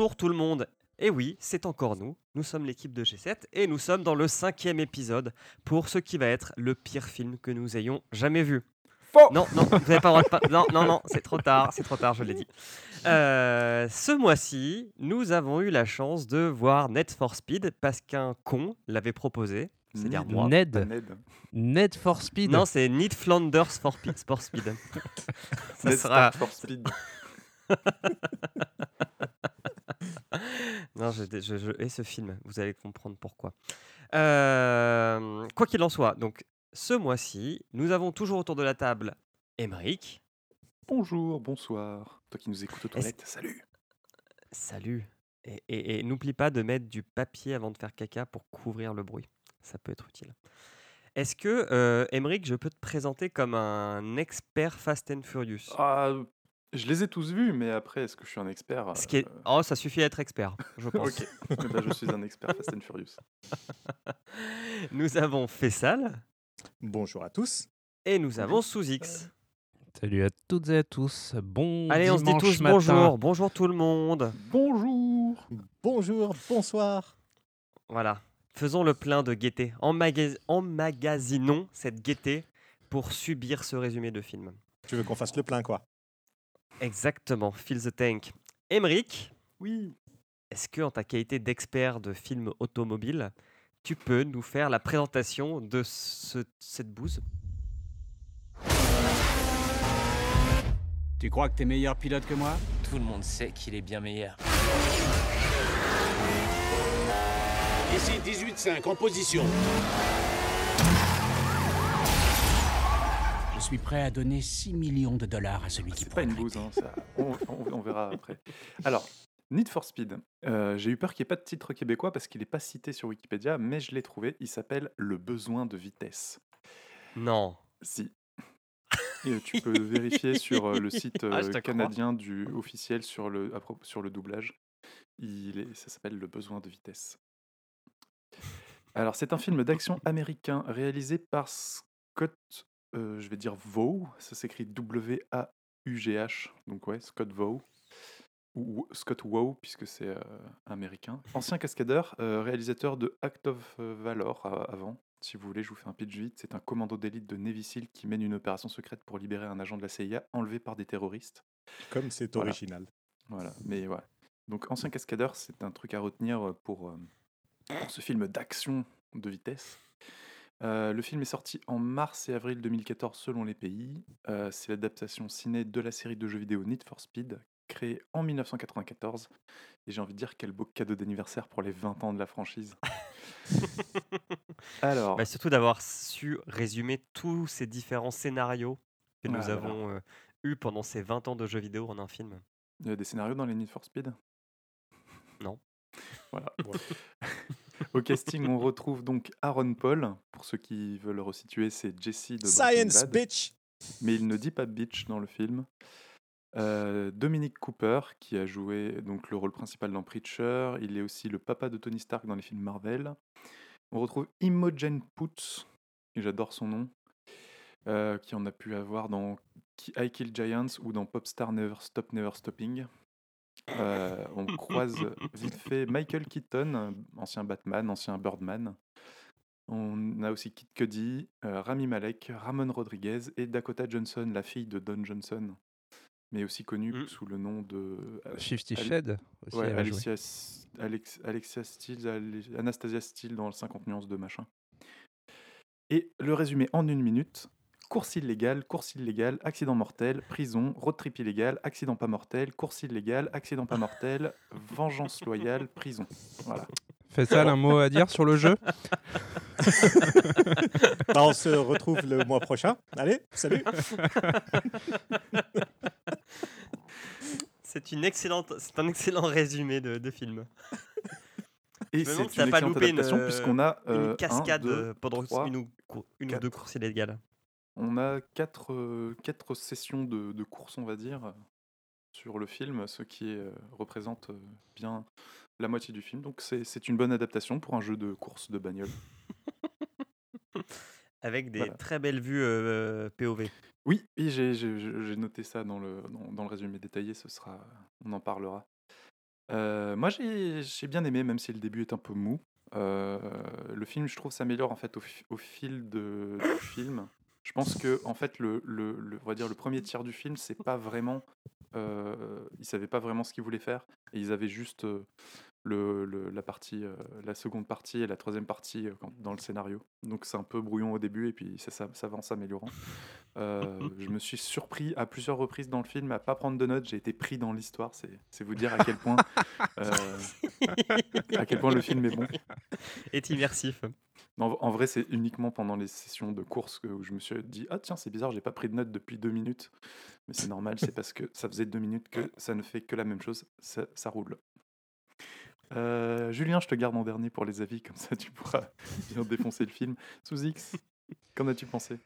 Bonjour tout le monde. Et oui, c'est encore nous. Nous sommes l'équipe de G7 et nous sommes dans le cinquième épisode pour ce qui va être le pire film que nous ayons jamais vu. Faux Non, non, vous n'avez pas le droit de pas- Non, non, non, c'est trop tard, c'est trop tard, je l'ai dit. Euh, ce mois-ci, nous avons eu la chance de voir Net for Speed parce qu'un con l'avait proposé. C'est-à-dire Ned. moi. Ned. Ned. Ned for Speed. Non, c'est Need Flanders for, Pi- for Speed. Ça Ned sera- Stark for Speed. Non, je, je- je hais ce film. Vous allez comprendre pourquoi. Euh, quoi qu'il en soit, donc ce mois-ci, nous avons toujours autour de la table Emeric. Bonjour, bonsoir. Toi qui nous écoutes aux toilettes, salut. Salut. Et, et- et n'oublie pas de mettre du papier avant de faire caca pour couvrir le bruit. Ça peut être utile. Est-ce que, euh, Emeric, je peux te présenter comme un expert Fast and Furious? Ah, je les ai tous vus, mais après, est-ce que je suis un expert Ce qui est... euh, Oh, ça suffit d'être expert, je pense. Ok, Eh ben, je suis un expert Fast and Furious. Nous avons Fessal Bonjour à tous. et nous avons Sous-X. Salut à toutes et à tous. Bon Allez, on se dit dimanche tous matin. bonjour. Bonjour tout le monde. Bonjour Bonjour, bonsoir. Voilà. Faisons le plein de gaieté. Emmaga- Emmagasinons cette gaieté pour subir ce résumé de film. Tu veux qu'on fasse le plein, quoi? Exactement. Fill the tank. Emric, Oui est-ce que, en ta qualité d'expert de films automobiles, tu peux nous faire la présentation de ce- cette bouse? Tu crois que t'es meilleur pilote que moi? Tout le monde sait qu'il est bien meilleur. Ici 18-5 en position. Je suis prêt à donner 6 millions de dollars à celui qui C'est pas une bouse, hein, ça. On, on- on verra après. Alors, Need for Speed. Euh, J'ai eu peur qu'il n'y ait pas de titre québécois parce qu'il n'est pas cité sur Wikipédia, mais je l'ai trouvé. Il s'appelle Le besoin de vitesse. Non. Si. Et tu peux vérifier sur euh, le site Ah, euh, canadien du officiel sur le, sur le doublage. Il est, ça s'appelle Le besoin de vitesse. Alors, c'est un film d'action américain réalisé par Scott, je vais dire Vaux, ça s'écrit W-A-U-G-H, donc ouais, Scott Vaux, ou Scott Wow, puisque c'est euh, américain. Ancien cascadeur, euh, réalisateur de Act of euh, Valor euh, avant. Si vous voulez, je vous fais un pitch vite. C'est un commando d'élite de Navy SEAL qui mène une opération secrète pour libérer un agent de la CIA enlevé par des terroristes. Comme c'est Voilà. original. Voilà, mais ouais. Donc, ancien cascadeur, c'est un truc à retenir euh, pour, euh, pour ce film d'action de vitesse. Euh, le film est sorti en mars et avril 2014 selon les pays. Euh, c'est l'adaptation ciné de la série de jeux vidéo Need for Speed, créée en 1994. Et j'ai envie de dire quel beau cadeau d'anniversaire pour les 20 ans de la franchise. Alors, Bah, surtout d'avoir su résumer tous ces différents scénarios que nous avons euh, eus pendant ces 20 ans de jeux vidéo en un film. il y a des scénarios dans les Need for Speed? Non. Voilà. Au casting, on retrouve donc Aaron Paul. Pour ceux qui veulent le resituer, c'est Jesse de Science, Bad. bitch mais il ne dit pas bitch dans le film. Euh, Dominic Cooper, qui a joué donc le rôle principal dans Preacher, il est aussi le papa de Tony Stark dans les films Marvel. On retrouve Imogen Poots, et j'adore son nom, euh, qui en a pu avoir dans I Kill Giants ou dans Popstar Never Stop Never Stopping. Euh, on croise vite fait Michael Keaton, ancien Batman, ancien Birdman. On a aussi Kid Cudi, euh, Rami Malek, Ramon Rodriguez et Dakota Johnson, la fille de Don Johnson, mais aussi connue Mm. sous le nom de euh, Fifty Ali- Shades aussi. ouais, Alex- Alexia Steele, Ale- Anastasia Steele dans le 50 nuances de machin. Et le résumé en une minute course illégale, course illégale, accident mortel, prison, road trip illégal, accident pas mortel, course illégale, accident pas mortel, vengeance loyale, prison. Voilà. Fais ça, un mot à dire sur le jeu? Bah, On se retrouve le mois prochain. Allez, salut C'est une excellente, c'est un excellent résumé de, de film. Et c'est une pas loupé une, adaptation puisqu'on a euh, une un, cascade deux, euh, pendant trois, une, ou, deux courses illégales. On a quatre, euh, quatre sessions de, de course, on va dire, sur le film, ce qui est, euh, représente euh, bien la moitié du film. Donc c'est une bonne adaptation pour un jeu de course de bagnole. Avec des Voilà. très belles vues euh, POV. Oui, oui j'ai noté ça dans le, dans, dans le résumé détaillé, ce sera, on en parlera. Euh, moi, j'ai j'ai bien aimé, même si le début est un peu mou. Euh, le film, je trouve, s'améliore en fait au, fi- au fil de, du film. Je pense que en fait, le, premier tiers du film, c'est pas vraiment, euh, ils savaient pas vraiment ce qu'ils voulaient faire, et ils avaient juste euh, le, le- la partie, euh, la seconde partie et la troisième partie euh, quand- dans le scénario. Donc c'est un peu brouillon au début, et puis ça, ça, ça va en s'améliorant. Euh, je me suis surpris à plusieurs reprises dans le film à pas prendre de notes. J'ai été pris dans l'histoire. C'est, vous dire à quel point, à quel point le film est bon. Est immersif. Non, en vrai, c'est uniquement pendant les sessions de course que- où je me suis dit Ah, tiens, c'est bizarre, j'ai pas pris de notes depuis deux minutes. Mais c'est normal, c'est parce que ça faisait deux minutes que ça ne fait que la même chose, ça, ça roule. Euh, Julien, je te garde en dernier pour les avis, comme ça tu pourras bien défoncer le film. Sous X, qu'en as-tu pensé?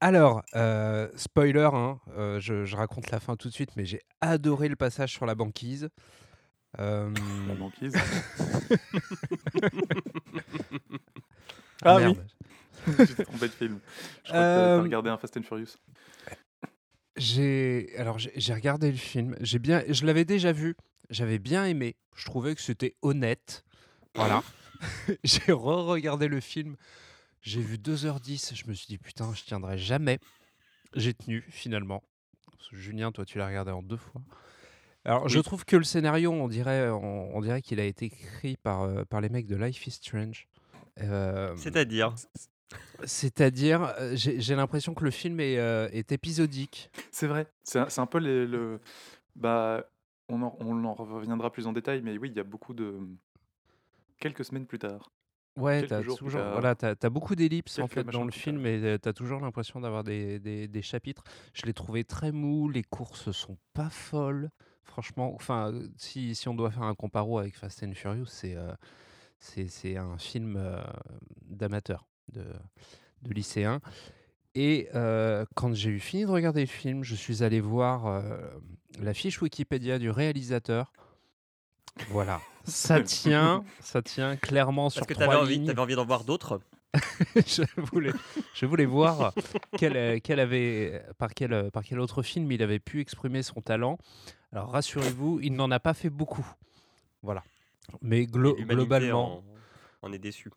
Alors, euh, spoiler, hein, euh, je, je raconte la fin tout de suite, mais j'ai adoré le passage sur la banquise. Euh, La banquise? Ah merde. Tu t'es trompé de film. Je crois que t'as- regardé un Fast and Furious. J'ai alors j'ai j'ai regardé le film. J'ai bien, je l'avais déjà vu. J'avais bien aimé. Je trouvais que c'était honnête. Voilà. j'ai re-regardé le film. J'ai vu 2h10. Je me suis dit putain, je tiendrai jamais. J'ai tenu finalement. Julien, toi, tu l'as regardé en deux fois. Alors, je trouve que le scénario, on dirait, on, on dirait qu'il a été écrit par, euh, par les mecs de Life is Strange. Euh, C'est-à-dire C'est-à-dire, euh, j'ai l'impression que le film est, euh, est épisodique. C'est vrai, c'est un, peu les- le. Bah, on en, on en reviendra plus en détail, mais oui, il y a beaucoup de. Quelques semaines plus tard. Ouais, t'as toujours, voilà, t'as, t'as beaucoup d'ellipses en fait dans le film et euh, t'as toujours l'impression d'avoir des, des- des chapitres. Je l'ai trouvé très mou, les courses sont pas folles, franchement. Enfin, euh, si, si on doit faire un comparo avec Fast and Furious, c'est, euh, c'est un film euh, d'amateur, de, de lycéen. Et euh, quand j'ai eu fini de regarder le film, je suis allé voir euh, la fiche Wikipédia du réalisateur. Voilà, ça tient, ça tient clairement sur Parce que trois envie, lignes. t'avais envie d'en voir d'autres je, voulais, je voulais voir quel, euh, quel avait, par, quel, euh, par quel autre film il avait pu exprimer son talent. Alors rassurez-vous, il n'en a pas fait beaucoup. Voilà. Mais glo- globalement, en, en est déçu.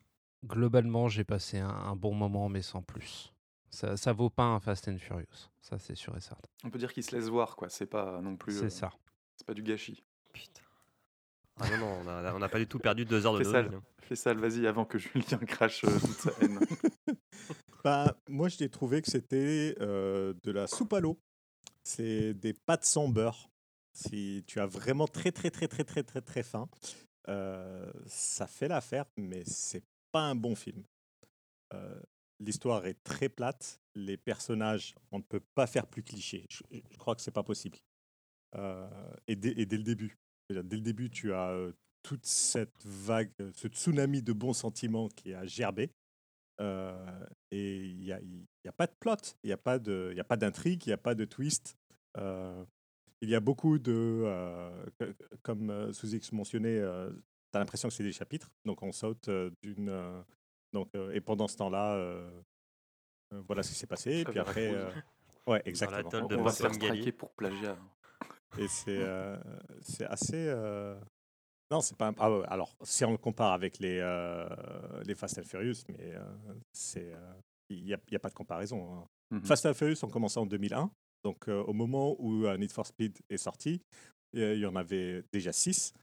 globalement j'ai passé un, un bon moment, mais sans plus. Ça, ça vaut pas un Fast and Furious. Ça, c'est sûr et certain. On peut dire qu'il se laisse voir, quoi. C'est pas non plus. C'est euh, ça. C'est pas du gâchis. Putain. Ah non, non, on n'a pas du tout perdu deux heures de Fais nos vies, hein. Fais ça, vas-y, avant que Julien crache euh, toute sa haine. Bah, moi, j'ai trouvé que c'était euh, de la soupe à l'eau. C'est des pâtes sans beurre. Si tu as vraiment très, très, très, très, très, très, très faim, euh, ça fait l'affaire, mais c'est pas un bon film. L'histoire est très plate. Les personnages, on ne peut pas faire plus cliché. Je, crois que c'est pas possible. Euh, et, dès, le début, dès le début, tu as euh, toute cette vague, euh, ce tsunami de bons sentiments qui a gerbé. Et il n'y a, a pas de plot, il n'y a pas d'intrigue, il n'y a pas de twist. Il y a beaucoup de, comme Sous-X mentionnait, tu as l'impression que c'est des chapitres, donc on saute d'une... euh, donc, euh, et pendant ce temps-là, euh, euh, voilà ce qui s'est passé. Et puis après, euh, ouais, exactement. de on va se faire pour plagiat. Et c'est euh, c'est assez. euh, Non, c'est pas. un- ah ouais, alors, si on le compare avec les, euh, les Fast and Furious, mais euh, c'est. euh, Il n'y a, il y a pas de comparaison. hein. Mhm. Fast and Furious ont commencé en 2001. Donc, euh, au moment où euh, Need for Speed est sorti, euh, il y en avait déjà six.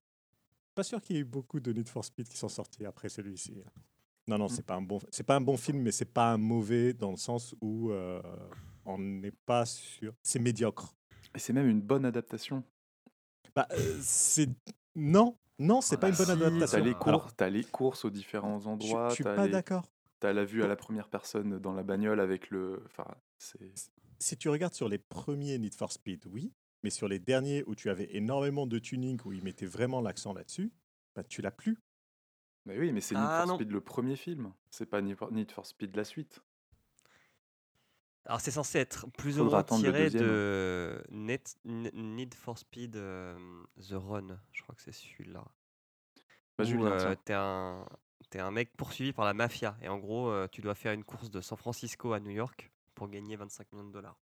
Pas sûr qu'il y ait eu beaucoup de Need for Speed qui sont sortis après celui-ci. Non, non, c'est pas un bon, c'est pas un bon film, mais c'est pas un mauvais dans le sens où euh, on n'est pas sûr. C'est médiocre. Et c'est même une bonne adaptation. Bah, euh, c'est non, non, c'est Ah pas une bah bonne si, T'as adaptation. les, Alors, cours, t'as les courses aux différents endroits. je suis pas les- d'accord. T'as la vue à la première personne dans la bagnole avec le. Enfin, c'est. Si tu regardes sur les premiers Need for Speed, oui, mais sur les derniers où tu avais énormément de tuning où ils mettaient vraiment l'accent là-dessus, bah, tu l'as plus. Mais oui, mais c'est Need Ah, for non. Speed le premier film. C'est pas Need for- Need for Speed la suite. Alors c'est censé être plus ou Faudra moins attendre le tiré deuxième. de Net- N- Need for Speed euh, The Run, je crois que c'est celui-là. Bah, où Julien, euh, tiens. t'es un, t'es un mec poursuivi par la mafia et en gros euh, tu dois faire une course de San Francisco à New York pour gagner 25 millions de dollars.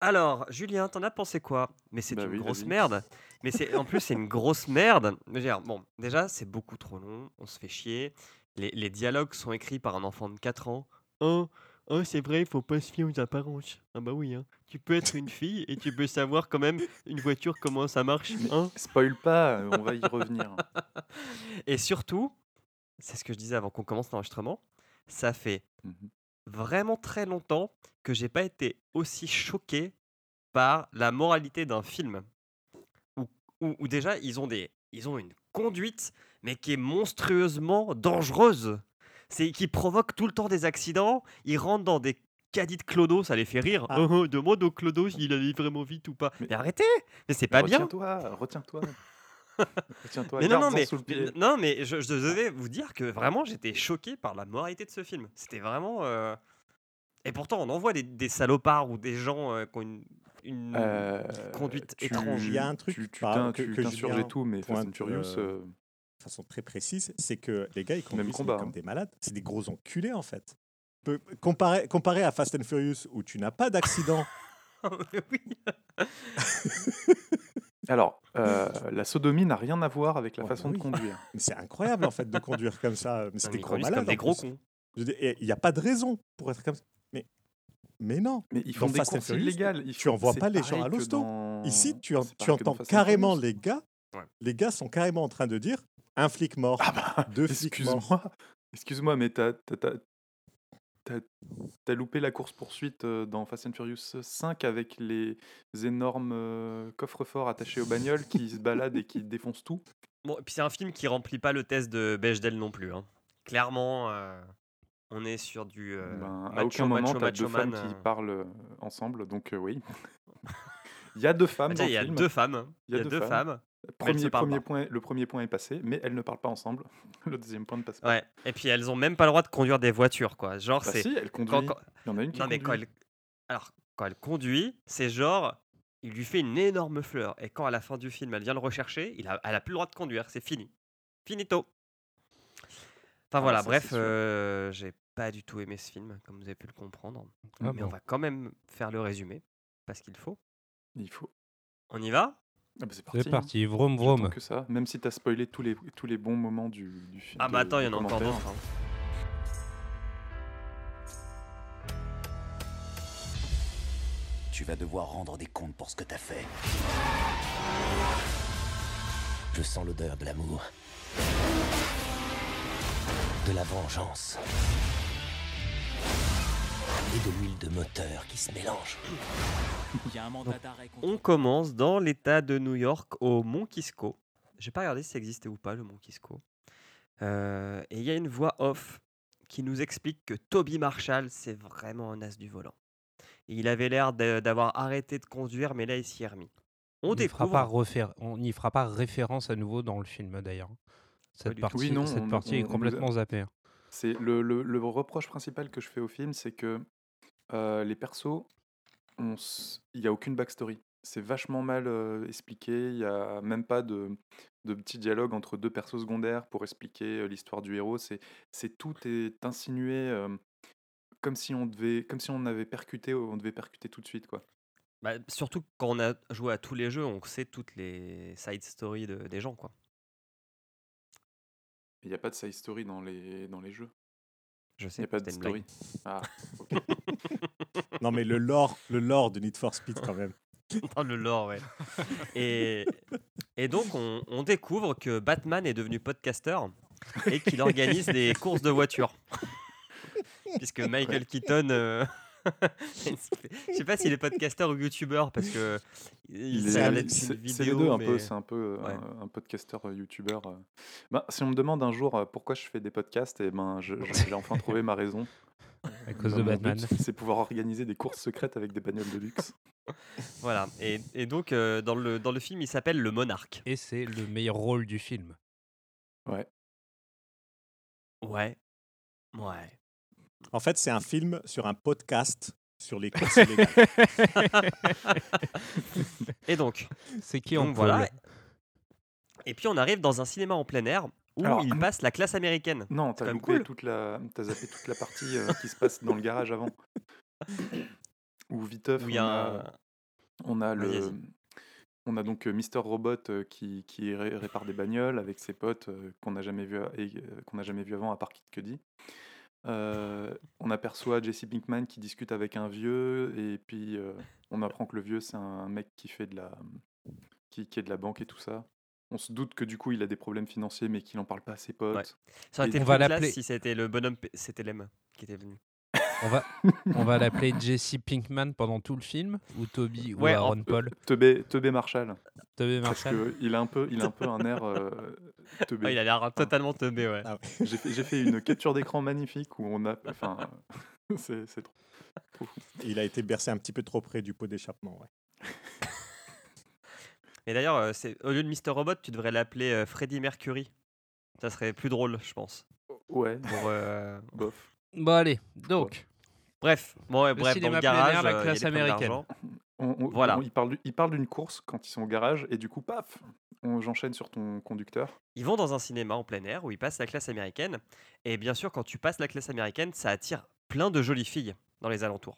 Alors, Julien, t'en as pensé quoi? Mais c'est Bah une oui, grosse vas-y. merde. Mais c'est en plus c'est une grosse merde. Mais je veux dire, bon, déjà c'est beaucoup trop long. On se fait chier. Les, les dialogues sont écrits par un enfant de 4 ans. Oh, oh c'est vrai, il faut pas se fier aux apparences. Ah bah oui, hein. Tu peux être une fille et tu peux savoir quand même une voiture comment ça marche. Hein Spoil pas, on va y revenir. et surtout, c'est ce que je disais avant qu'on commence l'enregistrement. Ça fait Mhm. Vraiment très longtemps que j'ai pas été aussi choqué par la moralité d'un film. Où, où- où déjà ils ont des ils ont une conduite mais qui est monstrueusement dangereuse. C'est qui provoque tout le temps des accidents, ils rentrent dans des caddies de clodo, ça les fait rire. Ah. Oh, oh, demande au clodo s'il allait vraiment vite ou pas. Mais, Mais- arrêtez Mais c'est pas bien Retiens-toi, retiens-toi. retiens-toi. mais non, non, mais, sous le pied. non, mais je, je devais vous dire que vraiment j'étais choqué par la moralité de ce film. C'était vraiment. euh, Et pourtant, on en voit des, des salopards ou des gens euh, qui ont une, une Euh, conduite tu- étrange. Il y a un truc Tu, tu par- que- tu que tout, mais Fast and Furious. de façon très précise, c'est que les gars, ils conduisent combat, comme hein. des malades. C'est des gros enculés, en fait. Peu- Comparé, comparé à Fast and Furious, où tu n'as pas d'accident, oui. Alors, euh, la sodomie n'a rien à voir avec la Oh, façon de conduire. mais c'est incroyable, en fait, de conduire comme ça. Mais c'est des gros malades. comme des gros cons. Il n'y a pas de raison pour être comme ça. Mais, mais non. Mais ils font Dans des courses illégales. Ils tu envoies pas les gens à l'hosto. dans- Ici, tu, en- entends carrément les gars. Ouais. Les gars sont carrément en train de dire un flic mort, Ah bah, deux flics morts. excuse-moi, excuse-moi, mais t'as, t'as, t'as, loupé la course-poursuite euh, dans Fast and Furious 5 avec les énormes euh, coffres-forts attachés aux bagnoles qui se baladent et qui défoncent tout. Bon, et puis c'est un film qui remplit pas le test de Bechdel non plus. hein. Clairement, euh, on est sur du euh, Ben, à macho, aucun moment, macho, t'as macho deux femmes man, qui euh. parlent ensemble, donc oui. Il y a deux femmes Ah, Il y a deux femmes. Il y a deux femmes. Premier, point, le premier point est passé, mais elles ne parlent pas ensemble. Le deuxième point ne passe pas. Ouais. Et puis elles ont même pas le droit de conduire des voitures, quoi. Genre, Bah c'est si, elle conduit. quand, quand- Il y en a une qui Non, mais quand conduit. elle... Alors, quand elle conduit, c'est genre, il lui fait une énorme fleur. Et quand à la fin du film, elle vient le rechercher, il a... elle a plus le droit de conduire. C'est fini. Finito. Enfin Ah, voilà, ça, bref, euh, j'ai pas du tout aimé ce film, comme vous avez pu le comprendre. Ah mais on va quand même faire le résumé, parce qu'il faut. Il faut. On y va? Ah bah c'est parti. C'est parti, vroom vroom. que ça, même si t'as spoilé tous les, tous les bons moments du, du film. Ah bah attends, il y en a encore d'autres. hein. Tu vas devoir rendre des comptes pour ce que t'as fait. Je sens l'odeur de l'amour. De la vengeance. Et de l'huile de moteur qui se mélange. Il y a un mandat d'arrêt contre On commence dans l'état de New York, au Mont Kisco. J'ai pas regardé si ça existait ou pas, le Mont Kisco. Euh, et il y a une voix off qui nous explique que Toby Marshall, c'est vraiment un as du volant. Et il avait l'air de- d'avoir arrêté de conduire, mais là, il s'y est remis. On n'y fera, découvre... pas refaire- on n'y fera pas référence à nouveau dans le film d'ailleurs. Cette partie, Oui, non, cette on- partie on- est complètement zappée. hein. C'est le, le- le reproche principal que je fais au film, c'est que euh, les persos, il n'y a aucune backstory. C'est vachement mal euh, expliqué. Il n'y a même pas de, de petit dialogue entre deux persos secondaires pour expliquer euh, l'histoire du héros. C'est, c'est tout est insinué comme si on devait, comme si on avait percuté, on devait percuter tout de suite quoi. Bah, surtout quand on a joué à tous les jeux, on sait toutes les side stories de- des gens, quoi. Il n'y a pas de side story dans les, dans les jeux. Je Il sais, n'y a pas de story. Ah. Non, mais le lore, le lore de Need for Speed, quand même. Dans le lore, ouais. et, et donc, on, on découvre que Batman est devenu podcasteur et qu'il organise des courses de voitures. Puisque Michael Keaton. euh, Je sais pas s'il est podcasteur ou youtubeur parce que il, c'est les deux un peu, c'est un peu euh, Ouais. un, un podcasteur euh, youtubeur. euh. Ben, si on me demande un jour pourquoi je fais des podcasts, et ben je- je- j'ai enfin trouvé ma raison. À cause Ben, de Batman. c'est pouvoir organiser des courses secrètes avec des bagnoles de luxe. Voilà. Et, et donc, euh, dans, le, dans le film, il s'appelle Le Monarque. Et c'est le meilleur rôle du film. Ouais. Ouais. Ouais. En fait, c'est un film sur un podcast sur les courses illégales. Et donc, c'est qui en donc voilà. Et puis, on arrive dans un cinéma en plein air où Alors, il passe la classe américaine. Non, t'as loupé cool. toute la, t'as zappé toute la partie euh, qui se passe dans le garage avant. Où Viteuf, a on un, a- On a le, on a donc euh, Mister Robot euh, qui, qui ré- répare des bagnoles avec ses potes qu'on n'a jamais vu qu'on n'a jamais vu avant à part Kid Cudi. Euh, on aperçoit Jesse Pinkman qui discute avec un vieux et puis euh, on apprend que le vieux c'est un mec qui fait de la qui, qui est de la banque et tout ça. On se doute que du coup il a des problèmes financiers mais qu'il en parle pas à ses potes. Ouais. Ça aurait été On plus va classe l'appeler- si c'était le bonhomme, P- c'était Lem qui était venu. On va, on va l'appeler Jesse Pinkman pendant tout le film ou Toby Ouais, ou Aaron Paul? Teubé Marshall. Toby Parce Marshall? qu'il a un peu, il a un peu un air euh, il a l'air totalement teubé, ouais. Ah, J'ai fait, j'ai fait une capture d'écran magnifique où on a. Enfin, c'est c'est trop. trop fou. Il a été bercé un petit peu trop près du pot d'échappement. Ouais. Et d'ailleurs, euh, c'est- au lieu de Mister Robot, tu devrais l'appeler euh, Freddie Mercury. Ça serait plus drôle, je pense. Ouais, Pour, euh, bof. Bon allez, donc Bref, bon, ouais, Le bref, dans le plein garage, air, la euh, classe américaine. On, on- Voilà. on- il parle, du- il parle d'une course quand ils sont au garage et du coup, paf, on, j'enchaîne sur ton conducteur. Ils vont dans un cinéma en plein air où ils passent la classe américaine. Et bien sûr, quand tu passes la classe américaine, ça attire plein de jolies filles dans les alentours.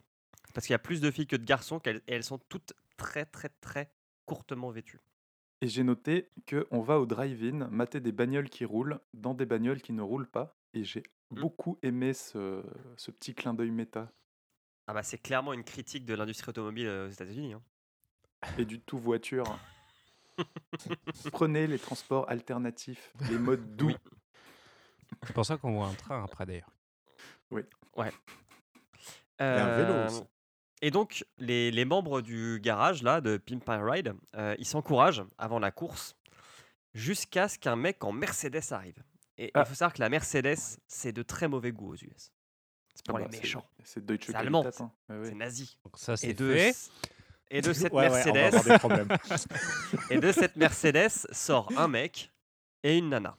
Parce qu'il y a plus de filles que de garçons et elles sont toutes très, très, très courtement vêtues. Et j'ai noté que on va au drive-in mater des bagnoles qui roulent dans des bagnoles qui ne roulent pas. Et j'ai. Beaucoup aimé ce, ce petit clin d'œil méta Ah bah c'est clairement une critique de l'industrie automobile euh, aux États-Unis. hein. et du tout voiture. Prenez les transports alternatifs, les modes doux. Oui. c'est pour ça qu'on voit un train après d'ailleurs. un vélo Euh, aussi. Et donc, les, les membres du garage là de Pimp My Ride, euh, ils s'encouragent avant la course jusqu'à ce qu'un mec en Mercedes arrive. Et il Ah. faut savoir que la Mercedes, c'est de très mauvais goût aux US. C'est pour Ah les bah, c'est- méchants. C'est Deutsche C'est allemand, hein. Ouais, ouais. C'est nazi. Donc ça Et c'est de, et de cette Ouais, ouais, on va Mercedes, avoir des problèmes. et de cette Mercedes sort un mec et une nana.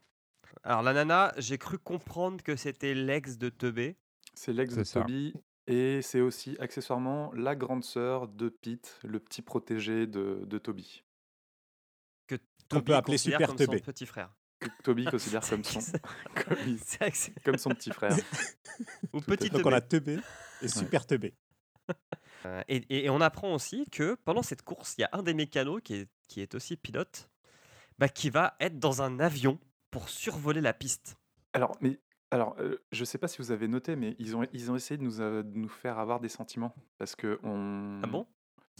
Alors la nana, j'ai cru comprendre que c'était l'ex de Teubé. C'est l'ex de. Toby et c'est aussi accessoirement la grande sœur de Pete, le petit protégé de, de Toby. que Qu'on Toby peut appeler Super comme son Teubé. petit frère. Que Toby considère comme son, comme, il- son petit frère. Ou Tout petit. Donc on Teubé. a teubé et super teubé. Euh, et, et- et on apprend aussi que pendant cette course, il y a un des mécanos qui est, qui est aussi pilote, bah, qui va être dans un avion pour survoler la piste. Alors, mais alors, euh, je sais pas si vous avez noté, mais ils ont, ils ont essayé de nous, euh, de nous faire avoir des sentiments. Parce que on. Ah bon?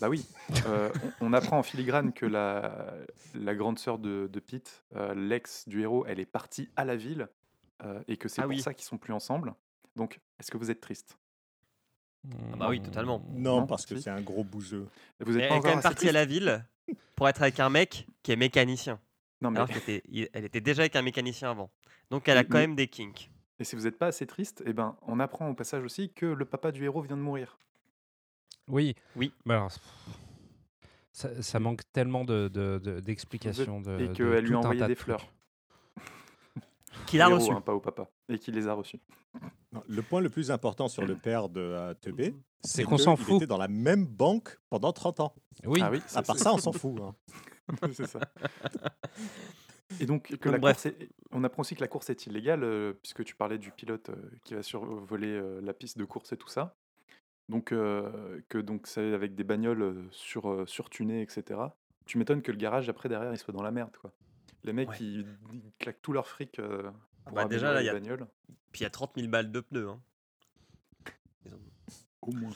Bah oui. Euh, on, on apprend en filigrane que la, la grande sœur de, de Pete, euh, l'ex du héros, elle est partie à la ville euh, et que c'est Ah pour oui. ça qu'ils sont plus ensemble. Donc, est-ce que vous êtes triste? Ah bah oui, totalement. Non, Non, parce que si. c'est un gros bouseux. Vous Elle êtes est pas quand même partie à la ville pour être avec un mec qui est mécanicien. Non, mais Alors qu'elle était, il- elle était déjà avec un mécanicien avant. Donc elle a quand mais- même des kinks. et si vous n'êtes pas assez triste, eh ben, on apprend au passage aussi que le papa du héros vient de mourir. Oui. Oui. Mais alors, ça, ça manque tellement de, de- de- d'explications. De, et qu'elle lui tout a un envoyé tas des de fleurs. Qu'il a Au héros, reçu. hein, pas au papa. Et qu'il les a reçus. Non, Le point le plus important sur le père de euh, teubé, c'est qu'on s'en il fout. était dans la même banque pendant 30 ans. Oui. Ah oui, À part ça, on s'en fout. hein. c'est ça. Et donc, que Donc, la bref. est- on apprend aussi que la course est illégale, euh, puisque tu parlais du pilote euh, qui va survoler euh, la piste de course et tout ça. Donc, euh, que donc c'est avec des bagnoles sur, euh, surtunées, etc. Tu m'étonnes que le garage, après, derrière, il soit dans la merde, quoi. Les mecs, Ouais. ils, ils claquent tout leur fric euh, pour bah, déjà, là, y a- bagnoles. Puis il y a 30 000 balles de pneus. hein. Ils ont- Au moins.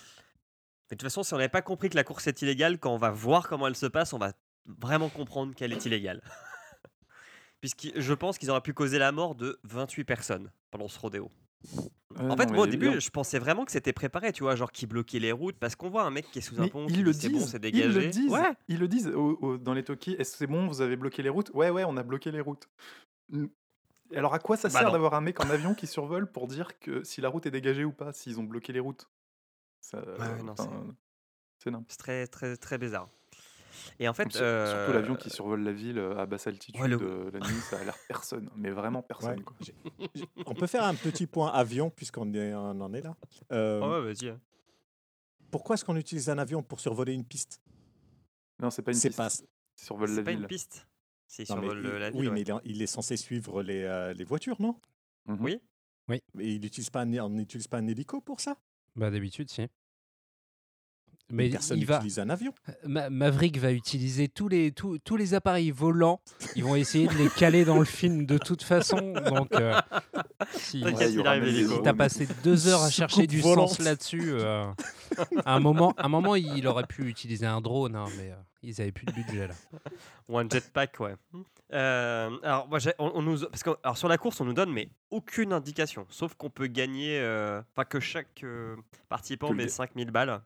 Mais de toute façon, si on n'avait pas compris que la course est illégale, quand on va voir comment elle se passe, on va vraiment comprendre qu'elle est illégale. Puisque je pense qu'ils auraient pu causer la mort de 28 personnes pendant ce rodéo. En fait, non, moi au début, bien- je pensais vraiment que c'était préparé, tu vois, genre qui bloquait les routes, parce qu'on voit un mec qui est sous un Mais pont, ils qui le dit, c'est bon, c'est ils dégagé. le disent, Ouais. ils le disent au- au- dans les talkies. Est-ce que c'est bon, vous avez bloqué les routes? Ouais, ouais, on a bloqué les routes. Alors à quoi ça Bah sert d'avoir un mec en avion qui survole pour dire que si la route est dégagée ou pas, s'ils ont bloqué les routes? Ça, ouais, non, C'est C'est très, très, très bizarre. Et en fait, Sur- euh, Surtout l'avion qui survole la ville euh, à basse altitude Ouais, le- euh, la nuit, ça a l'air personne, mais vraiment personne. Ouais. quoi. J'ai- j'ai- On peut faire un petit point avion puisqu'on est- on en est là. Euh, oh ouais, vas-y. hein. Pourquoi est-ce qu'on utilise un avion pour survoler une piste? Non, c'est pas une C'est piste. pas. La C'est pas ville. une piste. Mais survole le- il- la ville. oui, ouais. mais il est, il est censé suivre les, euh, les voitures, non? Mhm. Oui. Mais il utilise pas un, on n'utilise pas un hélico pour ça? Bah d'habitude, si. Mais personne il va, utilise un avion. Ma- Maverick va utiliser tous les, tous, tous les appareils volants. Ils vont essayer de les caler dans le film de toute façon. Donc, euh, si, Ouais, si t'as passé deux heures à chercher du volante. sens là-dessus, euh, à, un moment, à un moment, il aurait pu utiliser un drone, hein, mais euh, ils avaient plus de budget là. Ou un jetpack, ouais. Euh, alors, moi, on, on nous, parce que alors, sur la course, on nous donne mais aucune indication, sauf qu'on peut gagner, euh, enfin que chaque euh, participant met ga- 5000 balles.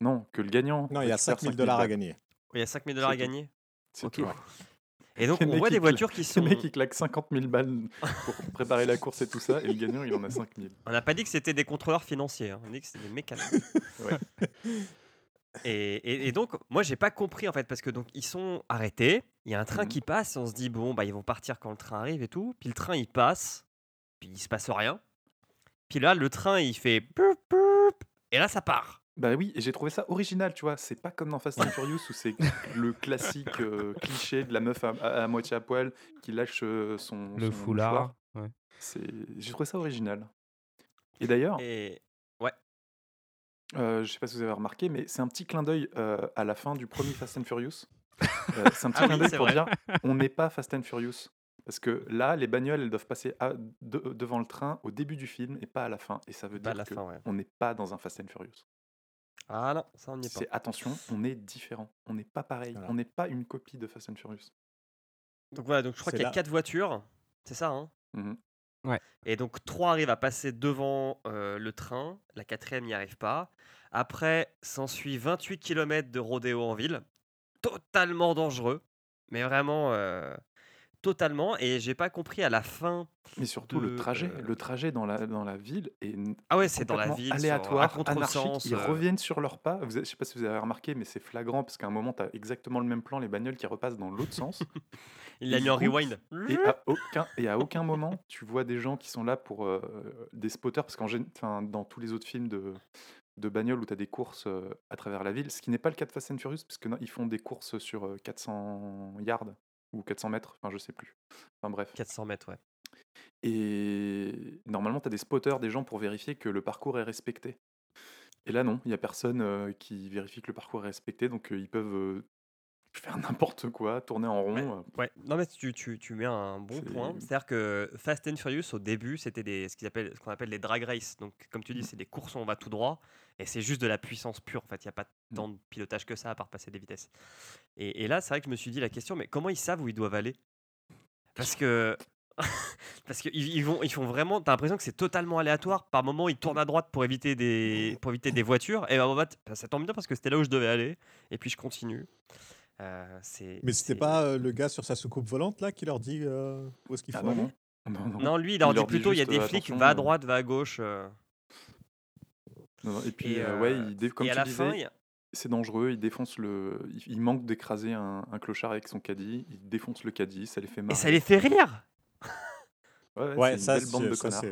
Non, que le gagnant. Non, il y a récupère 5000 dollars à gagner. Il y a 5000 dollars à gagner. C'est Ok. tout. Et donc, Le on voit des voitures qui sont. Le mec, il claque 50 000 balles pour préparer la course et tout ça, et le gagnant, il en a 5 000. On n'a pas dit que c'était des contrôleurs financiers, hein, on a dit que c'était des mécanos. Ouais. Et, et- et donc, moi, j'ai pas compris en fait, parce que donc ils sont arrêtés. Il y a un train Mhm. qui passe, et on se dit bon, bah ils vont partir quand le train arrive et tout. Puis le train il passe, puis il se passe rien. Puis là, le train il fait et là ça part. Bah oui, et j'ai trouvé ça original, tu vois. C'est pas comme dans Fast and Furious où c'est le classique euh, cliché de la meuf à, à- à moitié à poil qui lâche euh, son, Le son foulard. ouais. C'est- J'ai trouvé ça original. Et d'ailleurs, Et euh, je sais pas si vous avez remarqué, mais c'est un petit clin d'œil euh, à la fin du premier Fast and Furious. Euh, c'est un petit Ah clin d'œil pour vrai. dire on n'est pas Fast and Furious. Parce que là, les bagnoles, elles doivent passer à- de- devant le train au début du film et pas à la fin. Et ça veut Pas dire fin, ouais. on n'est pas dans un Fast and Furious. Ah non, ça on n'y est pas. C'est attention, on est différent. On n'est pas pareil. Voilà. On n'est pas une copie de Fast and Furious. Donc voilà, donc je crois qu'il y a là- quatre voitures, c'est ça, hein? Mhm. Ouais. Et donc trois arrivent à passer devant euh, le train, la quatrième n'y arrive pas. Après, s'ensuit 28 km de rodéo en ville, totalement dangereux, mais vraiment euh, totalement. Et j'ai pas compris à la fin. Mais surtout le trajet, euh, le trajet dans la, dans la ville est Ah ouais, c'est dans la ville, aléatoire, anarchique. Ils euh, reviennent sur leurs pas. Vous je sais pas si vous avez remarqué, mais c'est flagrant parce qu'à un moment, tu as exactement le même plan, les bagnoles qui repassent dans l'autre sens. il l'a mis en rewind. Et à aucun, et à aucun moment, tu vois des gens qui sont là pour euh, des spotters, parce qu'en dans tous les autres films de, de bagnoles où tu as des courses à travers la ville, ce qui n'est pas le cas de Fast and Furious, parce qu'ils font des courses sur euh, 400 yards ou 400 mètres, enfin je sais plus. Enfin bref. 400 mètres, ouais. Et normalement, tu as des spotters, des gens pour vérifier que le parcours est respecté. Et là, non, il n'y a personne euh, qui vérifie que le parcours est respecté, donc euh, ils peuvent euh, faire n'importe quoi, tourner en rond. Ouais, non mais tu, tu, tu mets un bon point. C'est-à-dire que Fast and Furious au début c'était des ce qu'on appelle les drag races. Donc comme tu dis Mm. c'est des courses où on va tout droit et c'est juste de la puissance pure. En fait il y a pas Mm. tant de pilotage que ça à part passer des vitesses. Et, et là c'est vrai que je me suis dit la question mais comment ils savent où ils doivent aller? Parce que parce qu'ils ils vont ils font vraiment t'as l'impression que c'est totalement aléatoire. Par moment ils tournent à droite pour éviter des pour éviter des voitures et en fait ça tombe bien parce que c'était là où je devais aller et puis je continue. Euh, c'est Mais c'était pas euh, le gars sur sa soucoupe volante là qui leur dit euh, où est-ce qu'il faut Ah non, aller? non. Non, non. Non, lui, il leur Il dit leur plutôt il y a des euh, flics, va à droite, va à gauche. Euh. Non, non, Et puis, Et, euh, ouais, euh, il dé- comme et tu disais, a- c'est dangereux, il défonce le... Il, manque d'écraser un, un clochard avec son caddie, il défonce le caddie, ça les fait et marrer. ça les fait rire. Ouais, ouais, c'est ça, une belle bande de ça, connards.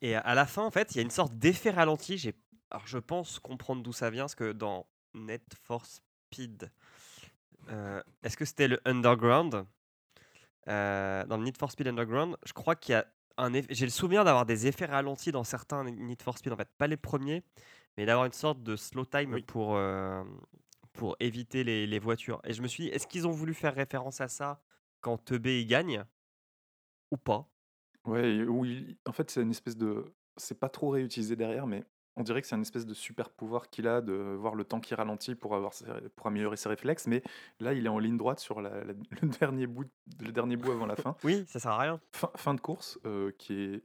Et à la fin, en fait, il y a une sorte d'effet ralenti. J'ai, alors je pense comprendre d'où ça vient, parce que dans Net for Speed, euh, est-ce que c'était le Underground? Euh, Dans le Need for Speed Underground, je crois qu'il y a un. J'ai le souvenir d'avoir des effets ralentis dans certains Need for Speed, en fait, pas les premiers, mais d'avoir une sorte de slow time Oui. pour euh, pour éviter les, les voitures. Et je me suis dit, est-ce qu'ils ont voulu faire référence à ça quand Teubé y gagne ou pas? Ouais, il- en fait, c'est une espèce de. C'est pas trop réutilisé derrière, mais on dirait que c'est une espèce de super pouvoir qu'il a de voir le temps qui ralentit pour, avoir ses- pour améliorer ses réflexes. Mais là, il est en ligne droite sur la- la- le, dernier bout, le dernier bout avant la fin. Oui, ça sert à rien. Fin, fin de course, euh, qui est.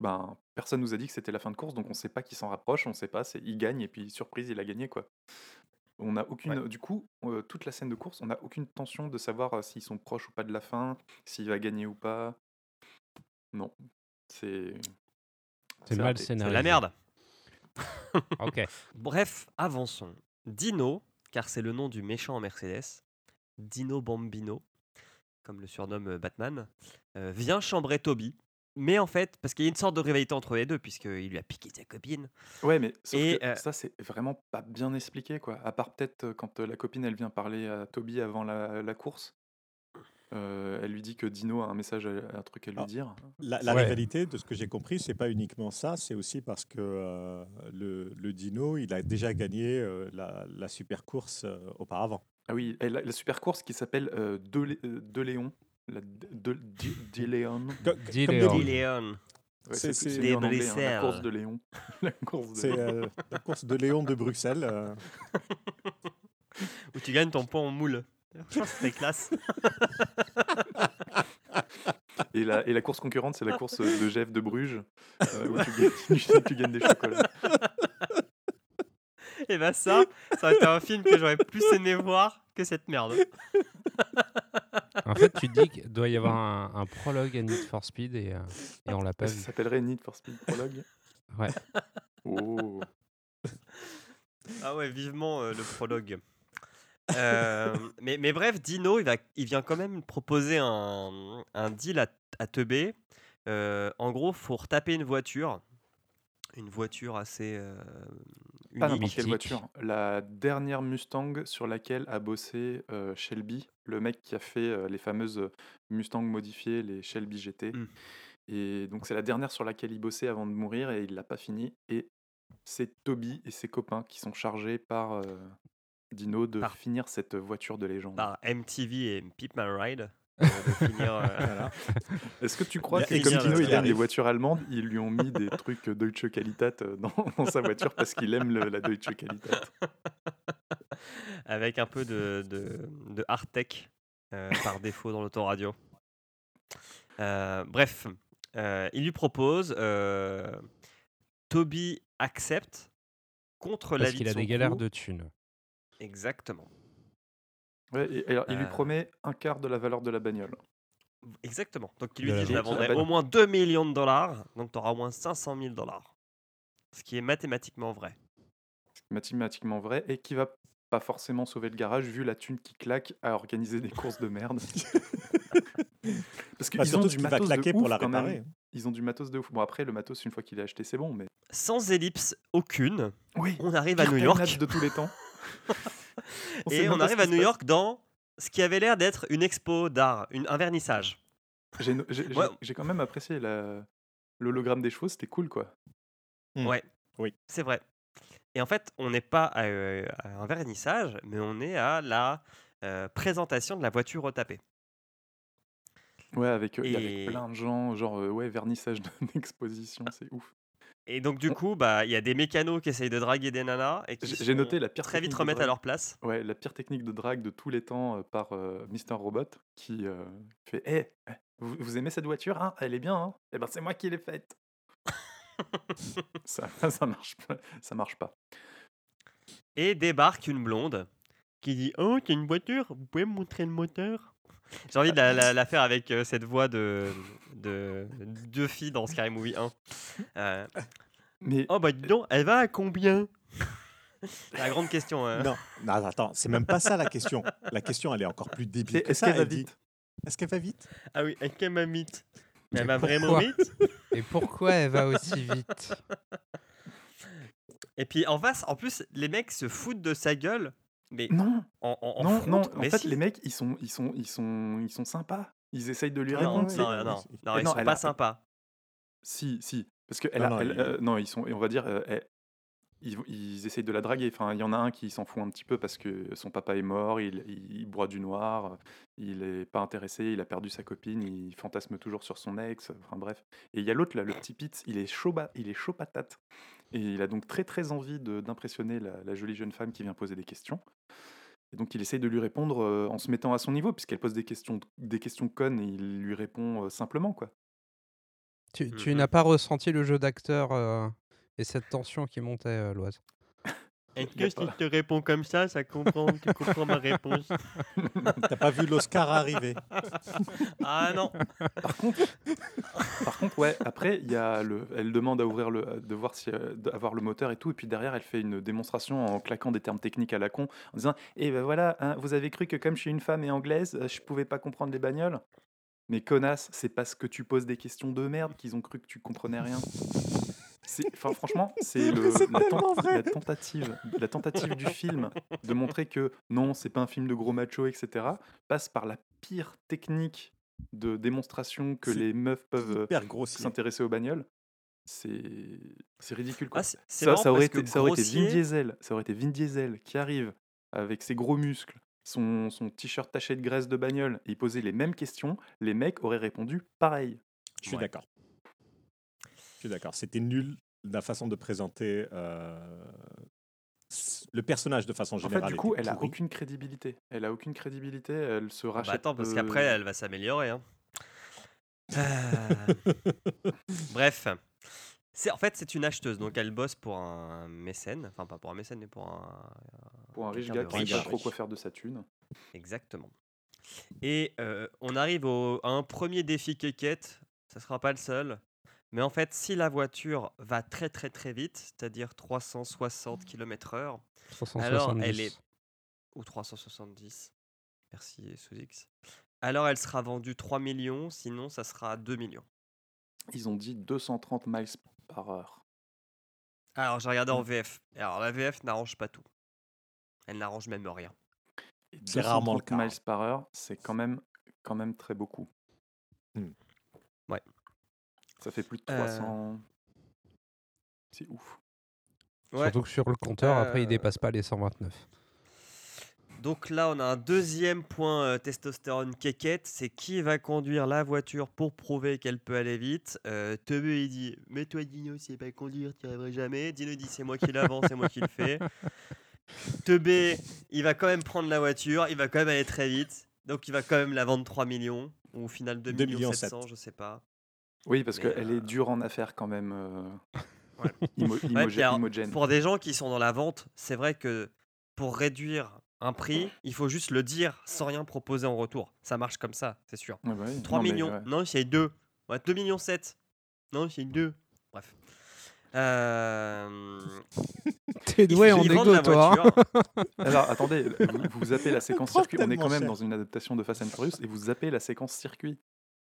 Ben, personne nous a dit que c'était la fin de course, donc on sait pas qui s'en rapproche, on sait pas, c'est il gagne et puis surprise, il a gagné quoi. On a aucune, du coup, euh, toute la scène de course, on n'a aucune tension de savoir euh, s'ils sont proches ou pas de la fin, s'il va gagner ou pas. Non, c'est. C'est mal raté. C'est la merde. Ok. Bref, avançons. Dino, car c'est le nom du méchant en Mercedes, Dino Bambino, comme le surnomme euh, Batman, euh, vient chambrer Toby. Mais en fait, parce qu'il y a une sorte de rivalité entre les deux, puisqu'il lui a piqué sa copine. Ouais, mais sauf Et, que euh, ça, c'est vraiment pas bien expliqué, quoi. À part peut-être quand la copine, elle vient parler à Toby avant la, la course. Euh, elle lui dit que Dino a un message, à- un truc à lui Ah. dire. La, la Ouais. rivalité, de ce que j'ai compris, c'est pas uniquement ça, c'est aussi parce que euh, le, le Dino, il a déjà gagné euh, la, la super course euh, auparavant. Ah oui, la, la super course qui s'appelle euh, De, euh, De Léon. La de, Di- Di Léon. Co- Dis comme Léon. Ouais, C'est- Des anglais, hein, la course de Léon. la course de C'est Léon. euh, la course de Léon de Bruxelles. euh. Où tu gagnes ton pot en moule. Je pense que C'était classe. Et la, et la course concurrente, c'est la course de Jeff de Bruges, euh, où tu gagnes, tu gagnes des chocolats. Et bah ça, ça aurait été un film que j'aurais plus aimé voir que cette merde. En fait, tu dis qu'il doit y avoir un, un prologue à Need for Speed et, euh, et on l'a pas Ça vu. s'appellerait Need for Speed Prologue. Ouais. Oh. Ah ouais, vivement euh, le prologue. Euh, mais, mais bref, Dino, il, va, il vient quand même proposer un, un deal à, à Teubé. Euh, en gros, faut retaper une voiture. Une voiture assez euh, Pas unique. n'importe quelle mythique. voiture. La dernière Mustang sur laquelle a bossé euh, Shelby, le mec qui a fait euh, les fameuses Mustang modifiées, les Shelby GT. Mm. Et donc c'est la dernière sur laquelle il bossait avant de mourir et il l'a pas fini. Et c'est Toby et ses copains qui sont chargés par euh, Dino de Par- finir cette voiture de légende. Par MTV et Pip My Ride. euh, euh, Voilà. Est-ce que tu crois que comme Dino il aime les voitures allemandes, ils lui ont mis des trucs Deutsche Qualität euh, dans, dans sa voiture parce qu'il aime le- la Deutsche Qualität avec un peu de, de, de hard tech euh, par défaut dans l'autoradio. Euh, bref, euh, il lui propose, euh, Toby accepte contre Parce l'avis qu'il de a des galères de thunes. Exactement. Ouais, et, alors, il lui Euh. promet un quart de la valeur de la bagnole. Exactement. Donc il lui dit, je la vendrai bah- au moins 2 millions de dollars, donc tu auras au moins 500 000 dollars. Ce qui est mathématiquement vrai. mathématiquement vrai et qui va pas forcément sauver le garage vu la thune qui claque à organiser des courses de merde. Parce qu'ils Bah, ont du qui va matos de claquer pour ouf la réparer. Ils ont du matos de ouf. Bon après le matos une fois qu'il est acheté c'est bon mais Sans ellipse aucune, oui. on arrive à New York. de tous les temps. Et on arrive à New York dans ce qui avait l'air d'être une expo d'art, un vernissage. J'ai Ouais. quand même apprécié l'hologramme des chevaux, c'était cool quoi. Hmm. Ouais. Oui. C'est vrai. Et en fait, on n'est pas à, euh, à un vernissage, mais on est à la euh, présentation de la voiture retapée. Ouais avec, euh, et avec plein de gens genre ouais vernissage d'exposition c'est ouf. Et donc, du coup, bah, il y a des mécanos qui essayent de draguer des nanas et qui J'ai noté la pire très vite remettre à leur place. Ouais, la pire technique de drague de tous les temps euh, par euh, Mister Robot qui euh, fait Eh, eh, vous, vous aimez cette voiture hein? Elle est bien, hein? Eh ben c'est moi qui l'ai faite. ça, ça marche pas. Ça marche pas. Et débarque une blonde qui dit Oh, t'as une voiture Vous pouvez me montrer le moteur? J'ai envie de la, la- la faire avec euh, cette voix de, de deux filles dans Scary Movie 1. Euh, Mais oh, bah dis donc, elle va à combien? La grande question. hein. Non, non, attends, c'est même pas ça la question. La question, elle est encore plus débile. c'est- que est-ce ça. qu'elle va Elle dit, vite? Est-ce qu'elle va vite? Ah oui, est-ce qu'elle m'a vite? Mais elle Mais m'a vraiment pourquoi vite? Et pourquoi elle va aussi vite? Et puis en face, en plus, les mecs se foutent de sa gueule. Mais Non, en, en, en non, front, non. En mais fait, si. les mecs, ils sont, ils sont, ils sont, ils sont sympas. Ils essayent de lui répondre. non, non, non, non, ils sont pas a- sympas. Si, si. Parce que elle Non, a- non, elle- il- euh, non, ils sont, on va dire, euh, elle- ils, ils essayent de la draguer. Enfin, il y en a un qui s'en fout un petit peu parce que son papa est mort, il, il, il boit du noir, il est pas intéressé, il a perdu sa copine, il fantasme toujours sur son ex. Enfin bref. Et il y a l'autre là, le petit Pitts, il est chaud, il est chaud patate. Et il a donc très très envie d'impressionner la, la jolie jeune femme qui vient poser des questions. Et donc il essaye de lui répondre euh, en se mettant à son niveau, puisqu'elle pose des questions, des questions connes et il lui répond euh, simplement quoi. Tu, tu Mhm. n'as pas ressenti le jeu d'acteur euh, et cette tension qui montait, euh, Loise? Est-ce que si je te réponds comme ça, ça comprend, tu comprends ma réponse T'as pas vu l'Oscar arriver Ah non Par contre, par contre, ouais, après, il y a le, elle demande à ouvrir le, de voir si, euh, d'avoir le moteur et tout, et puis derrière, elle fait une démonstration en claquant des termes techniques à la con, en disant, et ben voilà, hein, vous avez cru que comme je suis une femme et anglaise, euh, je pouvais pas comprendre les bagnoles? Mais connasse, c'est parce que tu poses des questions de merde qu'ils ont cru que tu comprenais rien. Enfin, franchement, c'est la, tentative, la tentative du film de montrer que non, c'est pas un film de gros macho, etc. passe par la pire technique de démonstration que les meufs peuvent euh, s'intéresser aux bagnoles. C'est c'est ridicule. Quoi. Ah, ça, aurait été, que ça aurait été Vin Diesel, ça aurait été Vin Diesel qui arrive avec ses gros muscles, son, son t-shirt taché de graisse de bagnole, et il posait les mêmes questions, les mecs auraient répondu pareil. Je suis Ouais. d'accord. Suis d'accord. C'était nul la façon de présenter euh, le personnage de façon En générale. fait, du coup, elle a aucune crédibilité. Elle a aucune crédibilité. Elle se Bah rachète. attends, parce euh, qu'après, elle va s'améliorer. hein. Euh, Bref. C'est, en fait, c'est une acheteuse, donc elle bosse pour un mécène. Enfin, pas pour un mécène, mais pour un. Pour un riche gars qui ne sait riche. pas trop quoi faire de sa thune. Exactement. Et euh, on arrive au- à un premier défi quéquette. Ça sera pas le seul. Mais en fait, si la voiture va très très très vite, c'est-à-dire 360 km/h, alors elle 370. est. Ou 370. Merci Sous-X. Alors elle sera vendue 3 millions, sinon ça sera 2 millions. Ils ont dit 230 miles par heure. Alors j'ai regardé en VF. Alors la VF n'arrange pas tout. Elle n'arrange même rien. Et C'est rarement le 230 cas. miles par heure, c'est quand même, quand même très beaucoup. Hmm. Ça fait plus de Euh. 300. C'est ouf. Ouais. Surtout que sur le compteur, après, il dépasse pas les 129. Donc là, on a un deuxième point euh, testostérone quéquette, c'est qui va conduire la voiture pour prouver qu'elle peut aller vite? Euh, Tebe, il dit Mais toi, Dino, si c'est pas conduire, tu n'y arriverais jamais. Dino dit C'est moi qui l'avance, c'est moi qui le fais. Tebe, il va quand même prendre la voiture, il va quand même aller très vite. Donc il va quand même la vendre 3 millions, ou au final 2 2 millions millions 700, je sais pas. Oui, parce Mais, qu'elle euh, est dure en affaires quand même. euh, Ouais. imo- Ouais, alors, imogène. Pour des gens qui sont dans la vente, c'est vrai que pour réduire un prix, il faut juste le dire sans rien proposer en retour. Ça marche comme ça, c'est sûr. Ouais, bah oui. 3 Non, mais millions. ouais. Non, c'est 2. Ouais, 2 millions 7. Non, c'est 2. Bref. Euh, T'es doué en égo, la toi. hein. voiture. Alors attendez, vous, vous zappez la séquence circuit. On est quand même cher. dans une adaptation de Fast and Furious et vous zappez la séquence circuit.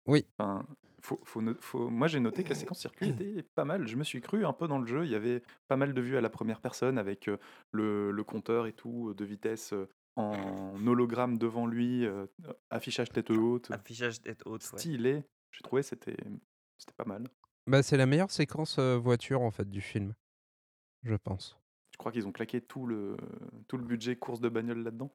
Oui. Enfin, faut, faut Moi j'ai noté que la séquence circuit était pas mal. Je me suis cru un peu dans le jeu. Il y avait pas mal de vues à la première personne avec euh, le, le compteur et tout de vitesse euh, en hologramme devant lui, euh, affichage tête haute, Affichage tête haute. ouais. stylé. J'ai trouvé c'était c'était pas mal. Bah, c'est la meilleure séquence voiture, en fait, du film. Je pense. Je crois qu'ils ont claqué tout le, tout le budget course de bagnole là-dedans?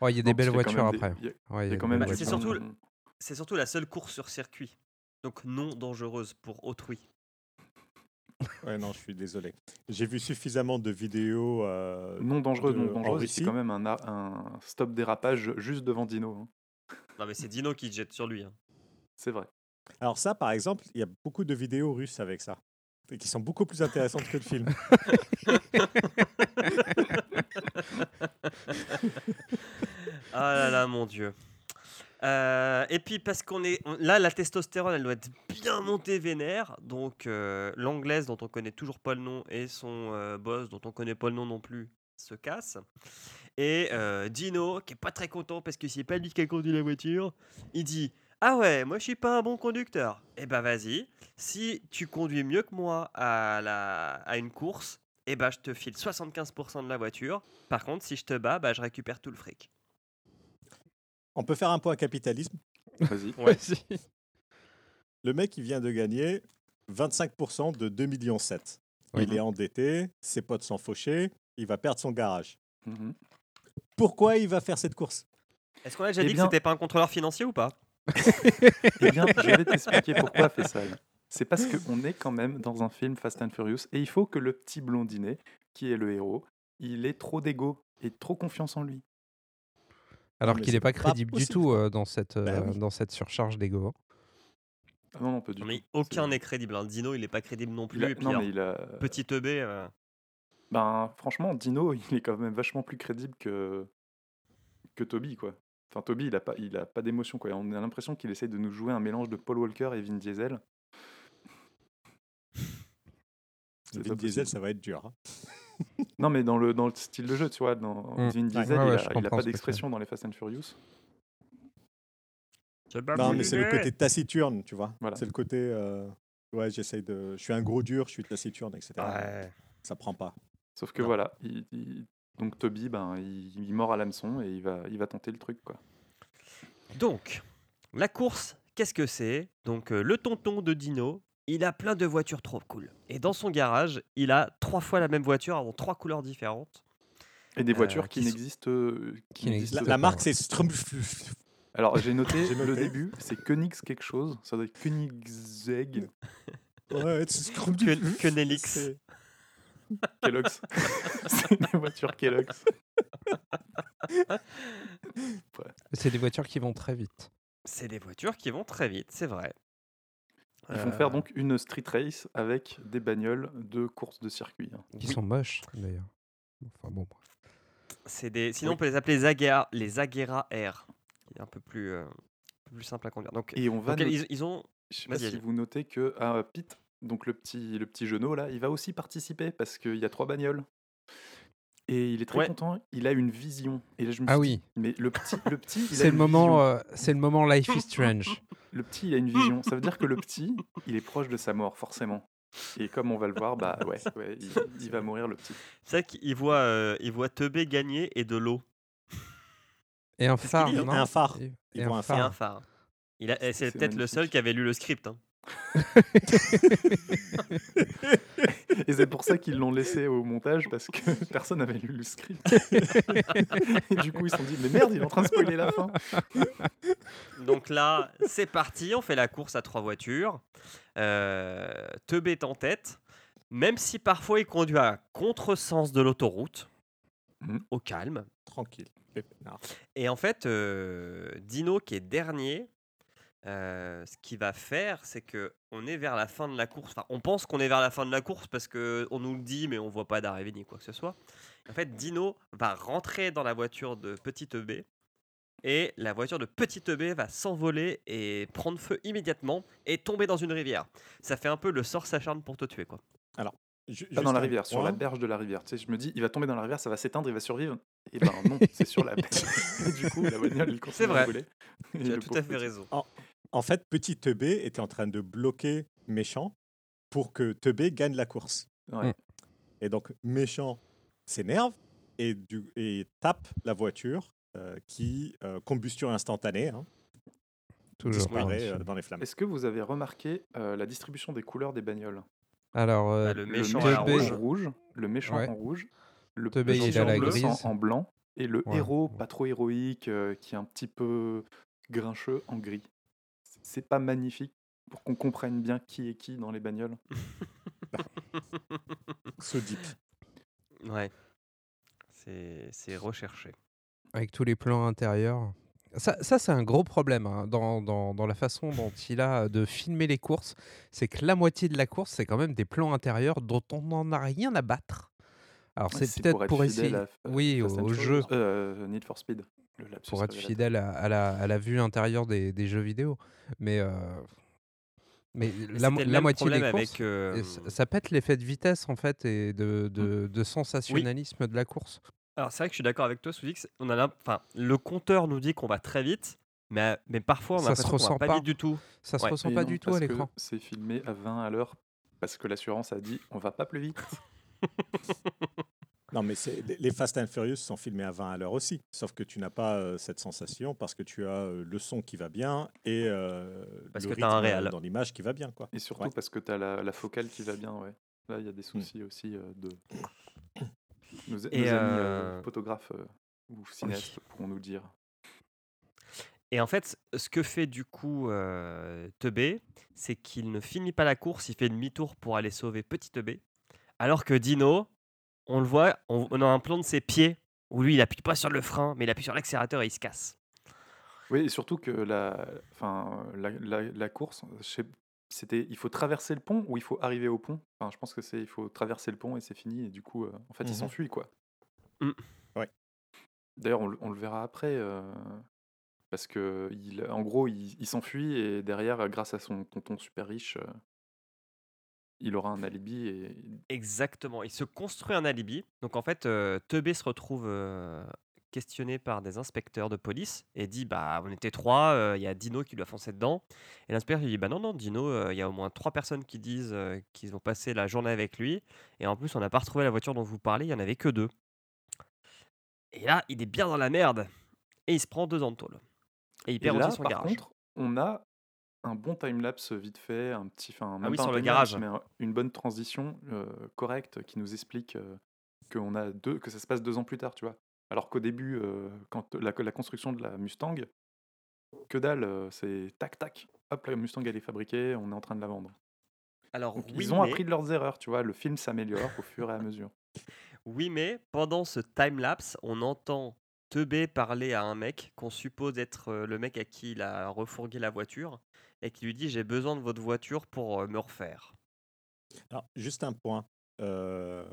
Oh, il y a des Non, belles voitures après. des- Ouais, c'est voitures. surtout- C'est surtout la seule course sur circuit. Donc non dangereuse pour autrui. Ouais, non, je suis désolé. J'ai vu suffisamment de vidéos. euh, Non dangereux, de- non en dangereux, c'est quand même un stop dérapage juste devant Dino. hein. Non mais c'est Dino qui jette sur lui. hein. C'est vrai. Alors ça, par exemple, il y a beaucoup de vidéos russes avec ça. Et qui sont beaucoup plus intéressantes que le film. Ah là là, mon dieu. Euh, et puis parce qu'on est là, la testostérone, elle doit être bien montée vénère. Donc euh, l'anglaise dont on connaît toujours pas le nom et son euh, boss dont on connaît pas le nom non plus se casse. Et Dino, qui est pas très content parce que c'est pas lui qui a conduit la voiture, il dit ah ouais, moi je suis pas un bon conducteur. Eh ben vas-y, si tu conduis mieux que moi à la à une course, eh ben je te file 75% de la voiture. Par contre, si je te bats, bah je récupère tout le fric. On peut faire un point capitalisme. Vas-y. Ouais. Le mec, il vient de gagner 25% de 2,7 millions. Oui. Il est endetté, ses potes sont fauchés, il va perdre son garage. Mhm. Pourquoi il va faire cette course? Est-ce qu'on a déjà Eh dit bien- que c'était pas un contrôleur financier ou pas? Eh bien, je vais t'expliquer pourquoi fait ça. C'est parce qu'on est quand même dans un film Fast and Furious et il faut que le petit blondinet, qui est le héros, il ait trop d'ego et trop confiance en lui. Alors qu'il n'est pas pas crédible du tout euh, dans, cette, Bah euh, oui. dans cette surcharge d'ego. Ah non, non, pas du Non, tout. mais aucun n'est crédible. hein. Dino, il est pas crédible non plus. Il a- et puis, non, mais il a. Petit teubé. euh, Ben, franchement, Dino, il est quand même vachement plus crédible que que Toby, quoi. Enfin, Toby, il a pas, il a pas d'émotion, quoi. On a l'impression qu'il essaie de nous jouer un mélange de Paul Walker et Vin Diesel. Vin Diesel, ça va être dur. hein. Non, mais dans le, dans le style de jeu, tu vois, dans Mm. Vin Diesel, ouais, il, ouais, a, il a pas d'expression dans les Fast and Furious. c'est pas Non, mais c'est le côté taciturne, tu vois. Voilà. C'est le côté. euh, Ouais, j'essaye de. Je suis un gros dur, je suis taciturne, etc. Ouais. Ça prend pas. Sauf que Non. voilà, il- il- donc Toby, ben, il, il mord à l'hameçon et il va, il va tenter le truc, quoi. Donc, la course, qu'est-ce que c'est? Donc, euh, le tonton de Dino, il a plein de voitures trop cool. Et dans son garage, il a trois fois la même voiture en trois couleurs différentes. Et des Euh, voitures qui qui sont- n'existent euh, Qui La, pas. la marque, c'est Strumpf. Alors j'ai noté J'ai le début, c'est Königs quelque chose, ça doit être Koenigsegg Ouais, c'est Strumpf. Que, que Nelix. C'est- Kellogg's. c'est une voiture Kellogg's. C'est des voitures qui vont très vite. C'est des voitures qui vont très vite, c'est vrai. Ils vont Euh, faire donc une street race avec des bagnoles de course de circuit. hein. Qui oui, sont moches, d'ailleurs. Enfin bon, c'est des, sinon, Oui. on peut les appeler les Agera, les Agera R. qui est un peu plus, euh, un peu plus simple à conduire. Donc, Et on va donc, noter- ils, ils ont. Je sais pas si vous notez que ah, Pete, donc le petit, le petit genou là, il va aussi participer parce qu'il y a trois bagnoles. Et il est très Ouais. content, il a une vision. Et là, je me Ah suis oui. dit, mais le petit, le petit, il C'est le moment, euh, c'est le moment Life is Strange. Le petit, il a une vision. Ça veut dire que le petit, il est proche de sa mort, forcément. Et comme on va le voir, bah ouais, ouais il, il va mourir le petit. C'est vrai qu'il voit, euh, il voit Teubé gagner et de l'eau. Et un phare, non un phare. Et voient un phare. un phare. Il a- c'est C'est peut-être le seul qui avait lu le script. hein. Et c'est pour ça qu'ils l'ont laissé au montage parce que personne n'avait lu le script. Et du coup, ils se sont dit, mais merde, il est en train de spoiler la fin. Donc là, c'est parti, on fait la course à trois voitures. Euh, Teubé est en tête, même si parfois il conduit à contresens de l'autoroute, Mhm. au calme. Tranquille. Et en fait, euh, Dino qui est dernier, euh, ce qu'il va faire, c'est que on est vers la fin de la course. Enfin, on pense qu'on est vers la fin de la course parce que on nous le dit, mais on voit pas d'arrivée ni quoi que ce soit. En fait, Dino va rentrer dans la voiture de Petit EB et la voiture de Petit EB va s'envoler et prendre feu immédiatement et tomber dans une rivière. Ça fait un peu le sort s'acharne pour te tuer, quoi. Ju- Pas dans la rivière, sur la berge de la rivière. Tu sais, je me dis, il va tomber dans la rivière, ça va s'éteindre, il va survivre. Et ben non, c'est sur la berge. Et du coup, la bagnole, il continue vrai. à rouler. Et Tu as tout à fait petit- raison. En fait, Petit Teubé était en train de bloquer Méchant pour que Teubé gagne la course. Ouais. Mm. Et donc, Méchant s'énerve et, du- et tape la voiture euh, qui, euh, combustion instantanée, hein, Toujours. disparaît euh, dans les flammes. Est-ce que vous avez remarqué euh, la distribution des couleurs des bagnoles? Alors, euh, Bah, le méchant en rouge. rouge, le méchant Ouais. en rouge, le Teubé, petit il a en la bleu grise. en, en blanc, et le Ouais, héros pas trop héroïque, euh, qui est un petit peu grincheux en gris. C'est pas magnifique pour qu'on comprenne bien qui est qui dans les bagnoles. Ce deep. Ouais. C'est c'est recherché. avec tous les plans intérieurs. Ça, ça c'est un gros problème hein, dans, dans- dans la façon dont il a de filmer les courses. C'est que la moitié de la course, c'est quand même des plans intérieurs dont on n'en a rien à battre. Alors, Ouais, c'est peut-être être pour, essayer. à- à oui, au- jeu. Euh, Need for Speed. Le lapsus pour être fidèle à, à la, à la vue intérieure des, des jeux vidéo. Mais, euh, mais Mais la, moitié des courses, avec, euh, ça, ça pète l'effet de vitesse en fait et de, de, de sensationnalisme de la course. Alors c'est vrai que je suis d'accord avec toi, Souzix. On a enfin, le compteur nous dit qu'on va très vite, mais, mais parfois on a Ça se qu'on va ressent pas, pas. vite du tout. Ça se Ouais. ressent Et pas non, du tout à l'écran. C'est filmé à 20 à l'heure parce que l'assurance a dit on va pas plus vite. Non, mais c'est- les- Fast and Furious sont filmés à 20 à l'heure aussi. Sauf que tu n'as pas euh, cette sensation parce que tu as euh, le son qui va bien et euh, Parce le que t'as un rythme, euh, réal. dans l'image qui va bien. Quoi. Et surtout Ouais. parce que tu as la, la focale qui va bien. Ouais. Là, il y a Mm. des soucis aussi euh, de. Nos, nos Et, amis photographes euh, ou cinéastes pourront nous le dire. Et en fait, ce que fait du coup euh, Teubé, c'est qu'il ne finit pas la course, il fait demi-tour pour aller sauver Petit Teubé. Alors que Dino, on le voit, on, on a un plan de ses pieds où lui il appuie pas sur le frein, mais il appuie sur l'accélérateur et il se casse. Oui, et surtout que la, enfin, la, la, la course, c'était, il faut traverser le pont ou il faut arriver au pont? Enfin, je pense que c'est, il faut traverser le pont et c'est fini. Et du coup, euh, en fait, il Mhm. s'enfuit quoi. Mm. Ouais. D'ailleurs, on, le- on le verra après, euh, parce que, il, en gros, il, il s'enfuit et derrière, grâce à son tonton super riche, euh, il aura un alibi et Exactement, il se construit un alibi. Donc en fait, euh, Teubé se retrouve euh, questionné par des inspecteurs de police et dit bah on était trois, euh, il y a Dino qui lui a foncé dedans. Et l'inspecteur lui dit bah non non Dino, euh, il y a au moins trois personnes qui disent qu'ils ont passé la journée avec lui et en plus on n'a pas retrouvé la voiture dont vous parlez, il y en avait que deux. Et là il est bien dans la merde et il se prend deux ans de tôle. Et il Et perd là, aussi son par garage. contre, on a un bon timelapse vite fait, un petit, enfin même Ah oui, pas un sur le garage. mais un- une bonne transition euh, correcte qui nous explique euh, qu'on a deux, que ça se passe deux ans plus tard, tu vois. Alors qu'au début, euh, quand la, la construction de la Mustang, que dalle, euh, c'est tac tac, hop, la Mustang elle est fabriquée, on est en train de la vendre. Alors Donc, oui ils ont mais, appris de leurs erreurs, tu vois. Le film s'améliore au fur et à mesure. oui mais pendant ce time-lapse, on entend Teubé parler à un mec qu'on suppose être euh, le mec à qui il a refourgué la voiture et qui lui dit j'ai besoin de votre voiture pour euh, me refaire. Alors, juste un point. Euh,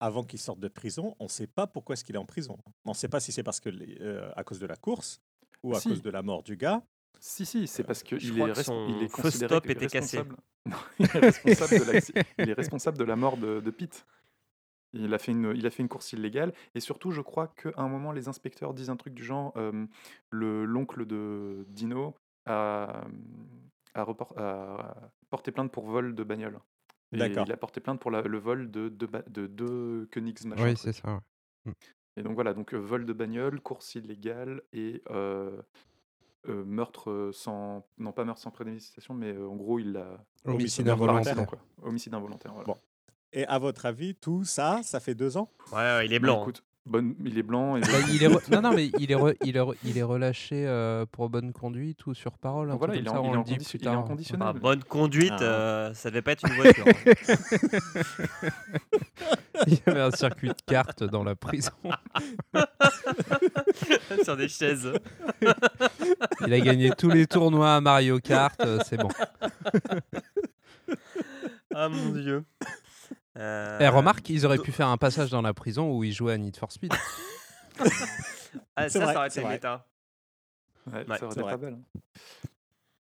avant qu'il sorte de prison, on ne sait pas pourquoi est-ce qu'il est en prison. On ne sait pas si c'est parce que euh, à cause de la course ou à Si. cause de la mort du gars. Si, si, c'est parce je qu'il est, que son il est stop que- était cassé. responsable. Non, il, est responsable de l'acci- il est responsable de la mort de, de Pete. Il a, fait une, il a fait une course illégale. Et surtout, je crois qu'à un moment, les inspecteurs disent un truc du genre euh, le l'oncle de Dino a, a, repor- a porté plainte pour vol de bagnole. Et il a porté plainte pour la- le vol de deux de deux Koenigs machin Oui, c'est ça. ouais. Et donc voilà, donc euh, vol de bagnole, course illégale et euh, euh, meurtre sans. Non, pas meurtre sans préméditation, mais euh, en gros, il l'a. Homicide involontaire. quoi. Homicide involontaire, voilà. Bon. Et à votre avis, tout ça, ça fait deux ans? Ouais, ouais, il est Bah, blanc. hein. écoute, bonne, il est blanc. Et Bah, il est re- Non, non, mais il est, re- il est, re- il est relâché euh, pour bonne conduite ou sur parole. voilà, il est en- ça, il est en dit condition- plus il est en tard. conditionnel. Ah, bonne conduite, Ah. euh, ça devait pas être une voiture. Il y avait un circuit de cartes dans la prison. Sur des chaises. Il a gagné tous les tournois à Mario Kart, euh, c'est bon. Ah mon dieu. Euh, Eh, remarque, ils auraient pu faire un passage dans la prison où il jouait à Need for Speed. Ah, ça, vrai, ça aurait c'est été méta. Ouais, Ouais, ça aurait été vrai. pas belle. hein.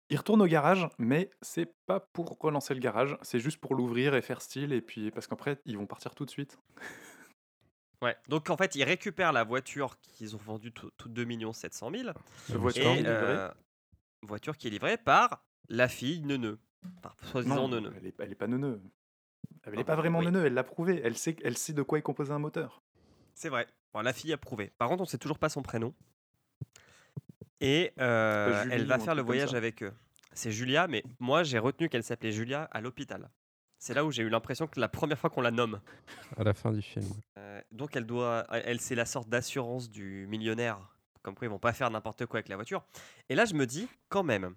Il retourne au garage, mais c'est pas pour relancer le garage, c'est juste pour l'ouvrir et faire style, et puis parce qu'après ils vont partir tout de suite. Ouais. Donc en fait, ils récupèrent la voiture qu'ils ont vendue tout, tout 2 700 000. La voiture Et est livrée. euh, voiture qui est livrée par la fille Neuneu. Par soi-disant Non, Neuneu. elle est, elle est pas neuneu. Elle Ah est pas bah, vraiment oui. neuneu, elle l'a prouvé. Elle sait, elle sait de quoi est composé un moteur. C'est vrai. Bon, la fille a prouvé. Par contre, on sait toujours pas son prénom. Et euh, Julie elle va faire le voyage avec eux. C'est Julia, mais moi j'ai retenu qu'elle s'appelait Julia à l'hôpital. C'est là où j'ai eu l'impression que la première fois qu'on la nomme. À la fin du film. Euh, donc elle doit, elle c'est la sorte d'assurance du millionnaire. Comme quoi ils vont pas faire n'importe quoi avec la voiture. Et là je me dis quand même,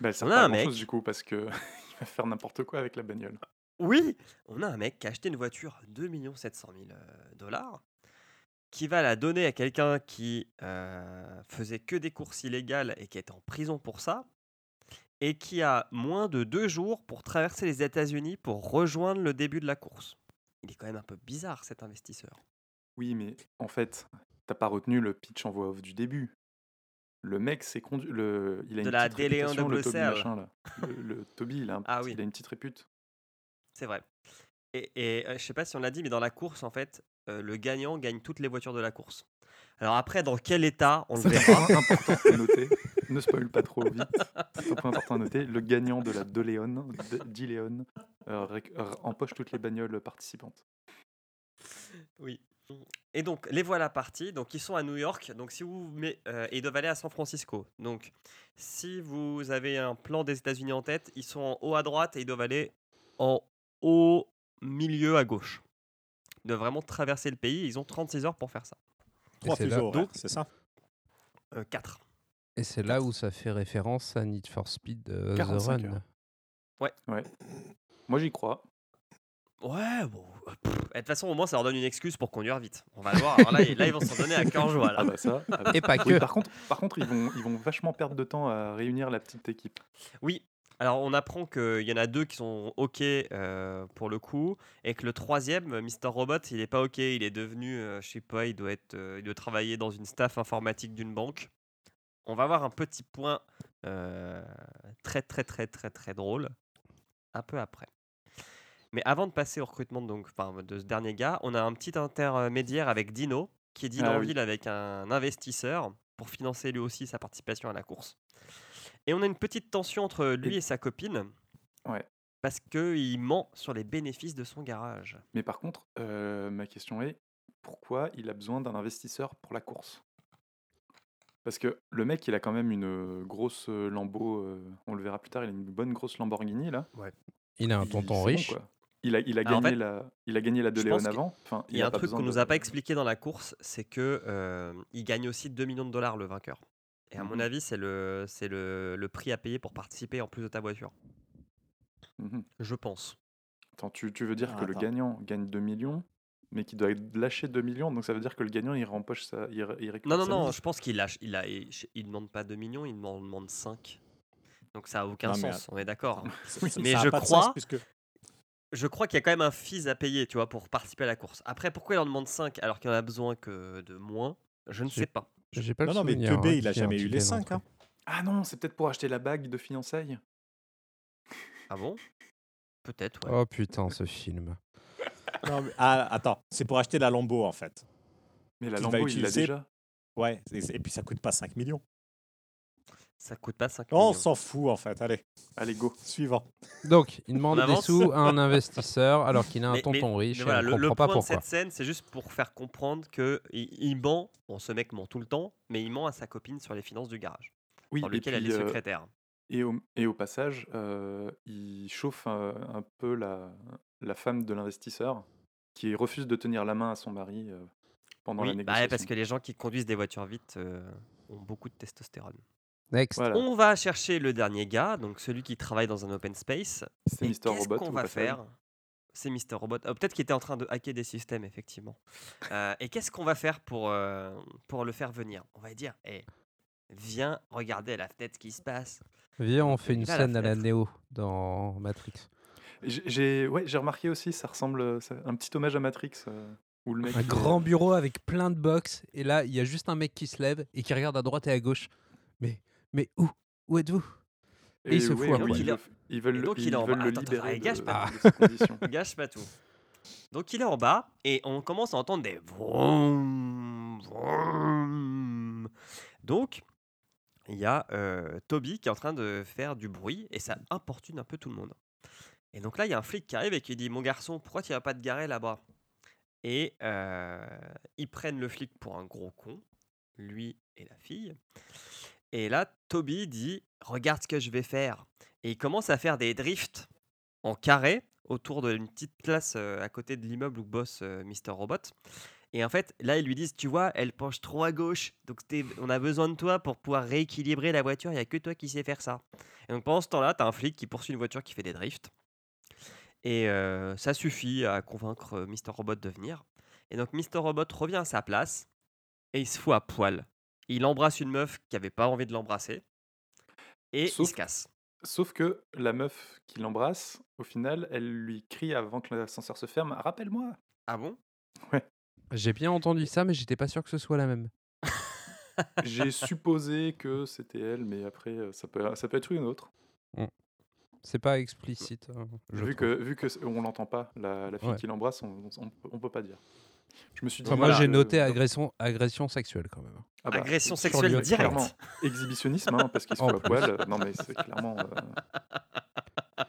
Bah, elle sert On pas a à un grand chose mec. du coup parce que il va faire n'importe quoi avec la bagnole. Oui, on a un mec qui a acheté une voiture 2 700 000 euh, dollars, qui va la donner à quelqu'un qui euh, faisait que des courses illégales et qui est en prison pour ça, et qui a moins de deux jours pour traverser les États-Unis pour rejoindre le début de la course. Il est quand même un peu bizarre cet investisseur. Oui, mais en fait, t'as pas retenu le pitch en voix off du début. Le mec, c'est conduit. Le... Il a De une la petite Déléon de réputation, le Toby machin là. Le, le Toby, il a, un Ah oui. il a une petite répute. C'est vrai. Et, et, euh, je sais pas si on l'a dit, mais dans la course, en fait, euh, le gagnant gagne toutes les voitures de la course. Alors après, dans quel état, on le C'est verra. un point important à noter. Ne spoil pas trop vite. C'est un point important à noter. Le gagnant de la DeLeon, de- d'Ileon, euh, euh, empoche toutes les bagnoles participantes. Oui. Et donc, les voilà partis. Donc, ils sont à New York. Donc, si vous mais, euh, et ils doivent aller à San Francisco. Donc, si vous avez un plan des États-Unis en tête, ils sont en haut à droite et ils doivent aller en haut milieu à gauche. Doivent vraiment traverser le pays. Ils ont 36 heures pour faire ça. Trois c'est là- fuseaux horaires, donc- c'est ça 4. Et c'est là où ça fait référence à Need for Speed euh, The 45 Run. heures. Moi, j'y crois. Ouais, bon. De toute façon, au moins, ça leur donne une excuse pour conduire vite. On va le voir. Alors là, là, ils vont s'en donner à cœur joie. Là. Ah bah ça. ah bah Et pas Oui, que. par contre, par contre ils, vont, ils vont vachement perdre de temps à réunir la petite équipe. Oui. Alors, on apprend qu'il y en a deux qui sont OK euh, pour le coup, et que le troisième, euh, Mr. Robot, il est pas OK. Il est devenu, euh, je sais pas, il doit, être, euh, il doit travailler dans une staff informatique d'une banque. On va voir un petit point très, très, très, très, très drôle un peu après. Mais avant de passer au recrutement donc, enfin, de ce dernier gars, on a un petit intermédiaire avec Dino, qui est deal Ah en oui. ville avec un investisseur pour financer lui aussi sa participation à la course. Et on a une petite tension entre lui Et- et sa copine Ouais. parce qu'il ment sur les bénéfices de son garage. Mais par contre, euh, ma question est pourquoi il a besoin d'un investisseur pour la course? Parce que le mec, il a quand même une euh, grosse euh, Lambo, euh, on le verra plus tard, il a une bonne grosse Lamborghini là. Il a un Il- tonton bon, riche. quoi. Il a, il a Alors, en gagné fait, la, il a gagné la avant. Enfin, Il y a un pas truc qu'on nous de- a pas expliqué dans la course, c'est que euh, il gagne aussi 2 millions de dollars le vainqueur. Et à mon Mhm. avis, c'est le, c'est le, le prix à payer pour participer en plus de ta voiture. Mhm. Je pense. Attends, tu, tu veux dire Ah, que le gagnant gagne 2 millions, mais qu'il doit lâcher 2 millions, donc ça veut dire que le gagnant il rempoche ça, il, il récupère Non, non, sa non, mise je pense qu'il lâche. Il a, il, il demande pas 2 millions, il demande, demande 5. Donc ça a aucun Non, mais sens, on est d'accord. Mais ça je sens crois- puisque- Je crois qu'il y a quand même un fils à payer, tu vois, pour participer à la course. Après, pourquoi il en demande 5 alors qu'il en a besoin que de moins? Je ne sais pas. J'ai pas Non, le non, mais Teubé, hein, il a jamais eu les ticket 5. d'entrée. Ah non, c'est peut-être pour acheter la bague de fiançailles. Ah bon? Peut-être, ouais. Oh putain, ce film. Non, mais- ah, attends, c'est pour acheter la Lambo en fait. Mais la Lambo, il l'a utiliser- déjà. Ouais, et, et puis ça coûte pas 5 millions. Ça coûte pas 5 Oh, millions. on s'en fout en fait. Allez, Allez, go. suivant. Donc, il demande des sous à un investisseur alors qu'il a un Mais- tonton mais riche voilà, et on le, le comprend pas point de cette scène, c'est juste pour faire comprendre que il, il ment. Bon, ce mec ment tout le temps, mais il ment à sa copine sur les finances du garage, Oui, dans lequel elle est euh, secrétaire. Et au, et au passage, euh, il chauffe un, un peu la, la femme de l'investisseur qui refuse de tenir la main à son mari euh, pendant la Oui, bah ouais, négociation. parce que les gens qui conduisent des voitures vite euh, ont beaucoup de testostérone. Next. Voilà, On va chercher le dernier gars, donc celui qui travaille dans un open space. c'est Mister qu'est-ce Robot. qu'on au va faire? C'est Mister Robot. Euh, Peut-être qu'il était en train de hacker des systèmes, effectivement. Euh, et qu'est-ce qu'on va faire pour, euh, pour le faire venir? On va lui dire Eh, viens regarder à la fenêtre ce qui se passe. Viens, on fait une la scène à la. Néo dans Matrix. J'ai ouais, j'ai remarqué aussi, ça ressemble ça- un petit hommage à Matrix. euh, où le mec Un il grand bureau avec plein de box et là, il y a juste un mec qui se lève et qui regarde à droite et à gauche. Mais, mais où? Où êtes-vous? Et il se fout oui, Il est- le- Ils veulent, et donc, il ils est en veulent bas. Attends, attends, gâche de, pas. Gâche pas tout. Donc il est en bas et on commence à entendre des vroom, vroom. Donc il y a euh, Toby qui est en train de faire du bruit et ça importune un peu tout le monde. Et donc là il y a un flic qui arrive et qui dit mon garçon pourquoi tu vas pas te garer là-bas? Et euh, ils prennent le flic pour un gros con, lui et la fille. Et là Toby dit regarde ce que je vais faire et il commence à faire des drifts en carré autour d'une petite place à côté de l'immeuble où bosse Mister Robot. Et en fait, là, ils lui disent, tu vois, elle penche trop à gauche, donc on a besoin de toi pour pouvoir rééquilibrer la voiture, il n'y a que toi qui sais faire ça. Et donc pendant ce temps-là, tu as un flic qui poursuit une voiture qui fait des drifts. Et ça suffit à convaincre Mister Robot de venir. Et donc Mister Robot revient à sa place et il se fout à poil. Il embrasse une meuf qui avait pas envie de l'embrasser. Et il Sauf- se casse. Sauf que la meuf qui l'embrasse, au final, elle lui crie avant que l'ascenseur se ferme Rappelle-moi Ah bon? J'ai bien entendu ça, mais j'étais pas sûr que ce soit la même. J'ai supposé que c'était elle, mais après, euh, ça peut, ça peut être une autre. C'est pas explicite. hein, Vu que, vu que on l'entend pas, la, la fille Ouais. qui l'embrasse, on, on, on peut pas dire. Je me suis dit. Enfin, moi, voilà, j'ai noté agression, agression sexuelle quand même. ah bah, Agression sexuelle directe. Clairement, exhibitionnisme, hein, parce qu'il se fout à poil. Non, mais c'est clairement. euh,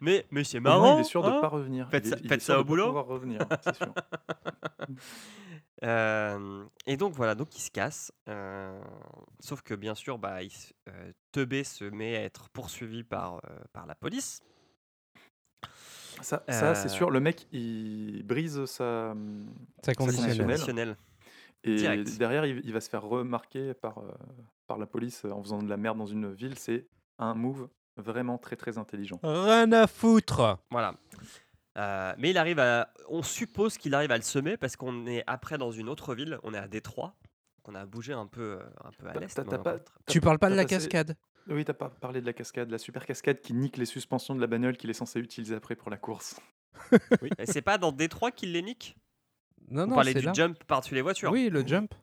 Mais, mais c'est marrant. il est sûr de hein ne pas revenir. Faites Il est- ça- il est ça de au pas boulot. pouvoir revenir, c'est sûr. Euh, et donc voilà, donc il se casse. euh, sauf que bien sûr, bah, il se- euh, Teubé se met à être poursuivi par, euh, par la police. Ça, ça, c'est Euh, sûr. Le mec, il brise sa. conditionnel. conditionnelle. Conditionnel. Et Direct. derrière, il, il va se faire remarquer par, euh, par la police euh, en faisant de la merde dans une ville. C'est un move vraiment très très intelligent. Rien à foutre Voilà. Euh, mais il arrive à. On suppose qu'il arrive à le semer parce qu'on est après dans une autre ville. On est à Détroit. On a bougé un peu, euh, un peu à l'est. Tu parles pas de la cascade? Oui, t'as pas parlé de la cascade, la super cascade qui nique les suspensions de la bagnole qu'il est censé utiliser après pour la course. Et c'est pas dans Détroit qu'il les nique? Non, On non, parlait c'est du là. jump par-dessus les voitures. Oui, le jump.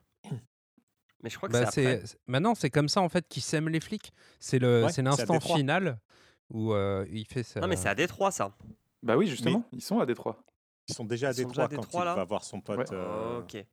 Mais je crois que Bah, c'est après. c'est c'est- maintenant c'est comme ça en fait qu'ils sèment les flics. C'est le Ouais, c'est l'instant final où euh, il fait ça. Non, mais c'est à Détroit ça. Bah oui, justement, ils sont à Détroit. Ils sont déjà à Ils sont déjà Détroit à quand Détroit, il là va voir son pote. Ouais. euh, Ok.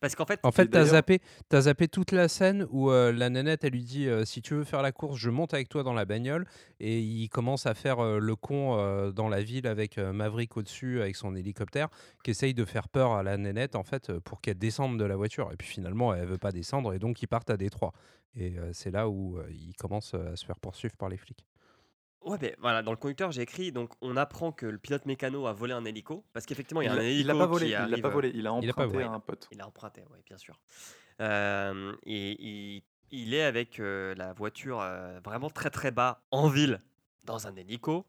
Parce qu'en fait, En fait, t'as d'ailleurs- zappé, t'as zappé toute la scène où euh, la nanette, elle lui dit euh, si tu veux faire la course, je monte avec toi dans la bagnole. Et il commence à faire euh, le con euh, dans la ville avec euh, Maverick au-dessus, avec son hélicoptère, qui essaye de faire peur à la nanette en fait euh, pour qu'elle descende de la voiture. Et puis finalement, elle veut pas descendre et donc ils partent à Détroit. Et euh, c'est là où euh, il commence euh, à se faire poursuivre par les flics. Ouais, mais voilà, dans le conducteur, j'ai écrit donc on apprend que le pilote mécano a volé un hélico parce qu'effectivement, il y a Il un hélico il l'a pas volé, qui il l'a pas euh, volé, il a Il a pas emprunté volé. à un pote. Il a emprunté, oui, bien sûr. Euh, et il, il est avec euh, la voiture euh, vraiment très très bas en ville dans un hélico.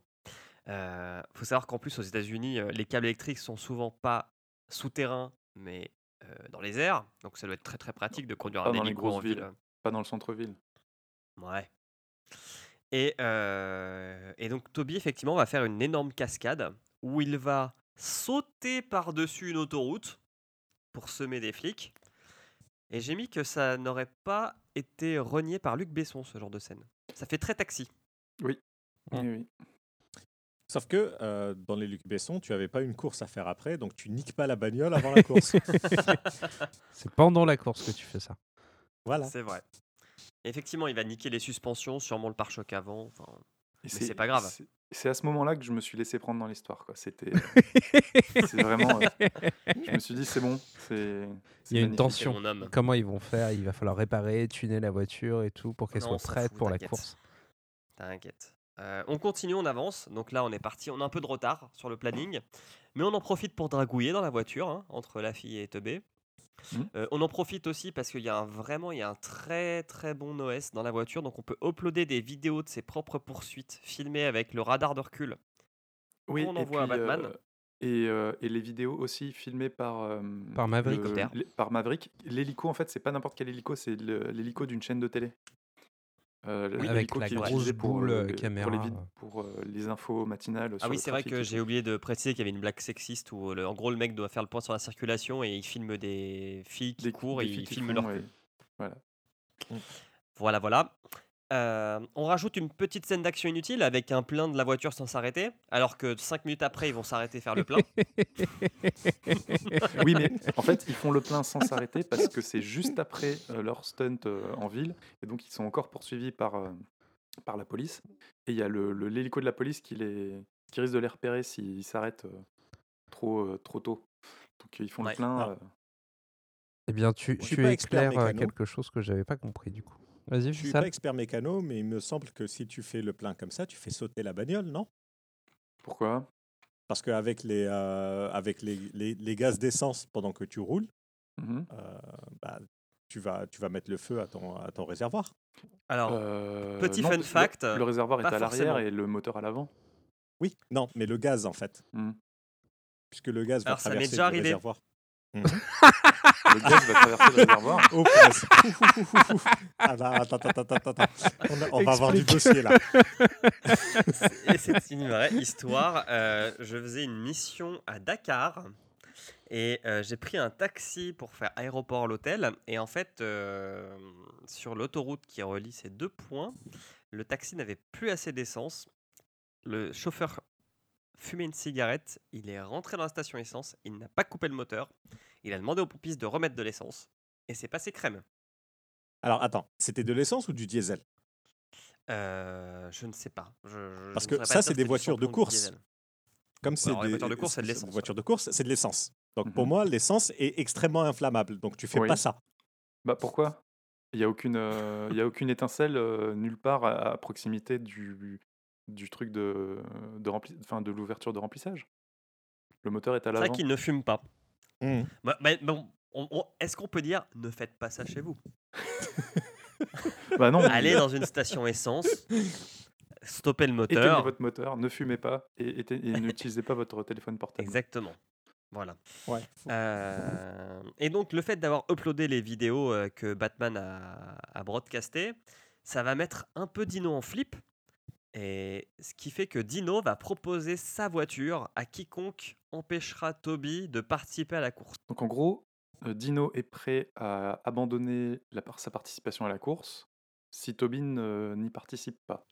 Il faut savoir qu'en plus aux États-Unis, euh, les câbles électriques sont souvent pas souterrains, mais euh, dans les airs. Donc ça doit être très très pratique de conduire Pas un dans les hélico grosses en ville. villes. Pas dans le centre-ville. Ouais. Et, euh, et donc Toby, effectivement, va faire une énorme cascade où il va sauter par-dessus une autoroute pour semer des flics. Et j'ai mis que ça n'aurait pas été renié par Luc Besson, ce genre de scène. Ça fait très taxi. Oui, Mm. oui, oui. Sauf que euh, dans les Luc Besson, tu avais pas une course à faire après, donc tu niques pas la bagnole avant la course. C'est pendant la course que tu fais ça. voilà. C'est vrai. Effectivement, il va niquer les suspensions, sûrement le pare-choc avant. Enfin, Mais c'est pas grave. c'est- C'est à ce moment-là que je me suis laissé prendre dans l'histoire. quoi. C'était. c'est vraiment. euh, je me suis dit, c'est bon. C'est. c'est Il y a une tension. c'est mon homme. Comment ils vont faire? Il va falloir réparer, tuner la voiture et tout pour qu'elle Non, soit prête fout, pour la course. T'inquiète. Euh, on continue, on avance. Donc là, on est parti. On a un peu de retard sur le planning. Mais on en profite pour dragouiller dans la voiture, hein, entre la fille et Teubé. Mhm. Euh, on en profite aussi parce qu'il y a un, vraiment il y a un très très bon OS dans la voiture. Donc on peut uploader des vidéos de ses propres poursuites filmées avec le radar de recul. Oui, on et envoie à Batman. euh, et, euh, et les vidéos aussi filmées par, euh, Par Maverick. le- par Maverick. L'hélico, en fait, c'est pas n'importe quel hélico, c'est l'hélico d'une chaîne de télé. Euh, Oui, avec la grosse utilisé pour, boule, euh, euh, caméra. Pour les, vid- pour, euh, les infos matinales. Ah oui, c'est vrai que j'ai oublié de préciser qu'il y avait une blague sexiste où le- en gros le mec doit faire le point sur la circulation et il filme des filles qui Des- courent des et il filme leur ouais. Voilà. Voilà, voilà. Euh, on rajoute une petite scène d'action inutile avec un plein de la voiture sans s'arrêter, alors que 5 minutes après, ils vont s'arrêter faire le plein. Oui, mais en fait, ils font le plein sans s'arrêter parce que c'est juste après euh, leur stunt euh, en ville. Et donc, ils sont encore poursuivis par, euh, par la police. Et il y a le- le- l'hélico de la police qui, les, qui risque de les repérer s'ils s'arrêtent euh, trop, euh, trop tôt. Donc, ils font Ouais. le plein. Ah. euh, Eh bien, tu, tu éclaires quelque chose que j'avais pas compris du coup. Vas-y, Je suis Vissal. pas expert mécano, mais il me semble que si tu fais le plein comme ça, tu fais sauter la bagnole, non? Pourquoi? Parce qu'avec les, euh, avec les, les, les gaz d'essence pendant que tu roules, Mhm. euh, bah, tu, vas, tu vas mettre le feu à ton, à ton réservoir. Alors, Euh, petit non, fun fact, Le, réservoir est à l'arrière et le moteur à l'avant. Oui, non, mais le gaz en fait. Mhm. Puisque le gaz va Alors, ça traverser déjà le arrivé. réservoir. Le gaz va traverser le réservoir. Oh, punaise. Ah, bah, attends, attends, attends, attends, attends. On, a- on va avoir du dossier là. et c'est une vraie histoire. Euh, je faisais une mission à Dakar et euh, j'ai pris un taxi pour faire aéroport l'hôtel. Et en fait, euh, sur l'autoroute qui relie ces deux points, le taxi n'avait plus assez d'essence. Le chauffeur fumait une cigarette. Il est rentré dans la station essence. Il n'a pas coupé le moteur. Il a demandé aux pompistes de remettre de l'essence. Et c'est passé crème. Alors attends, c'était de l'essence ou du diesel? Euh, je ne sais pas. Je- je Parce que ça, c'est des voitures de course. Comme c'est des voitures de course, c'est de l'essence, voitures de course, c'est de l'essence. Donc pour Mhm. moi, l'essence est extrêmement inflammable. Donc tu fais Oui. pas ça. Bah pourquoi? Il n'y a, aucune, euh, il y a aucune étincelle euh, nulle part à, à proximité du, du truc de, de, rempli- enfin, de l'ouverture de remplissage. Le moteur est à C'est vrai l'avant. qu'il ne fume pas. Mhm. Bah, bah, bon, on- on- Est-ce qu'on peut dire ne faites pas ça chez vous? Bah non, Allez dans une station essence, stoppez le éteignez moteur. votre moteur, ne fumez pas et, éteignez- et n'utilisez pas votre téléphone portable. Exactement. Voilà. Ouais. Euh, et donc le fait d'avoir uploadé les vidéos euh, que Batman a, a broadcastées, ça va mettre un peu Dino en flip. Et ce qui fait que Dino va proposer sa voiture à quiconque empêchera Toby de participer à la course. Donc en gros, euh, Dino est prêt à abandonner la sa participation à la course si euh, n'y participe pas.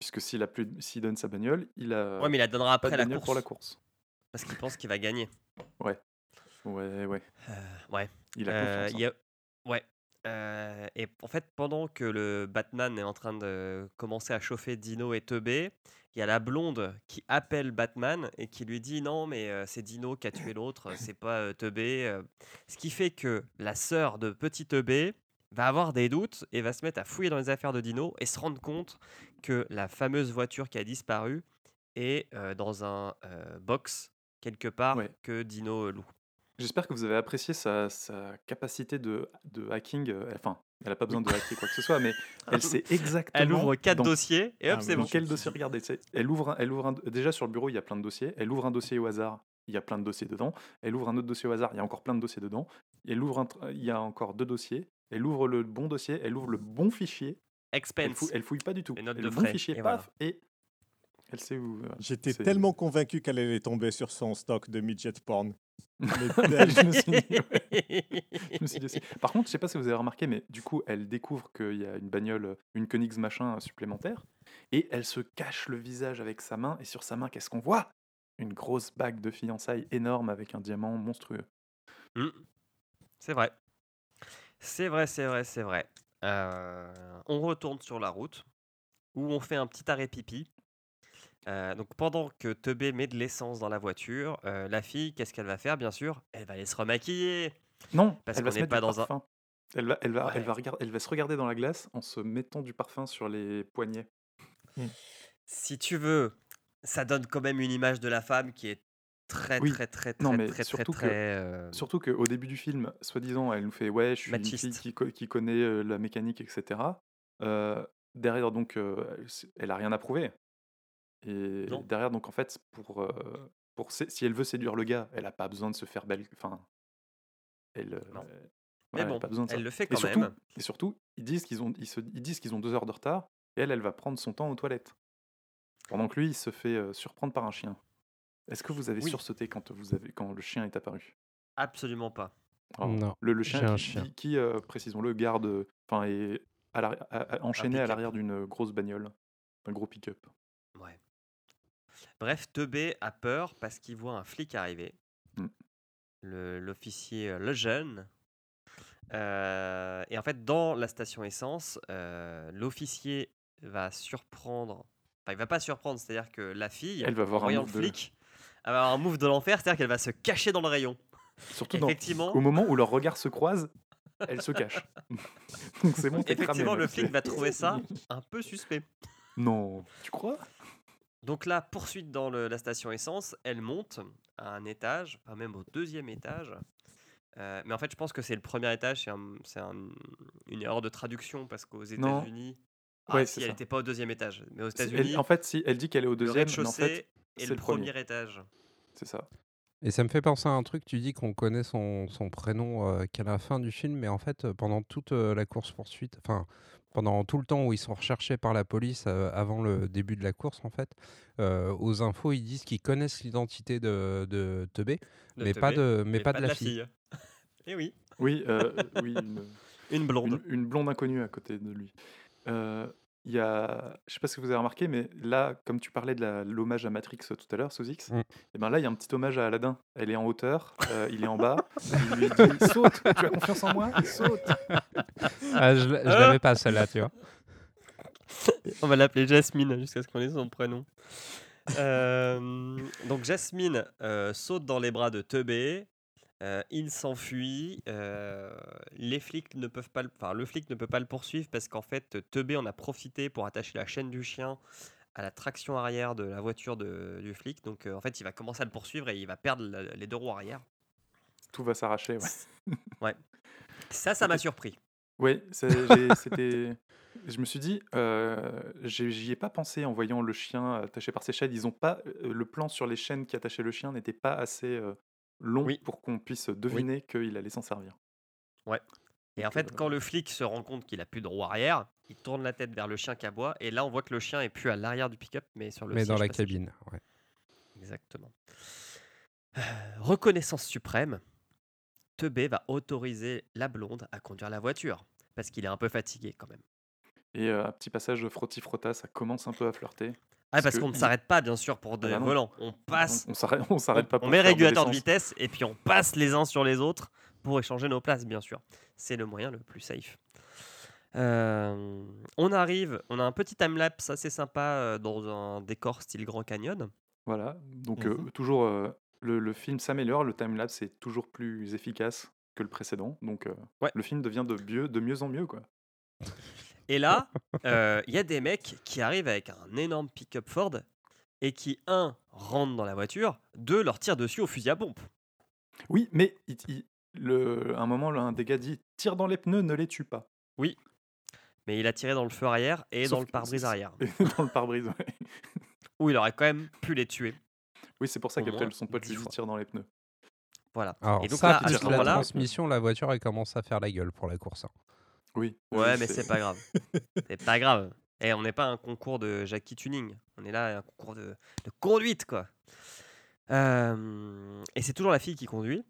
Puisque s'il a plus, s'il donne sa bagnole, il a Ouais, mais il la donnera après la course. pour la course. Parce qu'il pense qu'il va gagner. Ouais. Ouais, ouais. Euh, ouais. Il a Euh, confiance. hein. y a- Ouais. Euh, et en fait, pendant que le Batman est en train de commencer à chauffer Dino et Teubé, il y a la blonde qui appelle Batman et qui lui dit non, mais euh, c'est Dino qui a tué l'autre, c'est pas euh, Teubé. Ce qui fait que la sœur de Petit Teubé va avoir des doutes et va se mettre à fouiller dans les affaires de Dino et se rendre compte que la fameuse voiture qui a disparu est dans un box quelque part Ouais. que Dino loue. J'espère que vous avez apprécié sa, sa capacité de, de hacking. euh, Enfin, elle n'a pas besoin de hacker quoi que ce soit, mais elle sait exactement. Elle ouvre quatre dans- dossiers et hop, Ah, c'est bon. Quel dossier Regardez, c'est- elle ouvre, un- elle ouvre un- déjà sur le bureau, il y a plein de dossiers. Elle ouvre un dossier au hasard, il y a plein de dossiers dedans. Elle ouvre un autre dossier au hasard, il y a encore plein de dossiers dedans. Elle ouvre un tr- il y a encore deux dossiers. Elle ouvre le bon dossier, elle ouvre le bon fichier. Elle, Expense. fou- elle fouille pas du tout. Les notes Et de le bon frais, fichier, et paf, et elle sait où. euh, J'étais c'est- tellement convaincu qu'elle allait tomber sur son stock de midget porn. Mais je me suis dit, ouais. Je me suis dit aussi. Par contre, je sais pas si vous avez remarqué, mais du coup, elle découvre qu'il y a une bagnole, une Koenigs machin euh, supplémentaire, et elle se cache le visage avec sa main, et sur sa main, qu'est-ce qu'on voit? Une grosse bague de fiançailles énorme avec un diamant monstrueux. Mm. C'est vrai. C'est vrai, c'est vrai, c'est vrai. Euh, on retourne sur la route où on fait un petit arrêt pipi. Euh, donc pendant que Teubé met de l'essence dans la voiture, euh, la fille, qu'est-ce qu'elle va faire Bien sûr, elle va aller se remaquiller. Non, Parce elle va qu'on se mettre pas du dans un-. Elle va, elle, va, elle, va regarder, elle va se regarder dans la glace en se mettant du parfum sur les poignets. Si tu veux, ça donne quand même une image de la femme qui est très, Oui. très, très, très, Non, mais très, très, surtout que- très. euh, Surtout qu'au début du film, soi-disant, elle nous fait Ouais, je suis une fille qui, co- qui connaît euh, la mécanique, etc. Euh, derrière, donc, euh, elle a rien à prouver. Et Non. derrière, donc, en fait, pour, euh, pour sé- si elle veut séduire le gars, elle a pas besoin de se faire belle. Enfin, elle. euh, Non. Mais elle a bon, pas besoin de ça. elle le fait Et quand surtout, même. et surtout, ils disent qu'ils ont, ils se- ils disent qu'ils ont deux heures de retard, et elle, elle va prendre son temps aux toilettes. Pendant que lui, il se fait euh, surprendre par un chien. Est-ce que vous avez Oui. sursauté quand, vous avez, quand le chien est apparu? Absolument pas. Oh, Non, le, le j'ai chien un qui, chien. qui- qui, euh, précisons-le, garde, enfin, est à l'arri- à- à- enchaîné à l'arrière d'une grosse bagnole, un gros pick-up. Bref, Teubé a peur parce qu'il voit un flic arriver. Mm. Le- L'officier euh, Lejeune. Euh, et en fait, dans la station essence, euh, l'officier va surprendre. Enfin, il va pas surprendre, c'est-à-dire que la fille, Elle va voir un le de- flic, elle va avoir un move de l'enfer, c'est-à-dire qu'elle va se cacher dans le rayon. Surtout dans- Effectivement, au moment où leurs regards se croisent, elle se cache. Donc c'est bon, t'es cramé, effectivement, le flic va trouver ça un peu suspect. Non, tu crois? Donc là, poursuite dans le- la station essence, elle monte à un étage, enfin même au deuxième étage. Euh, mais en fait, je pense que c'est le premier étage, c'est un- c'est un- une erreur de traduction parce qu'aux. États-Unis, ah Ouais, si, elle n'était pas au deuxième étage, mais aux États-Unis, En fait, si elle dit qu'elle est au le deuxième, mais en fait, c'est le le premier. premier étage. c'est ça. Et ça me fait penser à un truc, tu dis qu'on connaît son, son prénom euh, qu'à la fin du film, mais en fait, euh, pendant toute euh, la course-poursuite, enfin, pendant tout le temps où ils sont recherchés par la police euh, avant le début de la course, en fait, euh, aux infos, ils disent qu'ils connaissent l'identité de, de Teubé, mais, pas de, mais, pas, de la fille. Et oui, Oui, euh, oui, une, une blonde. une- une blonde inconnue à côté de lui. Euh, Il y a, je sais pas si vous avez remarqué, mais là, comme tu parlais de la- l'hommage à Matrix tout à l'heure, Sozix, Mm. et ben là, il y a un petit hommage à Aladdin. Elle est en hauteur, euh, il est en bas, il lui dit saute, tu as confiance en moi, saute. Ah, je je l'avais pas celle-là, tu vois. On va l'appeler Jasmine jusqu'à ce qu'on ait son prénom. Euh, donc Jasmine euh, saute dans les bras de Teubé. Euh, il s'enfuit. euh, les flics ne peuvent pas, le- enfin le flic ne peut pas le poursuivre parce qu'en fait Teubé en a profité pour attacher la chaîne du chien à la traction arrière de la voiture de- du flic. Donc euh, en fait il va commencer à le poursuivre et il va perdre la- les deux roues arrière. Tout va s'arracher, ouais. Ça, ça m'a surpris. Oui, c'était. Je me suis dit, euh, j'y ai pas pensé en voyant le chien attaché par ses chaînes. Ils ont pas le plan sur les chaînes qui attachaient le chien n'était pas assez euh, long Oui. pour qu'on puisse deviner qu'il allait s'en servir. Et en fait, quand le flic se rend compte qu'il a plus de roue arrière, il tourne la tête vers le chien qui aboie. Et là, on voit que le chien est plus à l'arrière du pick-up, mais sur le Mais dans la cabine, ouais. Exactement. Euh, reconnaissance suprême. Teubé va autoriser la blonde à conduire la voiture. Parce qu'il est un peu fatigué quand même. Et euh, un petit passage de frotti frotta, ça commence un peu à flirter. Ah, parce qu'on ne s'arrête pas, bien sûr, pour des bah non. volants. On passe, On, on s'arrête, pas on met de régulateur de vitesse et puis on passe les uns sur les autres pour échanger nos places, bien sûr. C'est le moyen le plus safe. Euh, on arrive, on a un petit timelapse assez sympa euh, dans un décor style Grand Canyon. Voilà, donc euh, Mhm. toujours euh, le, le film s'améliore, le timelapse est toujours plus efficace que le précédent, donc Ouais. le film devient de mieux, de mieux en mieux quoi. Et là, euh, il y a des mecs qui arrivent avec un énorme pick-up Ford et qui, un, rentrent dans la voiture, deux, leur tirent dessus au fusil à pompe. Oui, mais il- il- le, à un moment, un des gars dit tire dans les pneus, ne les tue pas. Mais il a tiré dans le feu arrière et Sauf dans le que pare-brise arrière. dans le pare-brise. ouais. Où il aurait quand même pu les tuer. Oui, c'est pour ça Au qu'après son pote dix lui dit fois. tire dans les pneus. Voilà. Alors Et donc ça, là, à ce la moment-là- transmission, la voiture, elle commence à faire la gueule pour la course. hein. Oui. Ouais, mais c'est pas grave. C'est pas grave. Et on n'est pas un concours de Jackie Tuning. On est là à un concours de, de conduite, quoi. Euh, et c'est toujours la fille qui conduit.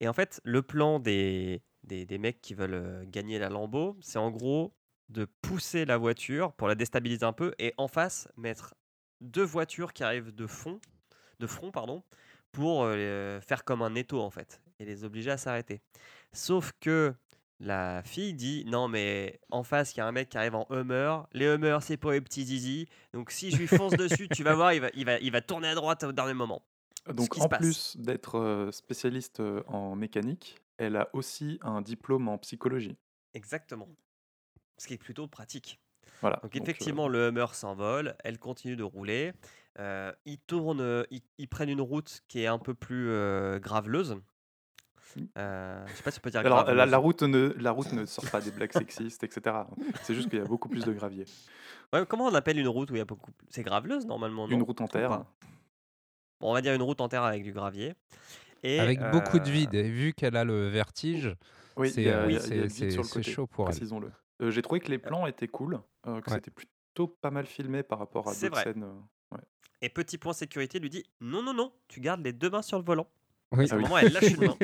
Et en fait, le plan des, des, des mecs qui veulent euh, gagner la Lambeau, c'est en gros de pousser la voiture pour la déstabiliser un peu et en face mettre deux voitures qui arrivent de fond, de front, pardon, pour euh, faire comme un étau en fait et les obliger à s'arrêter. Sauf que la fille dit non mais en face il y a un mec qui arrive en Hummer, les Hummers c'est pour les petits zizi, donc si je lui fonce dessus tu vas voir il va, il va, il va tourner à droite au dernier moment. Donc en plus d'être euh, spécialiste euh, en mécanique, elle a aussi un diplôme en psychologie. Exactement. Ce qui est plutôt pratique. Voilà. Donc donc, euh, effectivement le Hummer s'envole, elle continue de rouler, euh, ils tournent, ils, ils prennent une route qui est un peu plus euh, graveleuse. Euh, je sais pas si on peut dire Alors, la, route ne, la route ne sort pas des blagues sexistes, etc. C'est juste qu'il y a beaucoup plus de gravier. Ouais, comment on appelle une route où il y a beaucoup C'est graveleuse normalement, non Une route en terre. Bon, on va dire une route en terre avec du gravier. Et, Avec beaucoup de euh, vide. Et vu qu'elle a le vertige, Oui, c'est a, euh, chaud pour elle. Précisons-le. Euh, J'ai trouvé que les plans étaient cool, euh, que Ouais. c'était plutôt pas mal filmé par rapport à C'est d'autres vrai. scènes. euh. Et petit point sécurité lui dit non, non, non, tu gardes les deux mains sur le volant. Oui. À un Ah oui. moment, elle lâche une main.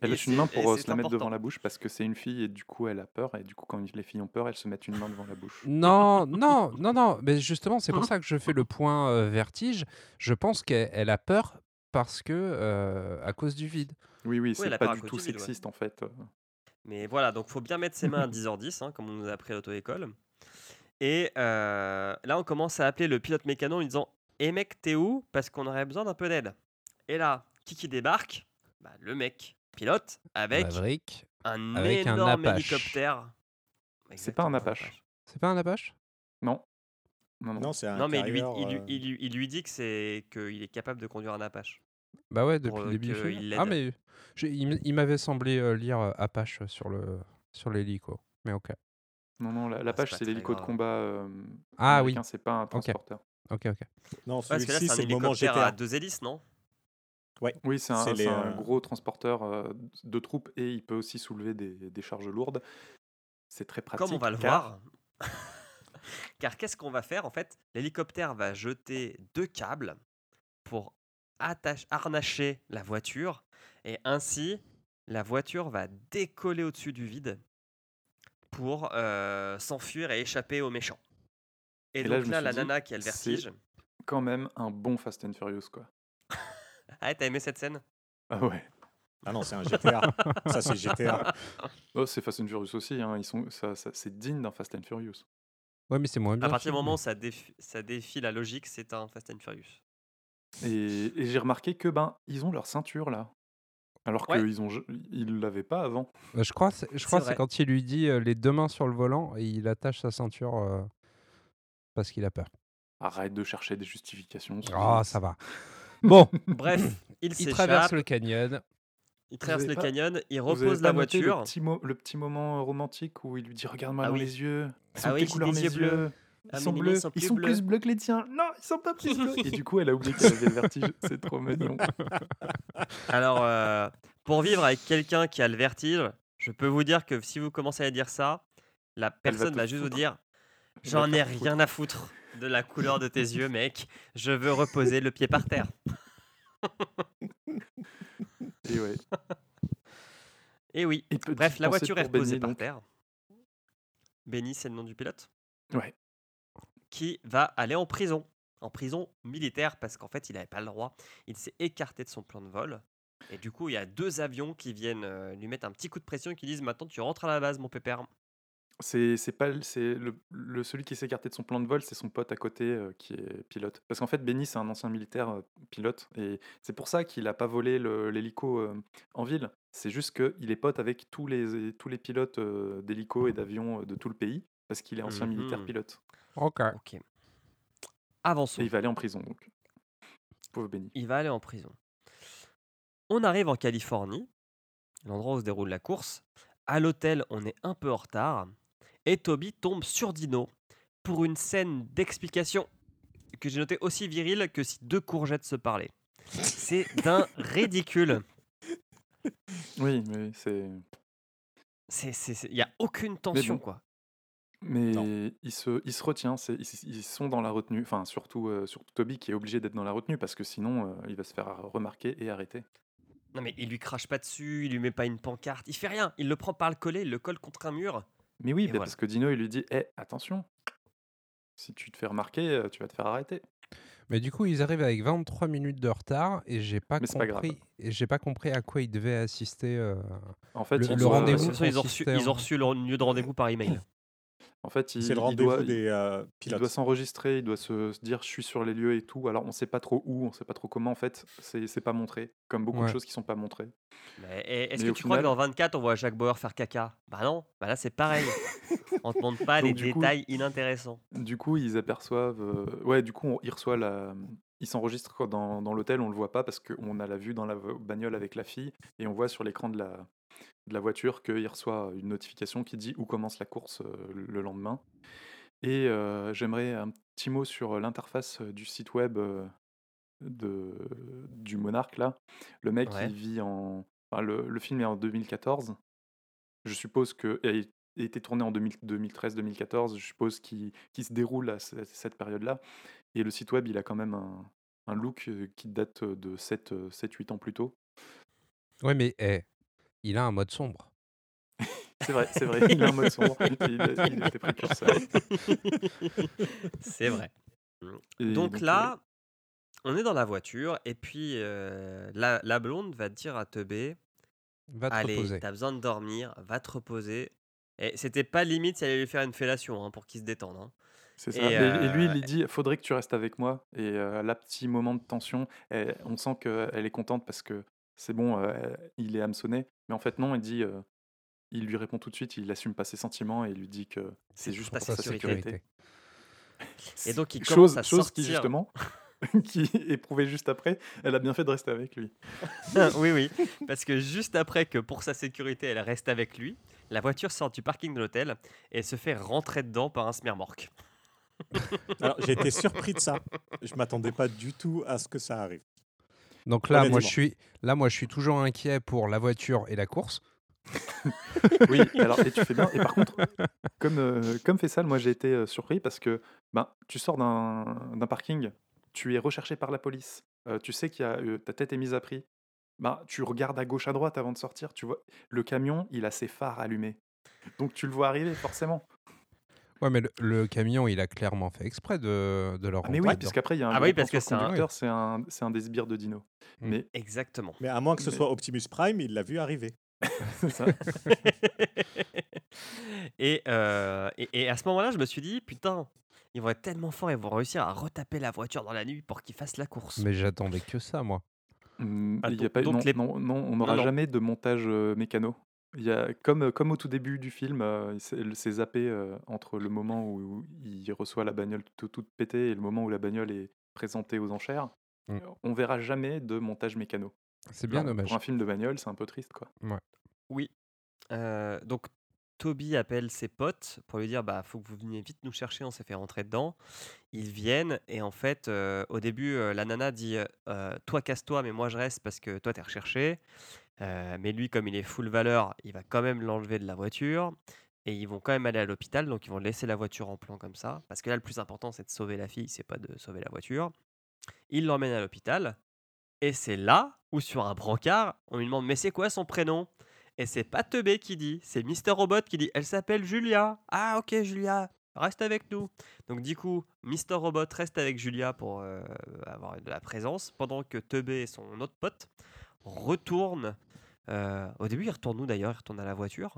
Elle lâche une main pour euh, se la mettre devant la bouche parce que c'est une fille et du coup elle a peur et du coup quand les filles ont peur elles se mettent une main devant la bouche. Non, non, non, non. Mais justement, c'est pour ça que je fais le point euh, vertige. Je pense qu'elle elle a peur parce que euh, à cause du vide. Oui oui c'est pas du tout vide, ouais. sexiste en fait. Mais voilà, donc faut bien mettre ses mains à 10h10, hein, comme on nous a appris à l'auto-école. Et euh, là, on commence à appeler le pilote mécano en lui disant Eh mec, t'es où? Parce qu'on aurait besoin d'un peu d'aide. Et là, qui qui débarque Bah, Le mec, pilote, avec Maverick. un avec énorme hélicoptère. C'est pas un Apache. C'est pas un Apache? Non. Non non. Non, c'est un Non, mais il lui, il, euh, il lui- il lui dit que c'est qu'il est capable de conduire un Apache. Bah ouais, depuis euh, le début du que film. il Ah mais il il m'avait semblé euh, lire euh, Apache sur le sur l'hélico. Mais ok. Non non la, Ah, la c'est l'hélico de combat euh, Ah oui. c'est pas un transporteur. Ok, ok. Non, celui-ci, c'est le moment hélicoptère à GTA. deux hélices, non? Oui, c'est un, C'est c'est les, un euh, gros transporteur euh, de troupes et il peut aussi soulever des, des charges lourdes. C'est très pratique. Comme on va le car- voir. Car qu'est-ce qu'on va faire en fait? L'hélicoptère va jeter deux câbles pour attache, harnacher la voiture et ainsi la voiture va décoller au-dessus du vide pour euh, s'enfuir et échapper aux méchants. Et, donc là, la dit, nana qui a le c'est- vertige. Quand même un bon Fast and Furious quoi. Ah, t'as aimé cette scène? Ah ouais. Ah non, c'est un GTA. Ça, c'est GTA. Oh, c'est Fast and Furious aussi, hein. Ils sont, ça, ça- c'est digne d'un Fast and Furious. Ouais, mais c'est moins bien. À partir du moment où ça, défi- ça défie la logique, c'est un Fast and Furious. Et, et j'ai remarqué que ben ils ont leur ceinture là, alors Ouais. qu'ils ont, ils l'avaient pas avant. Euh, je crois, c'est- je crois c'est quand il lui dit euh, les deux mains sur le volant et il attache sa ceinture euh, parce qu'il a peur. Arrête de chercher des justifications. Ah, ça va. Bon, Bref, il il traverse le canyon. il traverse le pas- canyon, il repose la voiture. Le petit, mo- le petit moment romantique où il lui dit regarde-moi Ah dans oui. les yeux. Ils Ah sont oui, quelle j'ai couleur des mes yeux bleus. Ils Ah, sont bleus. ils sont Ils plus sont bleus. plus bleus que les tiens. Non, ils sont pas plus bleus. Et du coup, elle a oublié qu'elle avait le vertige. C'est trop mignon. Alors, euh, pour vivre avec quelqu'un qui a le vertige, je peux vous dire que si vous commencez à dire ça, la personne te va, juste vous dire va J'en ai rien à foutre de la couleur de tes yeux, mec. Je veux reposer le pied par terre. Et ouais. Et oui. Et Bref, la voiture est Benny, reposée par terre. Benny, c'est le nom du pilote. Ouais. Qui va aller en prison. en prison militaire parce qu'en fait, il n'avait pas le droit. Il s'est écarté de son plan de vol. Et du coup, il y a deux avions qui viennent euh, lui mettre un petit coup de pression et qui disent Maintenant, tu rentres à la base, mon pépère. C'est c'est pas c'est le, le- celui qui s'est écarté de son plan de vol, c'est son pote à côté euh, qui est pilote. Parce qu'en fait, Benny c'est un ancien militaire euh, pilote et c'est pour ça qu'il a pas volé l'hélico euh, en ville. C'est juste qu'il est pote avec tous les tous les pilotes euh, d'hélico et d'avions euh, de tout le pays parce qu'il est ancien militaire Mhm. pilote Ok. Ok. et Avançons. il va aller en prison donc. Pauvre Benny. Il va aller en prison. On arrive en Californie, l'endroit où se déroule la course. À l'hôtel, on est un peu en retard. Et Toby tombe sur Dino pour une scène d'explication que j'ai noté aussi virile que si deux courgettes se parlaient. C'est d'un ridicule. Oui, mais c'est il y a aucune tension bon. quoi. mais il se il se retient, ils sont dans la retenue, enfin surtout euh, surtout Toby qui est obligé d'être dans la retenue parce que sinon euh, il va se faire remarquer et arrêter. Non mais il lui crache pas dessus, il lui met pas une pancarte, il fait rien. Il le prend par le collet, il le colle contre un mur. Mais oui, bah, voilà. parce que Dino, il lui dit Eh, attention, si tu te fais remarquer, euh, tu vas te faire arrêter. Mais du coup, ils arrivent avec 23 minutes de retard et j'ai pas Mais compris. Et j'ai pas compris à quoi ils devaient assister. euh, En fait, Le- le rendez-vous façon, ils ont reçu, ils ont reçu leur lieu de rendez-vous par email. En fait, il, le il doit, des euh, il doit s'enregistrer, il doit se, se dire je suis sur les lieux et tout. Alors, on sait pas trop où, on sait pas trop comment. En fait, c'est c'est pas montré, comme beaucoup de choses qui sont pas montrées. Est-ce que tu crois que dans 24, on voit Jacques Bauer faire caca? Bah non, bah là c'est pareil. on te montre pas Donc, les coup- détails inintéressants. Du coup, ils aperçoivent. euh, Ouais, du coup, on- il reçoit la. Il s'enregistre dans, dans l'hôtel, on le voit pas parce qu'on a la vue dans la bagnole avec la fille et on voit sur l'écran de la, de la voiture qu'il reçoit une notification qui dit où commence la course euh, le lendemain. Et euh, j'aimerais un petit mot sur l'interface euh, du site web de, du Monarque là. Le mec Ouais. il vit en. enfin, le, le film est en 2014. Je suppose que. et il a été tourné en 2013-2014. Je suppose qu'il se déroule à ce- cette période-là. Et le site web, il a quand même un, un look qui date de 7-8 ans plus tôt. Ouais, mais eh, il a un mode sombre. C'est vrai, c'est vrai. Il a un mode sombre. Il, il- il était précurseur. c'est vrai. Et Donc ouais. là, on est dans la voiture et puis euh, la, la blonde va dire à Teubé Va te Allez, reposer. t'as besoin de dormir, va te reposer. Et c'était pas limite si elle allait lui faire une fellation hein, pour qu'il se détende. hein. C'est ça. Et, Mais- Et, lui, il euh, lui dit faudrait que tu restes avec moi. Et euh, là, petit moment de tension, elle- on sent qu'elle est contente parce que c'est bon, euh, il est hameçonné. Mais en fait, non, il dit. euh, il lui répond tout de suite, il assume pas ses sentiments et il lui dit que c'est juste pour sa sécurité. sécurité. Et donc il chose, commence à chose qui sortir. justement, qui est prouvée juste après, elle a bien fait de rester avec lui. oui, oui. Parce que juste après que pour sa sécurité, elle reste avec lui, la voiture sort du parking de l'hôtel et se fait rentrer dedans par un smirmorque. Alors, j'ai été surpris de ça. Je m'attendais pas du tout à ce que ça arrive. Donc là, moi, je suis là, moi, je suis toujours inquiet pour la voiture et la course. Oui, alors et tu fais bien. Et par contre, comme, euh, comme Fessal, moi j'ai été euh, surpris parce que ben, tu sors d'un d'un parking, tu es recherché par la police, euh, tu sais que ta tête est mise à prix. Ben, tu regardes à gauche à droite avant de sortir, tu vois, le camion, il a ses phares allumés. Donc tu le vois arriver forcément. Ouais, mais le, le camion, il a clairement fait exprès de, de leur Ah, mais oui, puisqu'après il y a un Ah oui, parce que c'est un- conducteur, c'est un, c'est un des sbires de Dino. Mm. Mais Exactement. Mais à moins que ce soit Optimus Prime, il l'a vu arriver. c'est ça. et, euh, et, et à ce moment-là, je me suis dit, putain, ils vont être tellement forts, ils vont réussir à retaper la voiture dans la nuit pour qu'ils fassent la course. Mais j'attendais que ça, moi. Hum, Ah, a pas, donc non, les- non, non, on n'aura jamais de montage euh, mécano. Il y a, comme, comme au tout début du film, euh, c'est c'est zappé euh, entre le moment où il reçoit la bagnole tout- toute pétée et le moment où la bagnole est présentée aux enchères. Mm. On verra jamais de montage mécano. C'est bien Alors, dommage. Pour un film de bagnole, c'est un peu triste. quoi. Oui. Euh, donc, Toby appelle ses potes pour lui dire bah faut que vous veniez vite nous chercher, on s'est fait rentrer dedans. Ils viennent et en fait, euh, au début, euh, la nana dit euh, toi casse-toi, mais moi je reste parce que toi t'es recherché. Euh, mais lui, comme il est full valeur, il va quand même l'enlever de la voiture et ils vont quand même aller à l'hôpital. Donc ils vont laisser la voiture en plan comme ça parce que là, le plus important, c'est de sauver la fille, c'est pas de sauver la voiture. Il l'emmène à l'hôpital et c'est là où sur un brancard, on lui demande mais c'est quoi son prénom? Et c'est pas Teubé qui dit, c'est Mister Robot qui dit elle s'appelle Julia. Ah ok Julia. reste avec nous. Donc du coup, Mister Robot reste avec Julia pour euh, avoir de la présence, pendant que Teubé et son autre pote retournent. euh, au début, ils retournent où d'ailleurs? Ils retournent à la voiture?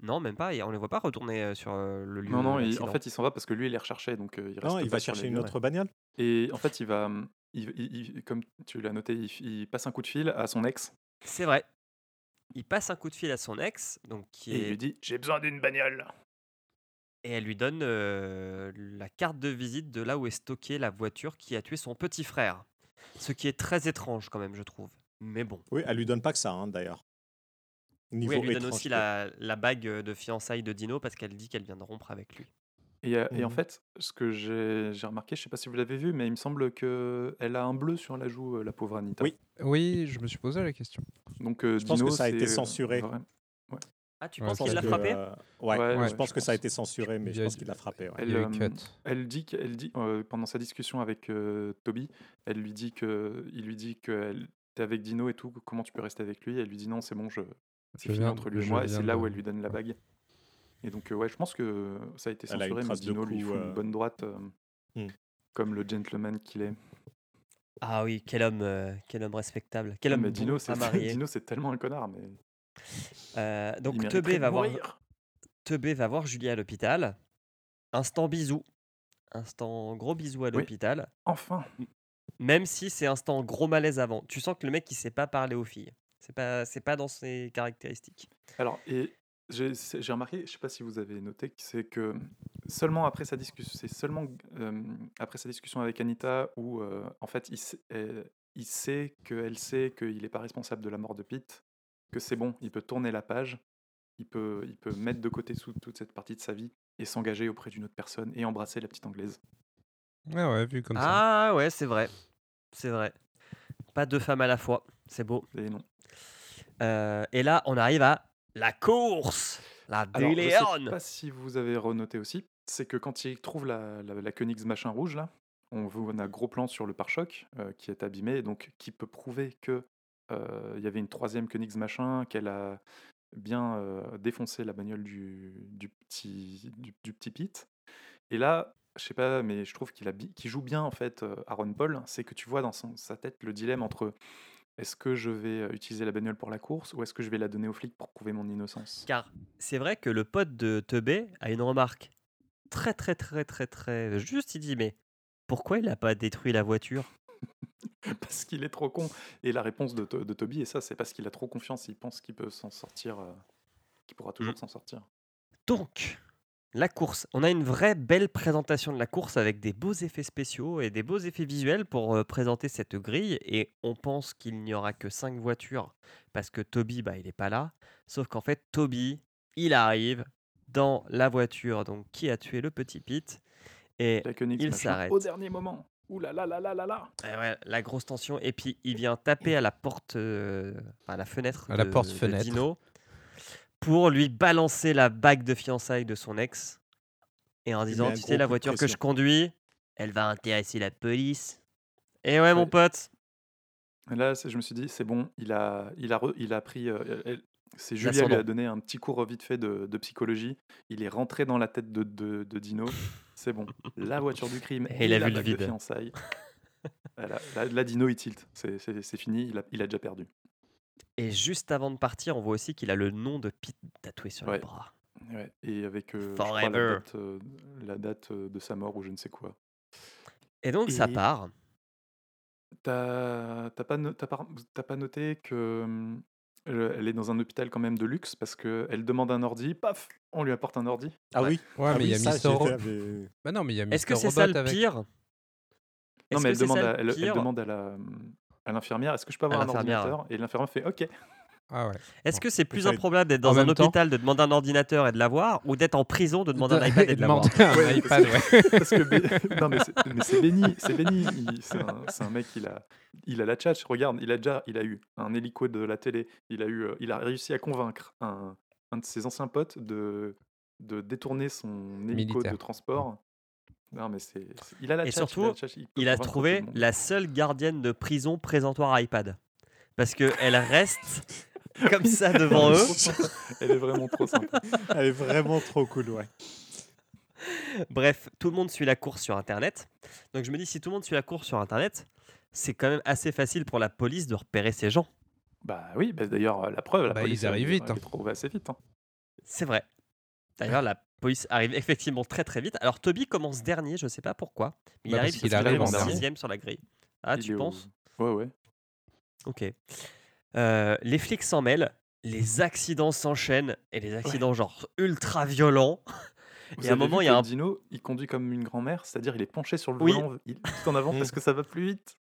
Non, même pas. et On les voit pas retourner euh, sur euh, le lieu. Non, non, il- en fait, il s'en va parce que lui, il les recherchait, donc il reste Non, il va chercher une lieux. autre bagnole. Et en fait, il va, il, il- il- comme tu l'as noté, il, il passe un coup de fil à son ex C'est vrai. Il passe un coup de fil à son ex, donc qui et il est lui dit J'ai besoin d'une bagnole. et elle lui donne euh, la carte de visite de là où est stockée la voiture qui a tué son petit frère. Ce qui est très étrange quand même, je trouve. Mais bon. Oui, elle lui donne pas que ça, hein, d'ailleurs. Niveau oui, elle lui donne aussi la, la bague de fiançailles de Dino parce qu'elle dit qu'elle vient de rompre avec lui. Et, euh, et en Mhm. fait, ce que j'ai j'ai remarqué, je sais pas si vous l'avez vu, mais il me semble que elle a un bleu sur la joue, euh, la pauvre Anita. Oui. Oui, je me suis posé la question. Donc euh, Je pense que ça a été euh, censuré. vrai. Ah, tu Ouais, penses qu'il l'a frappé? euh, ouais, Ouais, je pense que ça a été censuré, mais je pense qu'il l'a frappé. eu euh, cut. Elle dit qu'elle dit euh, pendant sa discussion avec euh, Toby, elle lui dit que il lui dit que elle- t'es avec Dino et tout, comment tu peux rester avec lui? Elle lui dit non, c'est bon, je c'est fini viens- entre lui et moi. Et c'est là où elle lui donne la bague. Et donc euh, ouais, je pense que ça a été a censuré, mais Dino lui coup, fout euh, une bonne droite, euh, Hmm. comme le gentleman qu'il est. Ah oui, quel homme, euh, quel homme respectable. Quel Ah, homme mais bon Dino, c'est à marier. Dino, c'est tellement un connard, mais Euh, donc Teubé va voir. Teubé va voir Julia à l'hôpital. Instant bisou. Instant gros bisou à Oui. l'hôpital. Enfin. Même si c'est instant gros malaise avant. Tu sens que le mec il sait pas parler aux filles. C'est pas, c'est pas dans ses caractéristiques. Alors, et j'ai remarqué, je sais pas si vous avez noté, c'est que seulement après sa discussion, c'est seulement euh, après sa discussion avec Anita où euh, en fait il sait, euh, il sait qu'elle sait qu'il n'est pas responsable de la mort de Pete, que c'est bon, il peut tourner la page, il peut, il peut mettre de côté sous toute cette partie de sa vie et s'engager auprès d'une autre personne et embrasser la petite anglaise. Ouais, ouais, vu comme ça. Ah ouais, c'est vrai. C'est vrai. Pas deux femmes à la fois. C'est beau. Et non. Euh, et là, on arrive à la course. La Alors, je sais pas si vous avez renoté aussi, c'est que quand il trouve la, la, la Koenigs machin rouge là, on a gros plan sur le pare-choc euh, qui est abîmé, donc qui peut prouver que euh, il y avait une troisième Koenigs machin, qu'elle a bien défoncé la bagnole du, du petit du, du petit Pete. Et là, je sais pas, mais je trouve qu'il joue bien en fait euh, Aaron Paul, c'est que tu vois dans son, sa tête le dilemme entre est-ce que je vais euh, utiliser la bagnole pour la course ou est-ce que je vais la donner aux flics pour prouver mon innocence? Car c'est vrai que le pote de Teubé a une remarque très très très très très juste. Il dit mais pourquoi il n'a pas détruit la voiture? Parce qu'il est trop con. Et la réponse de, de Toby, et ça, c'est parce qu'il a trop confiance, il pense qu'il peut s'en sortir, euh, qu'il pourra toujours Mm. s'en sortir. Donc, la course. On a une vraie belle présentation de la course avec des beaux effets spéciaux et des beaux effets visuels pour euh, présenter cette grille. Et on pense qu'il n'y aura que 5 voitures parce que Toby, bah, il n'est pas là. Sauf qu'en fait, Toby, il arrive dans la voiture donc qui a tué le petit Pete? Et il s'arrête. Au dernier moment. Ouh là là là là là là. Ouais, la grosse tension. Et puis, il vient taper à la porte, euh, enfin, à la fenêtre, À la de- de porte-fenêtre. Dino pour lui balancer la bague de fiançailles de son ex. Et en met disant, tu sais, la voiture que je conduis, elle va intéresser la police. Et ouais, mon pote. Là, je me suis dit, c'est bon, il a, il a, il a pris. euh, c'est Julia lui L'ascendant. a donné un petit cours vite fait de, de psychologie. Il est rentré dans la tête de, de, de Dino. C'est bon, la voiture du crime Et la le bague de fiançailles. Voilà, là, là, Dino il tilt, c'est fini, il a, il a déjà perdu. Et juste avant de partir, on voit aussi qu'il a le nom de Pete tatoué sur Ouais. le bras. Ouais, et avec euh, je crois, la Forever. date, euh, la date euh, de sa mort ou je ne sais quoi. Et donc, ça Et- part. T'as t'as pas, no- t'as pas, t'as pas noté que hum, euh, elle est dans un hôpital quand même de luxe parce qu'elle demande un ordi, paf, on lui apporte un ordi. Ah oui Ouais, Ah mais il y a oui, ça, Mister j'ai Ro- fait avec- Bah non, mais il y a Est-ce que c'est ça Robot le avec. pire? Non Est-ce mais que elle c'est demande, ça à, le elle, elle pire? demande à la hum, à l'infirmière, est-ce que je peux avoir un ordinateur? Et l'infirmière fait OK. Ah ouais. Est-ce que c'est plus ça- improbable d'être dans un même temps- hôpital, de demander un ordinateur et de l'avoir, ou d'être en prison, de demander un iPad et de l'avoir Ouais, iPad, ouais. Parce que Bé- non mais c'est, mais c'est Benny, c'est un, un mec il a il a la tchatch, regarde, il a déjà il a eu un hélico de la télé, il a eu euh, il a réussi à convaincre un, un de ses anciens potes de de détourner son hélico Militaire. de transport. Non mais c'est, il a la Et tchatch, surtout, tchatch, peut il a trouvé la seule gardienne de prison présentoir iPad. Parce qu'elle reste comme ça devant eux. Elle est vraiment trop sympa. Elle est vraiment trop cool, ouais. Bref, tout le monde suit la course sur Internet. Donc je me dis, si tout le monde suit la course sur Internet, c'est quand même assez facile pour la police de repérer ces gens. Bah oui, bah d'ailleurs, euh, la preuve, la Bah, police ils arrivent vite, hein. trouve assez vite. hein. C'est vrai. D'ailleurs, la police arrive effectivement très très vite. Alors Toby commence dernier, je sais pas pourquoi. Mais il Bah, arrive, parce qu'il parce qu'il arrive arrive en en dernier. sixième sur la grille. Ah, Il tu est au- penses? Ouais, ouais. Ok. Euh, les flics s'en mêlent, les accidents s'enchaînent, et les accidents genre ultra violents. Vous Et à un moment, il y a un- Dino, il conduit comme une grand-mère, c'est-à-dire il est penché sur le Oui. volant, il tout en avant parce que ça va plus vite.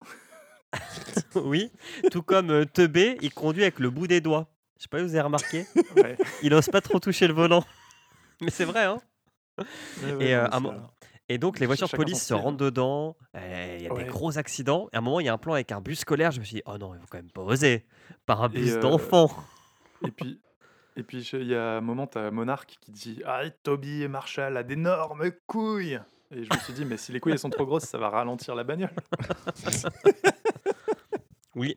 oui, tout comme euh, Teubé, il conduit avec le bout des doigts. Je sais pas si vous avez remarqué, Ouais. il ose pas trop toucher le volant. Mais c'est vrai, hein Ouais, ouais, Et, non, euh, un Et donc les voitures de police se rentrent dedans, euh, il y a Ouais. des gros accidents. Et à un moment, il y a un plan avec un bus scolaire. Je me suis dit, oh non, il faut quand même pas oser. Par un bus euh, d'enfants. Et puis, et puis il y a un moment, tu as Monarch qui dit Ah, Toby et Marshall a d'énormes couilles Et je me suis dit, mais si les couilles elles sont trop grosses, ça va ralentir la bagnole. Oui.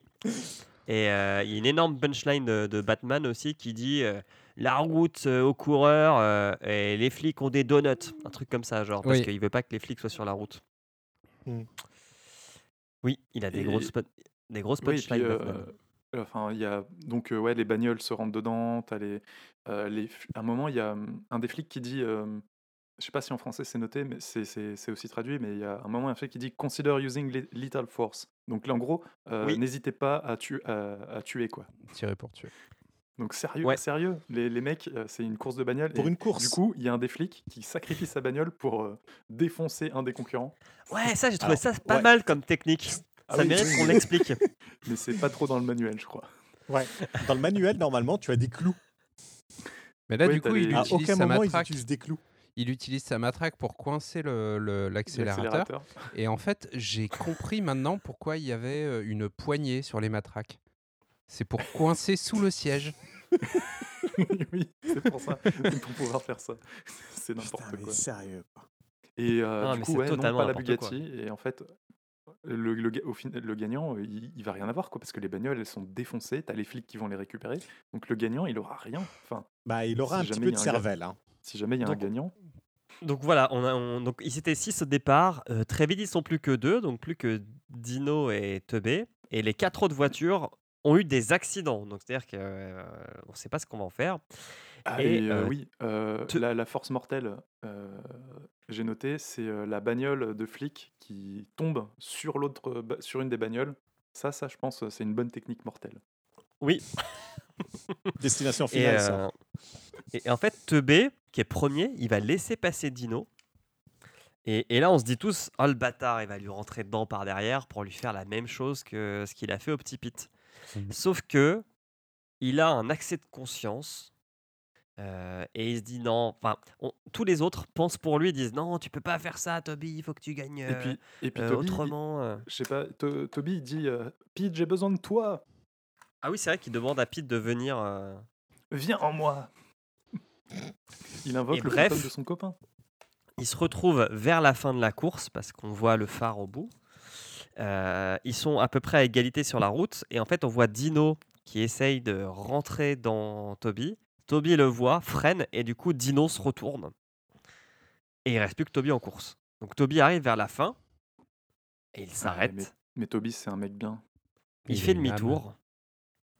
Et euh, il y a une énorme punchline de, de Batman aussi qui dit euh, la route euh, aux coureurs euh, et les flics ont des donuts. Un truc comme ça, genre, parce Oui. qu'il veut pas que les flics soient sur la route. Hmm. Oui, il a des Et- grosses, des grosses Oui, et puis, punchlines. euh, enfin, il y a donc euh, ouais, les bagnoles se rentrent dedans. T'as les, euh, les, à un moment, il y a hum, un des flics qui dit, euh, je sais pas si en français c'est noté, mais c'est- c'est c'est aussi traduit, mais il y a un moment un flic qui dit Consider using li- lethal force. Donc là, en gros, euh, Oui. n'hésitez pas à, tu- à, à tuer quoi. Tirer pour tuer. Donc sérieux, Ouais. sérieux, les, les mecs, euh, c'est une course de bagnole. Pour et une course. Du coup, il y a un des flics qui sacrifie sa bagnole pour euh, défoncer un des concurrents. Ouais, ça, j'ai trouvé alors, ça pas ouais. mal comme technique. Ah ça oui, mérite oui, qu'on l'explique. Mais c'est pas trop dans le manuel, je crois. Ouais. Dans le manuel, normalement, tu as des clous. Mais là, du coup, il les- À utilise aucun sa moment, ils matraque. utilisent des clous. Il utilise sa matraque pour coincer le- le- l'accélérateur. L'accélérateur. Et en fait, j'ai compris maintenant pourquoi il y avait euh, une poignée sur les matraques. C'est pour coincer sous le siège. oui, c'est pour ça. C'est pour pouvoir faire ça. C'est n'importe Putain, mais quoi. sérieux. Et euh, Non, du coup, c'est ouais, non, totalement pas la quoi. Bugatti. Et en fait, le, le ga- au fin- le gagnant, il, il va rien avoir, quoi, parce que les bagnoles, elles sont défoncées. T'as les flics qui vont les récupérer. Donc le gagnant, il aura rien. Enfin, Bah, il aura Si un petit peu de cervelle. hein. si jamais il y a un gagnant, Donc voilà, on a, on- donc ils étaient 6 au départ. euh, très vite, ils sont plus que deux, donc plus que Dino et Teubé. Et les quatre autres voitures ont eu des accidents. Donc c'est-à-dire qu'on ne sait pas ce qu'on va en faire. Ah, Et, et, euh, euh, oui, euh, te- la, la force mortelle, euh, j'ai noté, c'est euh, la bagnole de flic qui tombe sur l'autre, sur une des bagnoles. Ça, ça, je pense, c'est une bonne technique mortelle. Oui. Destination Et, finale, ça. euh, et en fait, Teubé, qui est premier, il va laisser passer Dino. Et, et là, on se dit tous, oh le bâtard, il va lui rentrer dedans par derrière pour lui faire la même chose que ce qu'il a fait au petit Pete. Mhm. Sauf que il a un accès de conscience euh, et il se dit non. Enfin, on- tous les autres pensent pour lui, disent non, tu peux pas faire ça, Toby, il faut que tu gagnes Et puis, et puis euh, Toby, il- autrement. euh. je sais pas, To- Toby il dit euh, Pete, j'ai besoin de toi, Ah oui, c'est vrai qu'il demande à Pete de venir. euh, viens en moi. Il invoque Et le bref. de son copain. Ils se retrouvent vers la fin de la course parce qu'on voit le phare au bout. Euh, ils sont à peu près à égalité sur la route et en fait on voit Dino qui essaye de rentrer dans Toby. Toby le voit, freine et du coup Dino se retourne. Et il reste plus que Toby en course. Donc Toby arrive vers la fin et il s'arrête. mais, mais Toby, c'est un mec bien. il, fait demi-tour.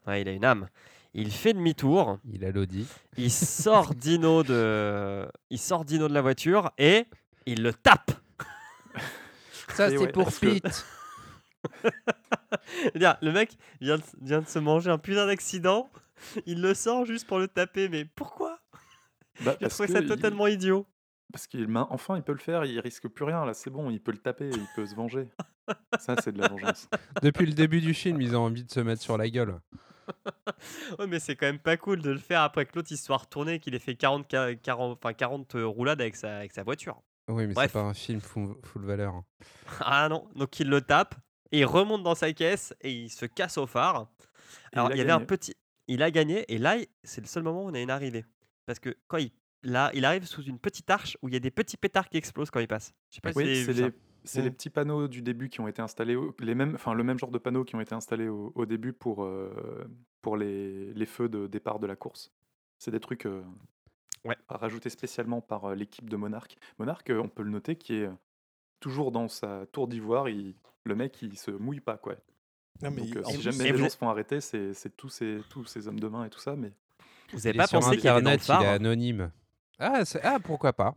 Ouais, il a une âme. Il fait demi-tour. Il a l'audi. Il sort Dino de, il sort Dino de la voiture et il le tape. Ça, c'est ouais, pour que- Pete. le mec vient de, vient de se manger un putain d'accident. Il le sort juste pour le taper, mais pourquoi? Bah, J'ai parce trouvé que ça il- totalement idiot. Parce qu'il enfin il peut le faire, il risque plus rien là, c'est bon, il peut le taper, il peut se venger. Ça c'est de la vengeance. Depuis le début du film, ils ont envie de se mettre sur la gueule. Ouais, mais c'est quand même pas cool de le faire après que l'autre il soit retourné, qu'il ait fait 40, ca- 40, enfin 40 roulades avec sa, avec sa voiture. Oui, mais c'est pas un film full, full valeur. hein. Ah non, donc il le tape, et il remonte dans sa caisse et il se casse au phare. Alors il y avait un gagné. petit. Il a gagné, et là, c'est le seul moment où on a une arrivée. Parce que quand il. Là, il arrive sous une petite arche où il y a des petits pétards qui explosent quand il passe. Je sais pas si Oui, avez c'est les, c'est les petits panneaux du début qui ont été installés, au- les mêmes, enfin le même genre de panneaux qui ont été installés au, au début pour, euh, pour les, les feux de départ de la course. C'est des trucs. euh, Ouais. rajouté spécialement par euh, l'équipe de Monarch. Monarch, on peut le noter, qui est toujours dans sa tour d'ivoire. il- Le mec, il se mouille pas, quoi. Non, mais Donc, il- euh, si jamais les vous gens se font arrêter, c'est tous ces, tous ces hommes de main et tout ça. Mais Vous Il avez est pas pensé qu'il y avait il est anonyme. Ah, c'est- ah, pourquoi pas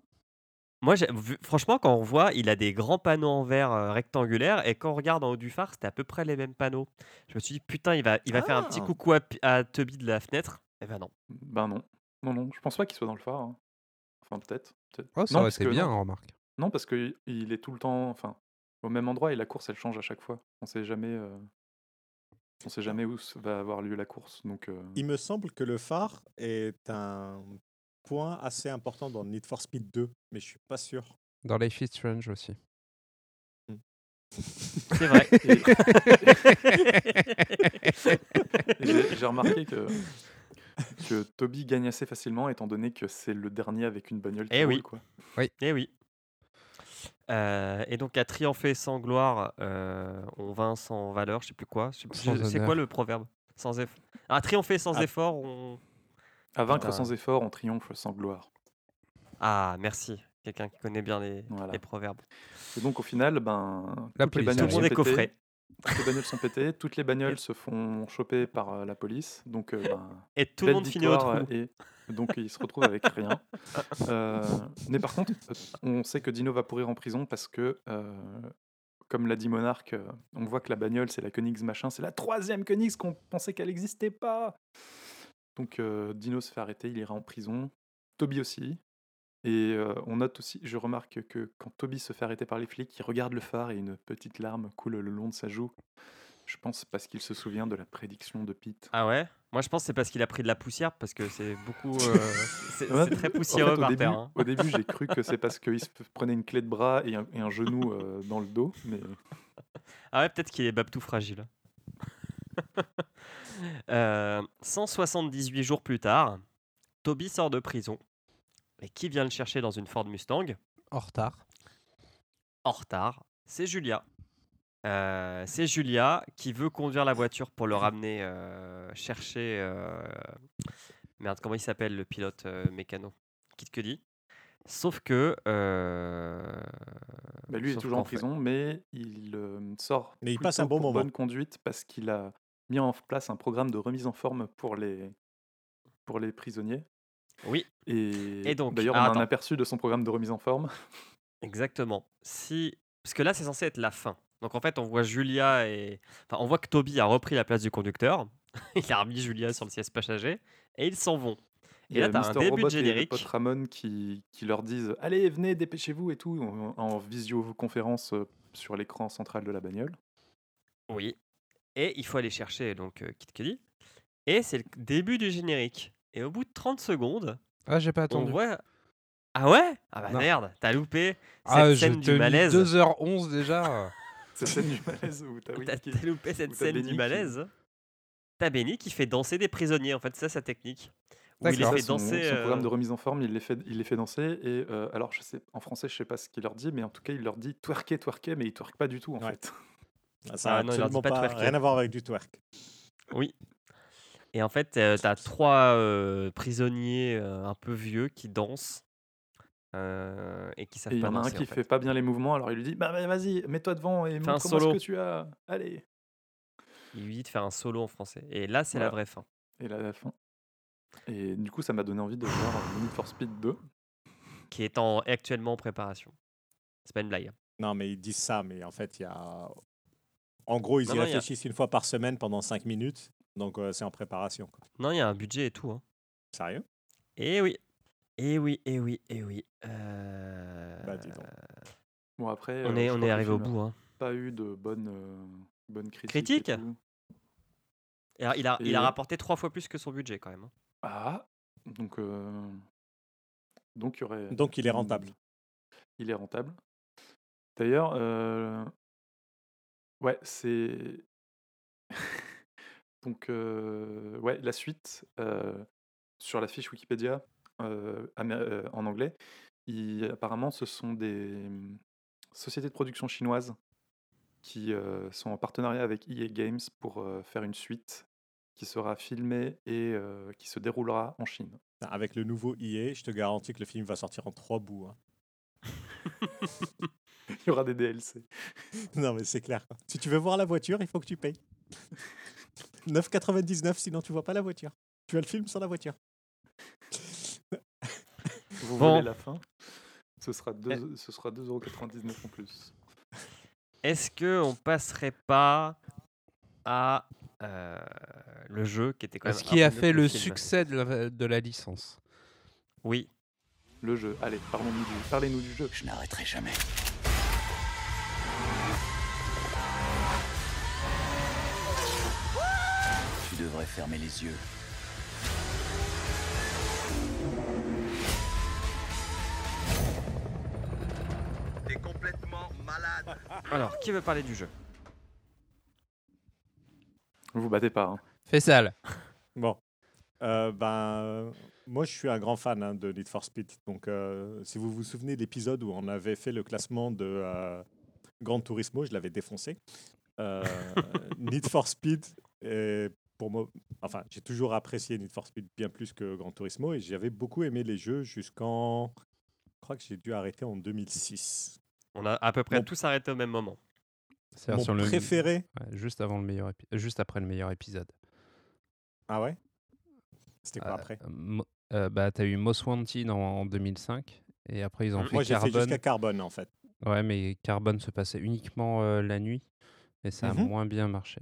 Moi, vu- franchement, quand on voit, il a des grands panneaux en verre euh, rectangulaires et quand on regarde en haut du phare, c'était à peu près les mêmes panneaux. Je me suis dit, putain, il va, il va faire un petit Ah. coucou à, à Toby de la fenêtre. Eh ben non. ben non. Non, non, je pense pas qu'il soit dans le phare. hein. Enfin, peut-être. peut-être. Oh, ça non, aurait parce été que bien, non. remarque. Non, parce qu'il il est tout le temps enfin, au même endroit et la course, elle change à chaque fois. On sait jamais, euh, on sait jamais où va avoir lieu la course. Donc, euh, Il me semble que le phare est un point assez important dans Need for Speed 2, mais je suis pas sûr. Dans Life is Strange aussi. C'est vrai. et j'ai remarqué que, que Toby gagne assez facilement, étant donné que c'est le dernier avec une bagnole qui Eh oui. roule, quoi. Eh oui. Euh, et donc, à triompher sans gloire, euh, on vainc sans valeur, je sais plus quoi. je sais plus- Sans je- C'est honneur. quoi le proverbe? Sans effort. À triompher sans Ah. effort, on. À vaincre sans effort, on triomphe sans gloire. Ah, merci. Quelqu'un qui connaît bien les, Voilà. les proverbes. Et donc, au final, ben, La toutes les police bagnoles Tout le sont monde est pétées. coffré. Toutes les bagnoles sont pétées, toutes les bagnoles se font choper par euh, la police. Donc, euh, ben, Et tout le monde finit au trou. Et donc, il se retrouve avec rien. Euh, mais par contre, on sait que Dino va pourrir en prison parce que, euh, comme l'a dit Monarch, euh, on voit que la bagnole, c'est la Koenigs machin. C'est la troisième Koenigs qu'on pensait qu'elle n'existait pas. Donc, Dino se fait arrêter, il ira en prison. Toby aussi. Et euh, on note aussi, je remarque que quand Toby se fait arrêter par les flics, il regarde le phare et une petite larme coule le long de sa joue. Je pense parce qu'il se souvient de la prédiction de Pete. Ah ouais? Moi, je pense que c'est parce qu'il a pris de la poussière, parce que c'est beaucoup. euh, c'est Ouais, très en fait, poussiéreux au par début, terre. hein. au début, j'ai cru que c'est parce qu'il se prenait une clé de bras et un, et un genou euh, dans le dos, mais Ah ouais, peut-être qu'il est babtou fragile. Euh, 178 jours plus tard, Toby sort de prison. Et qui vient le chercher dans une Ford Mustang? En retard. En retard, c'est Julia. Euh, c'est Julia qui veut conduire la voiture pour le ramener euh, chercher. euh, Merde, comment il s'appelle le pilote euh, mécano? Kit Cudi. Sauf que. euh, bah, lui il est toujours en fait- prison, mais il euh, sort Mais il passe un bon moment. bonne conduite parce qu'il a mis en place un programme de remise en forme pour les, pour les prisonniers. Oui, Et, Et donc, d'ailleurs, on a un aperçu de son programme de remise en forme. Exactement. Si... Parce que là, c'est censé être la fin. Donc en fait, on voit Julia et. Enfin, on voit que Toby a repris la place du conducteur. il a remis Julia sur le siège passager. Et ils s'en vont. Et là, a t'as un début Robot de et générique. pote Ramon qui, qui leur disent Allez, venez, dépêchez-vous et tout, en, en visioconférence euh, sur l'écran central de la bagnole. Oui. Et il faut aller chercher donc euh, Kit Cudi. Et c'est le début du générique. Et au bout de 30 secondes, Ah, j'ai pas on attendu. voit. Ah ouais? Ah bah Non. merde, t'as loupé cette Ah, scène du malaise. 2h11 déjà. Cette scène du malaise où t'as T'as loupé cette scène Benny du qui- malaise. T'as Benny qui fait danser des prisonniers. En fait, c'est ça sa technique. Où il les fait Ça, son, danser. son programme euh, de remise en forme, il les fait, il les fait danser. Et euh, alors, je sais, en français, je sais pas ce qu'il leur dit, mais en tout cas, il leur dit twerker, twerker, mais il twerk pas du tout en Ouais. fait. Ah, Ça Ah n'a leur dit absolument pas rien à voir avec du twerk. Oui. Et en fait, euh, t'as trois euh, prisonniers euh, un peu vieux qui dansent euh, et qui savent Et il y pas en a un danser, qui en fait. fait pas bien les mouvements, alors il lui dit Bah, bah, vas-y, mets-toi devant et Fais un ce solo. que tu as. Allez. Il lui dit de faire un solo en français. Et là, c'est la Voilà. vraie fin. Et là, la fin. Et du coup, ça m'a donné envie de voir euh, Need for Speed 2. Qui est en, actuellement en préparation. C'est pas une blague. Non, mais ils disent ça, mais en fait, il y a. En gros, ils Non, y non, il y a- réfléchissent une fois par semaine pendant 5 minutes. Donc, euh, c'est en préparation. quoi. Non, il y a un budget et tout. Hein. Sérieux? Et oui. Et oui, et oui, et oui. Euh, Bah, dis donc. Bon, après, On euh, est, on est arrivé au bout. a Hein. Pas eu de bonnes, euh, bonnes critiques. Critiques et tout. Et alors, il, a, il a rapporté trois fois plus que son budget quand même. hein. Ah, donc euh, donc il y aurait. Donc, il est rentable. Il est rentable. D'ailleurs, euh, ouais, c'est donc ouais la suite sur la fiche Wikipédia en anglais. il- apparemment, ce sont des hum, sociétés de production chinoises qui euh, sont en partenariat avec EA Games pour euh, faire une suite qui sera filmée et euh, qui se déroulera en Chine. Avec le nouveau EA, je te garantis que le film va sortir en trois bouts. hein. Il y aura des DLC. Non, mais c'est clair. Si tu veux voir la voiture, il faut que tu payes. 9,99, sinon tu vois pas la voiture. Tu as le film sans la voiture. Vous Bon. voulez la fin? Ce sera deux- ce sera 2,99€ en plus. Est-ce que on passerait pas à euh, le jeu qui était quand même Ce qui a fait le film? succès de la, de la licence. Oui. Le jeu. Allez, parlons-nous du, parlez-nous du jeu. Je n'arrêterai jamais. Tu devrais fermer les yeux. T'es complètement malade. Alors, qui veut parler du jeu? Vous vous battez pas. hein. Fais sale. Bon. Euh, ben, moi, je suis un grand fan hein, de Need for Speed. Donc, euh, si vous vous souvenez de l'épisode où on avait fait le classement de euh, Gran Turismo, je l'avais défoncé. Euh, Need for Speed, est pour moi, enfin, j'ai toujours apprécié Need for Speed bien plus que Gran Turismo et j'avais beaucoup aimé les jeux jusqu'en. Je crois que j'ai dû arrêter en 2006. On a à peu près Mon- tous arrêté au même moment. C'est Mon sur le préféré. Ouais, juste avant le meilleur épi- juste après le meilleur épisode. Ah ouais? C'était quoi Euh, après? Euh, bah t'as eu Most Wanted en, en 2005 et après ils ont Mm. fait Moi, j'ai fait Carbone. jusqu'à Carbone en fait. Ouais, mais Carbone se passait uniquement euh, la nuit et ça a Mhm. moins bien marché.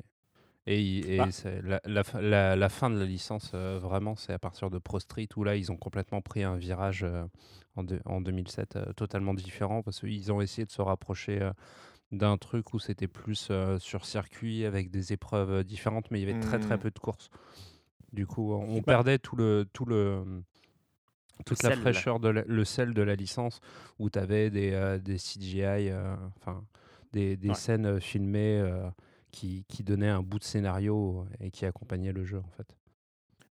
Et, Bah. la, la fin- la- la fin de la licence, euh, vraiment, c'est à partir de Pro Street où là, ils ont complètement pris un virage euh, en, deux- en 2007 euh, totalement différent parce qu'ils ont essayé de se rapprocher d'un truc où c'était plus sur circuit avec des épreuves différentes, mais il y avait très très Hmm. peu de courses. Du coup, on Bah. perdait tout le, tout le, toute la sel. fraîcheur, de le sel de la licence où tu avais des, des CGI, enfin des, des Ouais. scènes filmées qui, qui donnaient un bout de scénario et qui accompagnaient le jeu en fait.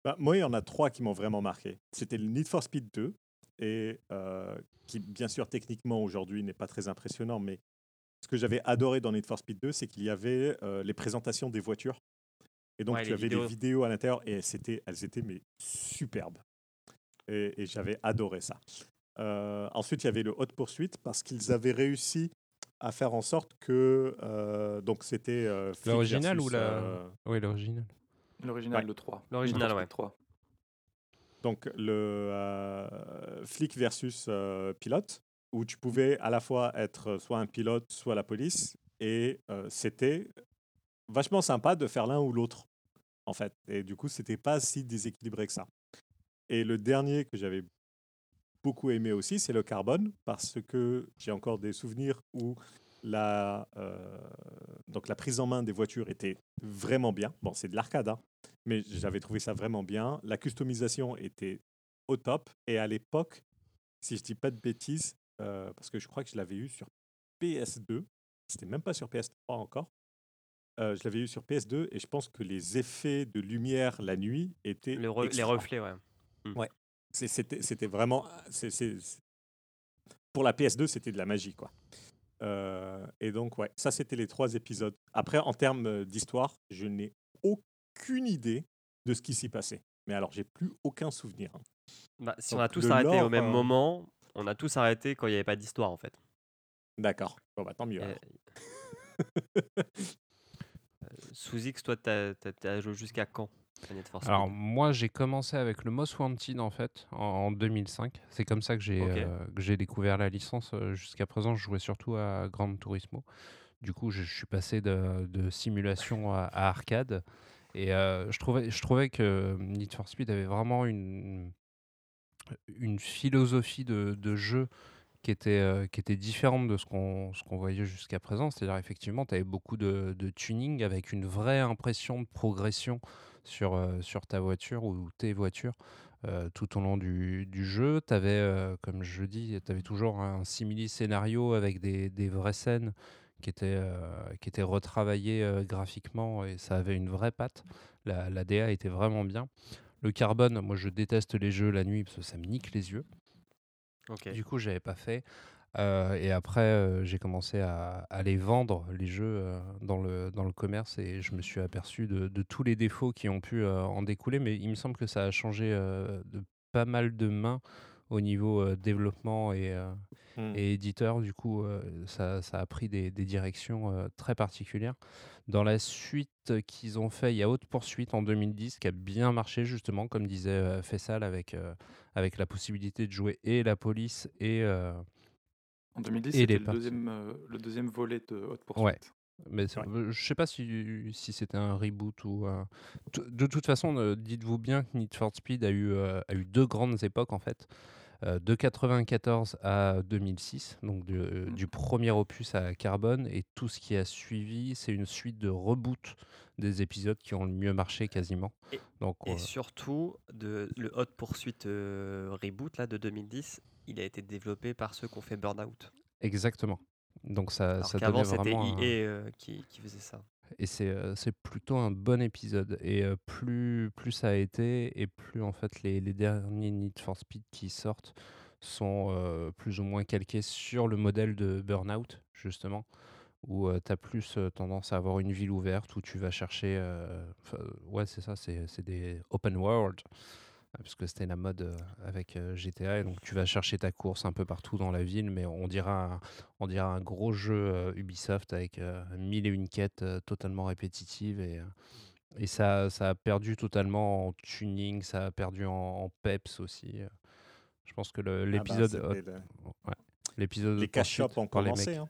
Bah, moi, il y en a trois qui m'ont vraiment marqué. C'était le Need for Speed 2, et euh, qui, bien sûr, techniquement, aujourd'hui, n'est pas très impressionnant, mais ce que j'avais adoré dans Need for Speed 2, c'est qu'il y avait euh, les présentations des voitures. Et donc, Ouais, tu avais vidéos. les vidéos à l'intérieur, et c'était, elles étaient mais superbes. Et, et j'avais adoré ça. Euh, ensuite, il y avait le Hot Pursuit, parce qu'ils avaient réussi à faire en sorte que... euh, donc, c'était... euh, L'original ou la- euh, Oui, l'original. L'original, Ouais. le 3. L'original, ouais. Speed 3. donc le euh, flic versus euh, pilote, où tu pouvais à la fois être soit un pilote, soit la police, et euh, c'était vachement sympa de faire l'un ou l'autre, en fait. Et du coup, c'était pas si déséquilibré que ça. Et le dernier que j'avais beaucoup aimé aussi, c'est le carbone, parce que j'ai encore des souvenirs où la, euh, donc la prise en main des voitures était vraiment bien. Bon, c'est de l'arcade, hein, mais j'avais trouvé ça vraiment bien. La customisation était au top. Et à l'époque, si je dis pas de bêtises, euh, parce que je crois que je l'avais eu sur PS2, c'était même pas sur PS3 encore. Euh, je l'avais eu sur PS2 et je pense que les effets de lumière la nuit étaient Le re- les reflets, ouais. C'est- C'était c'était vraiment. Pour la PS2, c'était de la magie, quoi. Euh, et donc, ouais, ça, c'était les trois épisodes. Après, en termes euh, d'histoire, je n'ai aucune idée de ce qui s'y passait. Mais alors, j'ai plus aucun souvenir. hein. Bah, si Donc, on a tous arrêté au même euh, moment, on a tous arrêté quand il n'y avait pas d'histoire en fait. D'accord. Bon, bah, tant mieux. Euh, Sous X, toi, t'as as, joué jusqu'à quand? Alors moi j'ai commencé avec le Most Wanted en fait en, en 2005. C'est comme ça que j'ai Ok. euh, j'ai découvert la licence. Euh, Jusqu'à présent je jouais surtout à Gran Turismo. Du coup je, je suis passé de, de simulation à, à arcade et euh, je trouvais je trouvais que Need for Speed avait vraiment une une philosophie de, de jeu qui était, euh, qui était différente de ce qu'on qu'on voyait jusqu'à présent. C'est-à-dire, effectivement, tu avais beaucoup de, de tuning avec une vraie impression de progression sur, euh, sur ta voiture ou tes voitures euh, tout au long du, du jeu. Tu avais, comme je dis, tu avais toujours un simili-scénario avec des, des vraies scènes qui étaient, euh, qui étaient retravaillées euh, graphiquement et ça avait une vraie patte. La, la DA était vraiment bien. Le carbone, moi je déteste les jeux la nuit parce que ça me nique les yeux. Du coup, j'avais pas fait. Euh, et après, euh, j'ai commencé à, à les vendre, les jeux, euh, dans, le, dans le commerce. Et je me suis aperçu de, de tous les défauts qui ont pu en découler. Mais il me semble que ça a changé de pas mal de mains au niveau développement et, Hmm. et éditeur. Du coup, ça, ça a pris des, des directions très particulières. Dans la suite qu'ils ont fait, il y a Haute Poursuite en 2010 qui a bien marché, justement, comme disait Fessal, avec, avec la possibilité de jouer et la police et. Euh, En 2010, Et c'était les le deuxième, euh, le deuxième volet de Haute Poursuite. Ouais. Mais Ouais. euh, je sais pas si, si c'était un reboot ou. un- T- De toute façon, euh, dites-vous bien que Need for Speed a eu, euh, a eu deux grandes époques en fait. Euh, de 94 à 2006, donc du, euh, Mm. du premier opus à Carbone, et tout ce qui a suivi, c'est une suite de reboot des épisodes qui ont le mieux marché quasiment. Et- Donc, Et euh, surtout, de, le Hot Poursuite euh, Reboot là, de 2010, il a été développé par ceux qui ont fait Burnout. exactement. Donc ça, Alors ça donnait c'était vraiment. un- EA euh, qui, qui faisait ça. Et c'est euh, plutôt un bon épisode. Et euh, plus, plus ça a été, et plus en fait les, les derniers Need for Speed qui sortent sont euh, plus ou moins calqués sur le modèle de Burnout, justement, où tu as plus euh, tendance à avoir une ville ouverte où tu vas chercher. euh, ouais, c'est ça, c'est c'est des open world. Euh, Parce que c'était la mode euh, avec euh, GTA, et donc tu vas chercher ta course un peu partout dans la ville, mais on dira un, on dirait un gros jeu euh, Ubisoft avec mille et une quêtes totalement répétitives et, et ça, ça a perdu totalement en tuning, ça a perdu en, en peps aussi. Je pense que Ah bah, l'épisode, c'était le- ouais, l'épisode Les cash shops ont les commencé. mecs. hein.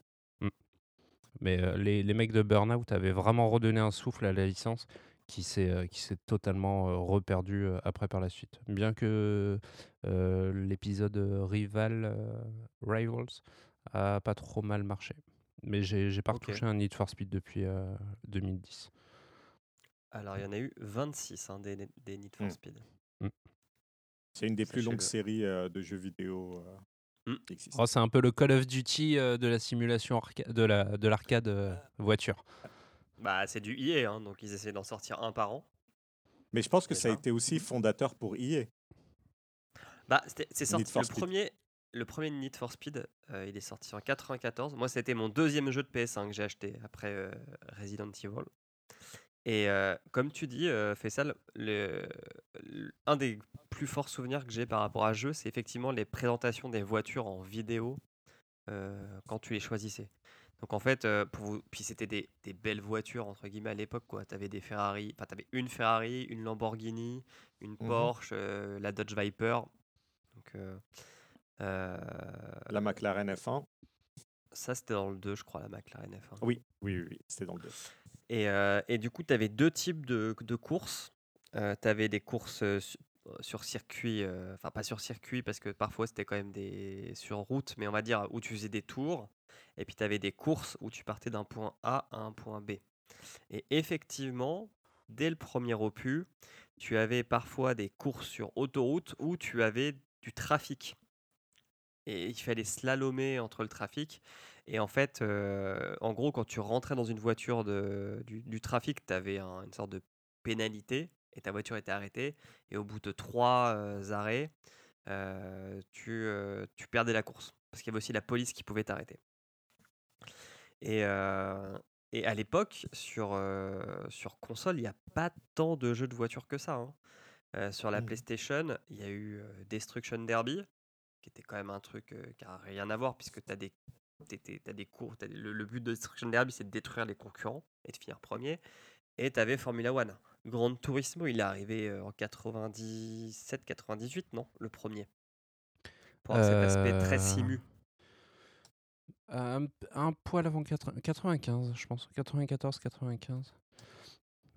Mais euh, les, les mecs de Burnout avaient vraiment redonné un souffle à la licence qui s'est qui s'est totalement reperdu après par la suite. Bien que euh, l'épisode Rival euh, Rivals a pas trop mal marché. Mais j'ai j'ai pas retouché un Need for Speed depuis euh, 2010. Alors, il y en a eu 26 hein, des, des Need for Hmm. Speed. C'est une des plus longues séries euh, de jeux vidéo euh, qui existent. Oh, c'est un peu le Call of Duty euh, de la simulation de la de l'arcade euh, voiture. Bah, c'est du EA, hein, donc ils essaient d'en sortir un par an. Mais je pense que ça a Déjà. été aussi fondateur pour E EA. Bah, c'est sorti. Le Speed. premier, le premier Need for Speed, euh, il est sorti en 94. Moi, c'était mon deuxième jeu de PS1 que j'ai acheté après euh, Resident Evil. Et euh, comme tu dis, Faisal, le, le- un des plus forts souvenirs que j'ai par rapport à ce jeu, c'est effectivement les présentations des voitures en vidéo quand tu les choisissais. Donc en fait, euh, pour vous- puis c'était des, des belles voitures entre guillemets à l'époque quoi. T'avais des Ferrari, enfin t'avais une Ferrari, une Lamborghini, une Mhm. Porsche, euh, la Dodge Viper. Donc euh, La McLaren F1. ça c'était dans le 2 je crois la McLaren F1. Oui, oui, oui, oui, c'était dans le 2. Et, et du coup, tu avais deux types de, de courses. tu avais des courses su- sur circuit, enfin pas sur circuit parce que parfois c'était quand même des sur route, mais on va dire où tu faisais des tours. Et puis tu avais des courses où tu partais d'un point A à un point B. Et effectivement, dès le premier opus, tu avais parfois des courses sur autoroute où tu avais du trafic. Et il fallait slalomer entre le trafic. Et en fait, euh, en gros, quand tu rentrais dans une voiture de, du, trafic, tu avais un- une sorte de pénalité et ta voiture était arrêtée. Et au bout de trois euh, arrêts, euh, tu, tu perdais la course. Parce qu'il y avait aussi la police qui pouvait t'arrêter. Et, euh, et à l'époque, sur, euh, sur console, il n'y a pas tant de jeux de voiture que ça. hein. Euh, sur la Mhm. PlayStation, il y a eu euh, Destruction Derby, qui était quand même un truc euh, qui n'a rien à voir, puisque tu as des, t'es- t'es- t'as des cours. t'as des- le, le but de Destruction Derby, c'est de détruire les concurrents et de finir premier. Et tu avais Formula One. Grand Turismo, il est arrivé euh, en 97-98, non Le premier. Pour avoir cet aspect très Euh, simu. Un, un poil avant 80 95, je pense. 94, 95.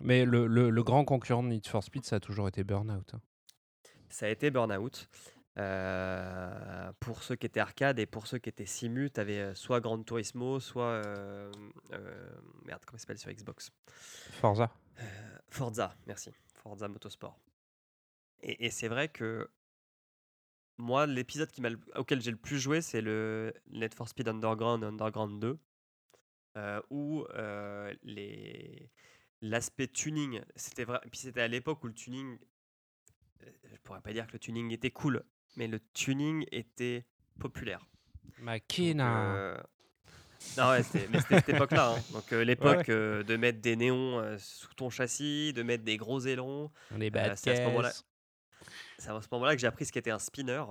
Mais le, le- le grand concurrent de Need for Speed, ça a toujours été Burnout. hein. Ça a été Burnout. Euh, pour ceux qui étaient arcade et pour ceux qui étaient simu, tu avais soit Gran Turismo, soit. euh, euh, merde, comment ça s'appelle sur Xbox? Forza. Euh, Forza, merci. Forza Motorsport. Et, et c'est vrai que moi, l'épisode qui auquel j'ai le plus joué, c'est le Need for Speed Underground Underground 2, euh, où euh, les l'aspect tuning, c'était vrai. Puis c'était à l'époque où le tuning, euh, je pourrais pas dire que le tuning était cool, mais le tuning était populaire. Makina. euh, Non, ouais, c'était- mais c'était cette époque-là. hein. Donc, l'époque de mettre des néons sous ton châssis, de mettre des gros ailerons. Euh, bad c'est à ce moment-là. C'est à ce moment-là que j'ai appris ce qu'était un spinner.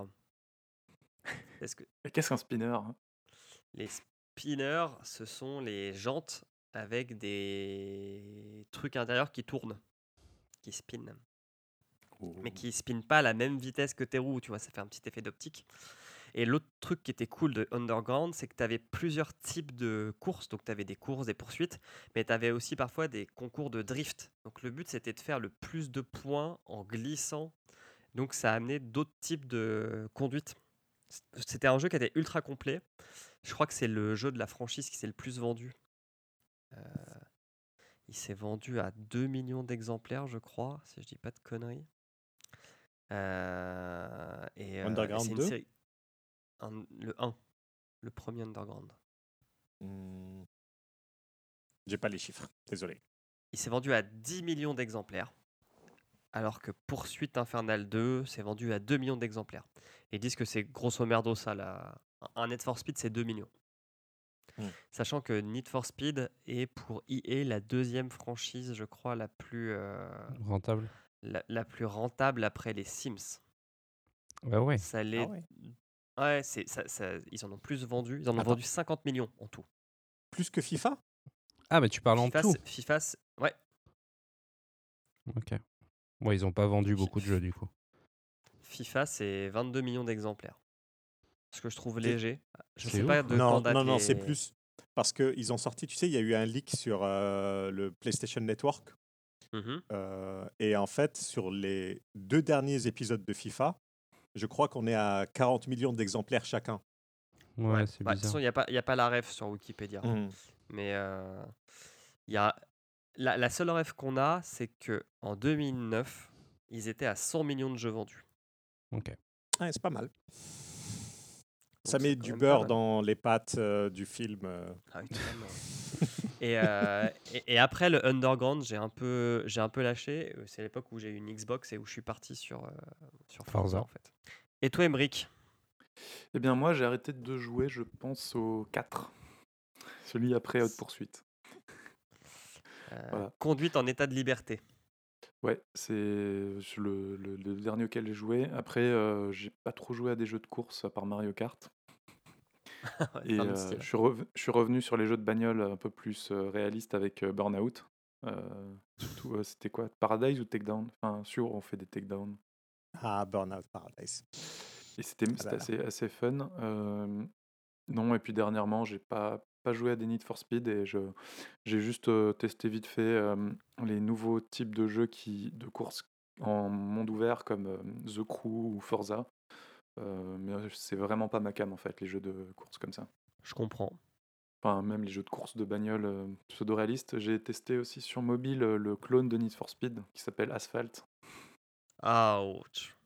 Qu'est-ce qu'un spinner hein? Les spinners, ce sont les jantes avec des trucs intérieurs qui tournent, qui spinent. mais qui spinent pas à la même vitesse que tes roues, tu vois, ça fait un petit effet d'optique. Et l'autre truc qui était cool de Underground, c'est que tu avais plusieurs types de courses. Donc tu avais des courses, des poursuites, mais tu avais aussi parfois des concours de drift. Donc le but, c'était de faire le plus de points en glissant. Donc ça a amené d'autres types de conduite. C'était un jeu qui était ultra complet. Je crois que c'est le jeu de la franchise qui s'est le plus vendu. Euh, il s'est vendu à 2 millions d'exemplaires, je crois, si je dis pas de conneries. Euh, et, euh, et Underground c'est une 2? série- un- le 1, le premier Underground. Hmm. J'ai pas les chiffres, désolé. Il s'est vendu à 10 millions d'exemplaires, alors que Poursuite Infernale 2 s'est vendu à 2 millions d'exemplaires. Et ils disent que c'est grosso merdo ça, là. un Need for Speed, c'est 2 millions. Hmm. Sachant que Need for Speed est pour EA la deuxième franchise, je crois, la plus, euh, Rentable. la, la plus rentable après les Sims. Bah ouais. Ça l'est. ouais. ouais, c'est, ça, ça- ils en ont plus vendu. Ils en ont Attends. vendu 50 millions en tout. Plus que FIFA? Ah, mais tu parles en FIFA, tout. FIFA, c'est- ouais, Ok. Ouais, ils ont pas vendu beaucoup de jeux du coup. FIFA, c'est 22 millions d'exemplaires. Ce que je trouve léger. Je c'est sais ouf, pas de Non, non, non, c'est plus. Parce qu'ils ont sorti, tu sais, il y a eu un leak sur euh, le PlayStation Network. Mhm. euh, et en fait, sur les deux derniers épisodes de FIFA, je crois qu'on est à 40 millions d'exemplaires chacun. Ouais, Ouais. c'est Bah, de toute façon, bizarre. il n'y a, pas- il y a pas la ref sur Wikipédia. Mais euh, il y a... la, la seule ref qu'on a, c'est que en 2009, ils étaient à 100 millions de jeux vendus. Ok. Ouais, c'est pas mal. Ça Donc, met du beurre dans les pattes euh, du film. euh. Ah et, euh, et, et après le Underground, j'ai un peu, j'ai un peu lâché. C'est l'époque où j'ai eu une Xbox et où je suis parti sur, euh, sur Forza, Forza. en fait. Et toi, Emric Eh bien, moi, j'ai arrêté de jouer, je pense, au 4. Celui après Haute Poursuite. Euh, Voilà. Conduite en état de liberté. Ouais, c'est le, le- le dernier auquel j'ai joué. Après, euh, j'ai pas trop joué à des jeux de course à part Mario Kart. Et euh, je, suis rev- je suis revenu sur les jeux de bagnole un peu plus euh, réalistes avec euh, Burnout. Euh, surtout, euh, c'était quoi? Paradise ou Takedown? Enfin, sûr, on fait des takedowns. Ah, Burnout Paradise. Et c'était Ah assez, assez fun. Euh, non, et puis dernièrement, j'ai pas, pas joué à des Need for Speed et je, j'ai juste euh, testé vite fait les nouveaux types de jeux qui, de courses en monde ouvert comme The Crew ou Forza. Euh, mais c'est vraiment pas ma cam en fait, les jeux de course comme ça. Je comprends. Enfin, même les jeux de course de bagnole pseudo-réalistes. J'ai testé aussi sur mobile le clone de Need for Speed qui s'appelle Asphalt. Ouch.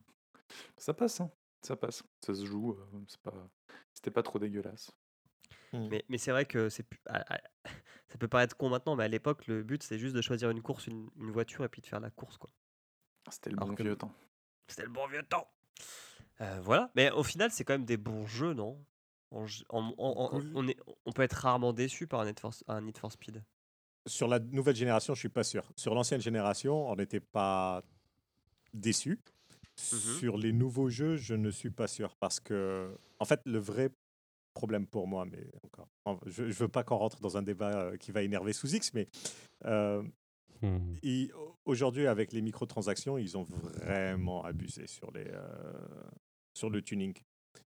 Ça passe, hein ça passe. Ça se joue, c'est pas... c'était pas trop dégueulasse. Mais, mais c'est vrai que c'est ça peut paraître con maintenant, mais à l'époque, le but, c'est juste de choisir une course, une, une voiture et puis de faire la course. quoi. C'était le bon que- vieux temps. C'était le bon vieux temps. Euh, voilà. Mais au final, c'est quand même des bons jeux, non? On, on- on- on- Cool. on est, on peut être rarement déçu par un Need for, un Need for Speed. Sur la nouvelle génération, je suis pas sûr. Sur l'ancienne génération, on n'était pas déçu. Mhm. Sur les nouveaux jeux, je ne suis pas sûr parce que, en fait, le vrai problème pour moi, mais encore, en- je, je veux pas qu'on rentre dans un débat euh, qui va énerver sous X, mais euh, Hmm. ils- aujourd'hui, avec les microtransactions, ils ont vraiment abusé sur, les, euh, sur le tuning.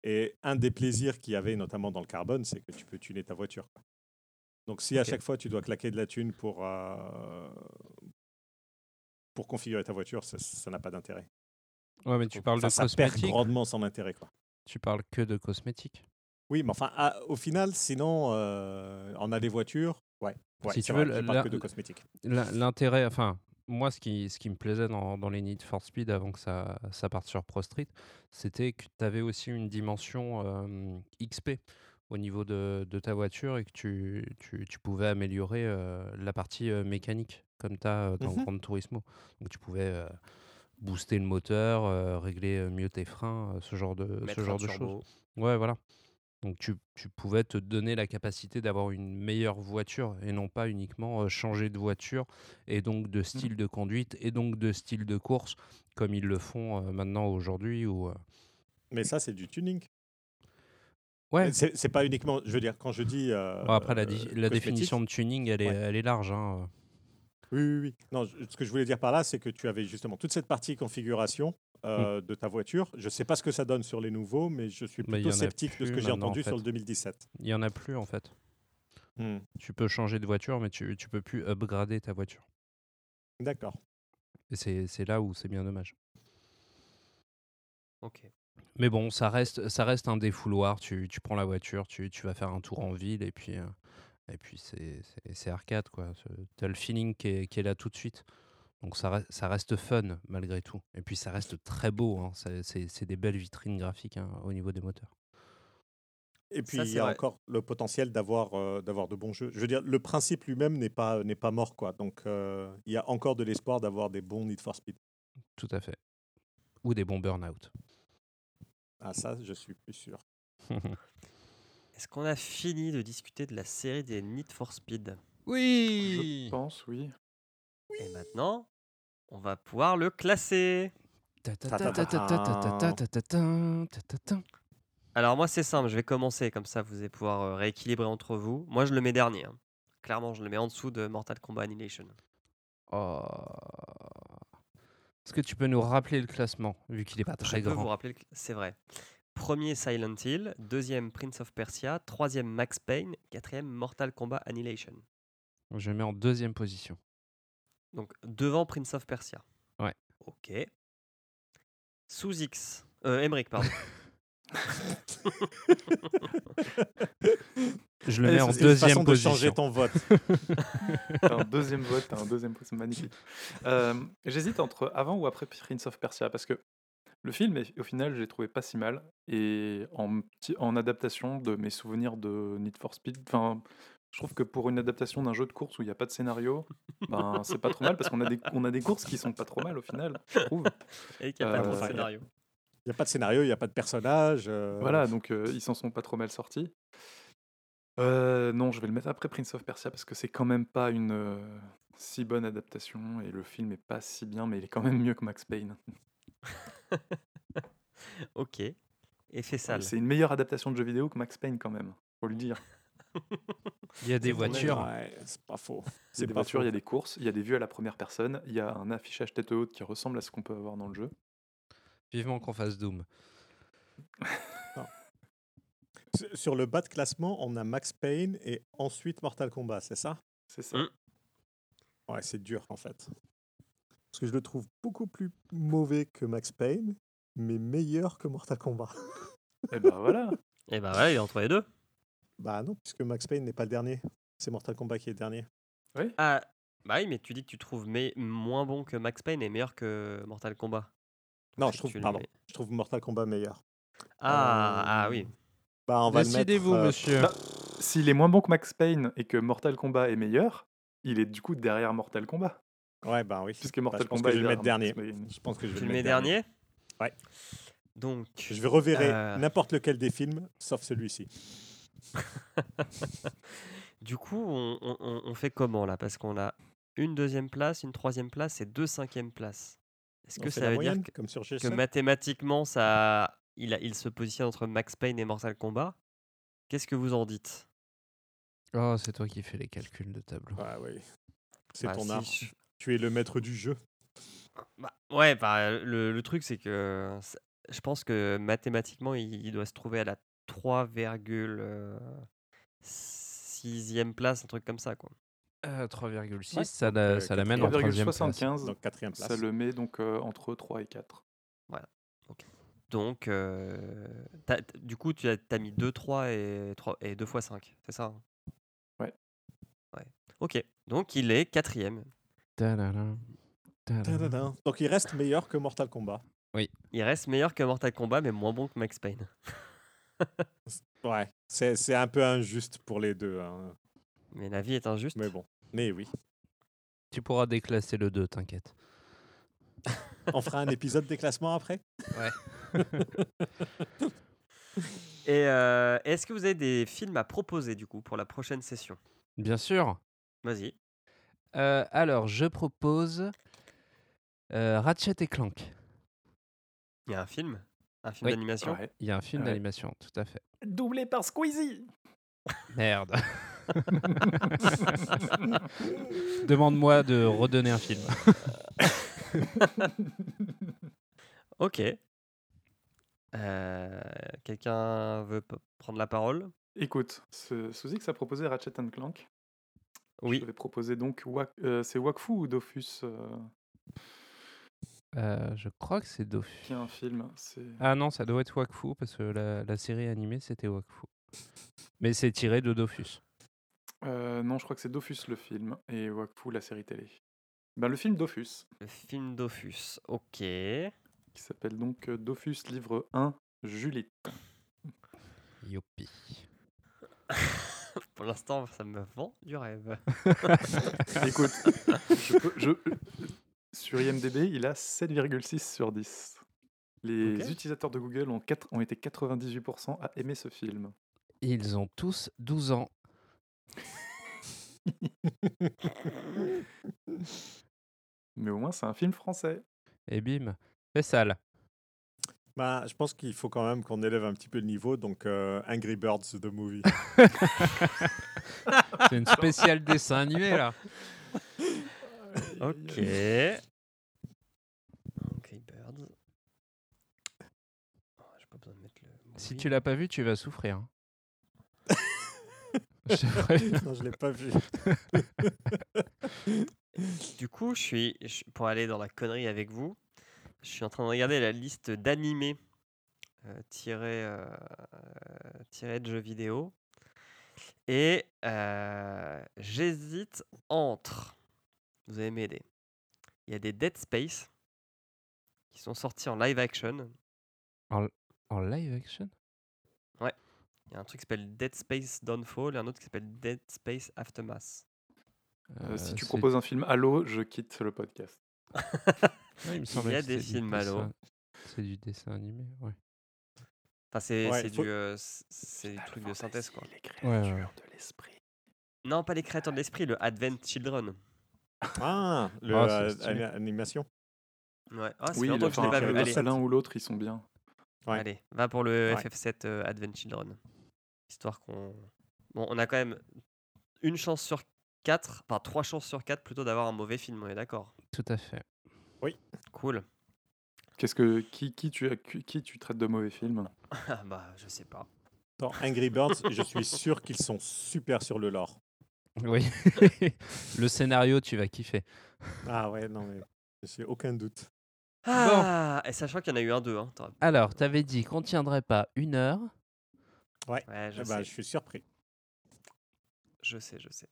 Et un des plaisirs qu'il y avait, notamment dans le carbone, c'est que tu peux tuner ta voiture. Donc, si à chaque fois tu dois claquer de la thune pour, euh, pour configurer ta voiture, ça n'a pas d'intérêt. Ouais, mais tu parles Enfin, de ça perd grandement son intérêt. Quoi. Tu parles que de cosmétiques. Oui, mais enfin, à- au final, sinon, euh, on a des voitures. Ouais, ouais Si tu vrai, veux, parle que de cosmétiques. L'in- L'intérêt, enfin, moi, ce qui, ce qui me plaisait dans, dans les Need for Speed avant que ça, ça parte sur Pro Street, c'était que tu avais aussi une dimension euh, XP au niveau de, de ta voiture et que tu, tu, tu pouvais améliorer euh, la partie euh, mécanique, comme tu as dans Mhm. Gran Turismo. Donc, tu pouvais euh, booster le moteur, euh, régler euh, mieux tes freins, euh, ce genre de, ce Mettre un genre de choses. turbo. Ouais, voilà. Donc tu, tu pouvais te donner la capacité d'avoir une meilleure voiture et non pas uniquement changer de voiture et donc Mmh. de style de conduite et donc de style de course comme ils le font maintenant aujourd'hui. Ou, euh, Mais ça, c'est du tuning. Ouais. C'est pas uniquement, je veux dire, quand je dis. euh, Bon, après, la, euh, définition de tuning, elle est, Ouais. elle est large. hein. Oui, oui, oui. Non, ce que je voulais dire par là, c'est que tu avais justement toute cette partie configuration euh, de ta voiture. Je ne sais pas ce que ça donne sur les nouveaux, mais je suis plutôt sceptique de ce que j'ai en entendu sur le 2017. Il y en a plus en fait. Hmm. Tu peux changer de voiture, mais tu, tu peux plus upgrader ta voiture. D'accord. Et c'est là où c'est bien dommage. Ok. Mais bon, ça reste, ça reste un défouloir. Tu, tu prends la voiture, tu, tu vas faire un tour en ville et puis, euh, et puis c'est arcade. quoi. Tu as le feeling qui est, qui est là tout de suite. Donc ça, re- ça reste fun malgré tout. Et puis ça reste très beau. hein. C'est- des belles vitrines graphiques hein, au niveau des moteurs. Et puis, Ça, il y a vrai. encore le potentiel d'avoir euh, d'avoir de bons jeux. Je veux dire, le principe lui-même n'est pas, n'est pas mort. quoi. Donc, euh, il y a encore de l'espoir d'avoir des bons Need for Speed. Tout à fait. Ou des bons burn-out. Ah, ça, je suis plus sûr. Est-ce qu'on a fini de discuter de la série des Need for Speed? Je pense, oui. Et maintenant, on va pouvoir le classer. Alors moi c'est simple, je vais commencer comme ça vous allez pouvoir euh, rééquilibrer entre vous. Moi je le mets dernier. hein. Clairement je le mets en dessous de Mortal Kombat Annihilation. Oh. Est-ce que tu peux nous rappeler le classement, vu qu'il n'est pas très je peux grand vous rappeler, que c'est vrai. Premier Silent Hill, deuxième Prince of Persia, troisième Max Payne, quatrième Mortal Kombat Annihilation. Je le mets en deuxième position. Donc devant Prince of Persia. Ouais. Ok. Sous X. Euh, Emmerich, pardon. Je le mets en deuxième façon de position. changer ton vote. Un deuxième vote, un deuxième vote, c'est magnifique. Euh, J'hésite entre avant ou après Prince of Persia parce que le film, est- au final, j'ai trouvé pas si mal et en, en adaptation de mes souvenirs de Need for Speed, enfin, je trouve que pour une adaptation d'un jeu de course où il n'y a pas de scénario, ben c'est pas trop mal parce qu'on a des on a des courses qui sont pas trop mal au final, je trouve. Et qu'il n'y a pas de Euh, scénario. Il n'y a pas de scénario, il n'y a pas de personnage. euh, Voilà, donc euh, ils s'en sont pas trop mal sortis. Euh, non, je vais le mettre après Prince of Persia parce que c'est quand même pas une euh, si bonne adaptation et le film est pas si bien, mais il est quand même mieux que Max Payne. Ok. Effet Ouais, sale. C'est une meilleure adaptation de jeu vidéo que Max Payne quand même, faut le dire. Il y a des voitures. Ouais, c'est pas faux. Il y a des voitures, il y a des courses, il y a des vues à la première personne, il y a un affichage tête haute qui ressemble à ce qu'on peut avoir dans le jeu. Vivement qu'on fasse Doom. Sur- le bas de classement, on a Max Payne et ensuite Mortal Kombat, c'est ça? C'est ça. Mm. Ouais, c'est dur en fait. Parce que je le trouve beaucoup plus mauvais que Max Payne, mais meilleur que Mortal Kombat. Et ben voilà. Et bah ouais, il est entre les deux. Bah non, puisque Max Payne n'est pas le dernier. C'est Mortal Kombat qui est le dernier. Ah, bah oui, mais tu dis que tu trouves mais moins bon que Max Payne et meilleur que Mortal Kombat. Non, je trouve, pardon, je trouve Mortal Kombat meilleur. Ah, Euh, ah oui. Bah, on va. Décidez-vous, euh, monsieur. Bah, S'il est moins bon que Max Payne et que Mortal Kombat est meilleur, il est du coup derrière Mortal Kombat. Ouais, bah oui. Puisque Bah, Mortal je pense Kombat je est vais le mettre derrière dernier. Je pense que je vais Tu le mets mettre dernier Ouais. Donc, Je vais reverrai Euh. n'importe lequel des films, sauf celui-ci. du coup, on, on- on- on fait comment là? Parce qu'on a une deuxième place, une troisième place et deux cinquièmes places. Est-ce que ça veut dire que, comme sur que GSM mathématiquement, ça, il, a- il se positionne entre Max Payne et Mortal Kombat? Qu'est-ce que vous en dites? Oh, c'est toi qui fais les calculs de tableau. Ouais, oui. C'est Bah, ton si art. je- Tu es le maître du jeu. Bah, ouais, bah, le, le truc, c'est que je pense que mathématiquement, il, il doit se trouver à la 3,6e place, un truc comme ça, quoi. Euh, 3,6, Ouais. ça, Donc, la- euh, ça l'amène en quatrième. troisième place. 3,75, Donc quatrième place. ça le met donc euh, entre 3 et 4. Donc, euh, t'as- t- du coup, tu as, mis 2, 3 et, 3, et 2 fois 5, c'est ça hein? Ouais. Ouais. Ok, donc il est quatrième. Ta-da-da, ta-da-da. Tadadin. Donc il reste meilleur que Mortal Kombat. Il reste meilleur que Mortal Kombat, mais moins bon que Max Payne. Ouais, c'est c'est un peu injuste pour les deux. hein. Mais la vie est injuste. Mais bon, mais oui. Tu pourras déclasser le 2, t'inquiète. On fera un épisode des classements après? Ouais. Et euh, est-ce que vous avez des films à proposer du coup pour la prochaine session? Bien sûr. Vas-y. Euh, alors, je propose euh, Ratchet et Clank. Il y a un film? Un film Oui. d'animation Ouais. Il y a un film Ouais. d'animation, tout à fait. Doublé par Squeezie. Merde. Demande-moi de redonner un film. Ok. Euh, Quelqu'un veut prendre la parole? Écoute, ce- Sous-X a proposé Ratchet Clank. Oui. Je vais proposer donc Wak- euh, c'est Wakfu ou Dofus euh, Euh, je crois que c'est Dofus. qui a un film. C'est Ah non, ça doit être Wakfu parce que la, la série animée c'était Wakfu. Mais c'est tiré de Dofus. Euh, non, je crois que c'est Dofus le film et Wakfu la série télé. Ben, le film Dofus, Le film Dofus. Ok. qui s'appelle donc euh, Dofus livre 1, Juliette. Youpi. Pour l'instant, ça me vend du rêve. Écoute, je peux- je- sur IMDB, il a 7,6 sur 10. Les utilisateurs de Google ont été 98% à aimer ce film. Ils ont tous 12 ans. Mais au moins, c'est un film français. Et bim, c'est sale. Bah, je pense qu'il faut quand même qu'on élève un petit peu le niveau. Donc, euh, Angry Birds, the movie. C'est une spéciale dessin animé là. Ok. Ok, Birds. Oh, J'ai pas besoin de mettre le. Si tu l'as pas vu, tu vas souffrir. Je non, l'ai pas vu. Du coup, je suis, je- pour aller dans la connerie avec vous, je suis en train de regarder la liste d'animés euh, tirés, euh, tirés de jeux vidéo. Et euh, j'hésite entre. Vous allez m'aider. Il y a des Dead Space qui sont sortis en live action. En live action? Il y a un truc qui s'appelle Dead Space Downfall et un autre qui s'appelle Dead Space Aftermath. Euh, si Euh, tu c'est- proposes un film Halo, je quitte le podcast. Ouais, il me Il y a que des films Halo. dessin- C'est du dessin animé, ouais. Enfin, c'est Ouais, faut- du, euh, truc de synthèse, quoi. Les Ouais, ouais. créatures de l'esprit. Non, pas les créateurs de l'esprit, le Advent Children. Ah, le, Ah, euh. Ouais. Ah, c'est Oui, longtemps que je l'ai enfin, pas vu. le- Allez, l'un ou l'autre, ils sont bien. Ouais. allez, va pour le Ouais. FF7 euh, Advent Children. Histoire qu'on. Bon, on a quand même une chance sur quatre, enfin trois chances sur quatre plutôt d'avoir un mauvais film, on est d'accord? Tout à fait. Cool. Qu'est-ce que qui, qui tu qui tu traites de mauvais film? Ah, bah, je sais pas. Dans Angry Birds, je suis sûr qu'ils sont super sur le lore. Oui. le scénario, tu vas kiffer. Ah ouais, non mais j'ai aucun doute. Ah, et sachant qu'il y en a eu un deux, hein. Alors, t'avais dit qu'on tiendrait pas une heure. Ouais, je Eh ben, sais. je suis surpris. Je sais, je sais.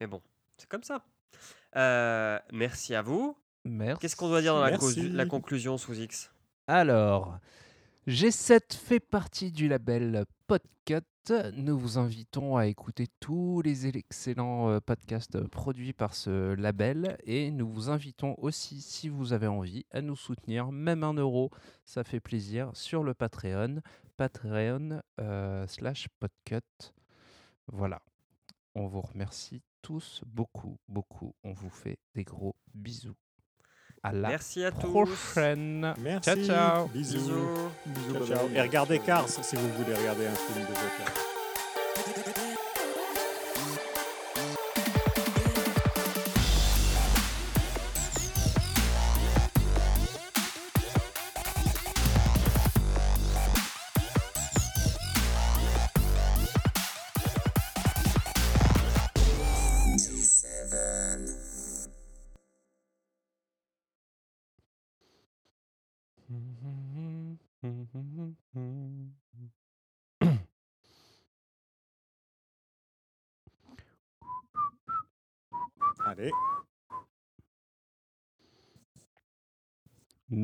Mais bon, c'est comme ça. Euh, merci à vous. Merci. Qu'est-ce qu'on doit dire dans la conclusion sous X? Alors, G7 fait partie du label Podcut. Nous vous invitons à écouter tous les excellents euh, podcasts produits par ce label et nous vous invitons aussi, si vous avez envie, à nous soutenir, même un euro, ça fait plaisir, sur le Patreon, Patreon euh, slash Podcut. Voilà. On vous remercie tous beaucoup, beaucoup. On vous fait des gros bisous. À la Merci à tous. prochaine. Merci. Ciao, ciao. Bisous. Bisous. Ciao, ciao. Et regardez Cars si vous voulez regarder un film de Joker.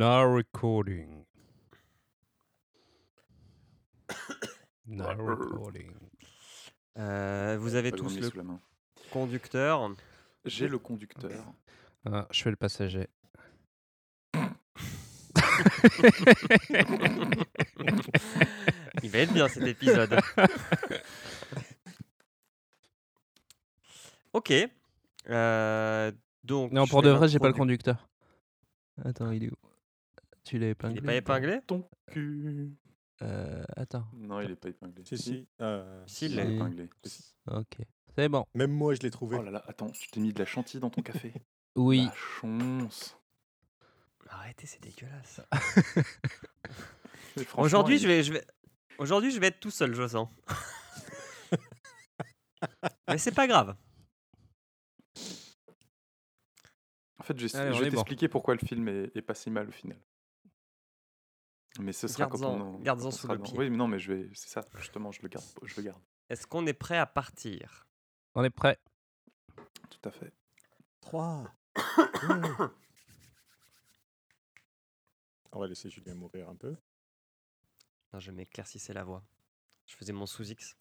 Now recording. Now recording. Euh, vous avez tous le conducteur. J'ai le conducteur. Ah, je fais le passager. Il va être bien cet épisode. ok. Euh, donc, Non, pour de vrai, j'ai pas le conducteur. Attends, il est où? Tu l'as Il épinglé est ou pas épinglé? Ton cul. Euh, Attends. Non, il est pas épinglé. Si, si. euh, Si, il Il est Si. épinglé. Ok. C'est bon. même moi, je l'ai trouvé. Oh là là, attends, tu t'es mis de la chantilly dans ton café Oui. La chance. Arrêtez, c'est dégueulasse. Aujourd'hui, il- je vais, je vais, aujourd'hui, je vais être tout seul, je sens. Mais c'est pas grave. En fait, je, est vais bon. t'expliquer pourquoi le film est, est pas si mal au final. Mais ce sera quand on, garde-en sous le dans- pied. Oui, mais non, mais je vais, c'est ça, justement, je le garde, je le garde. Est-ce qu'on est prêt à partir On est prêt. Tout à fait. 3. On va laisser Julien mourir un peu. Non, Je m'éclaircissais la voix. Je faisais mon sous-X.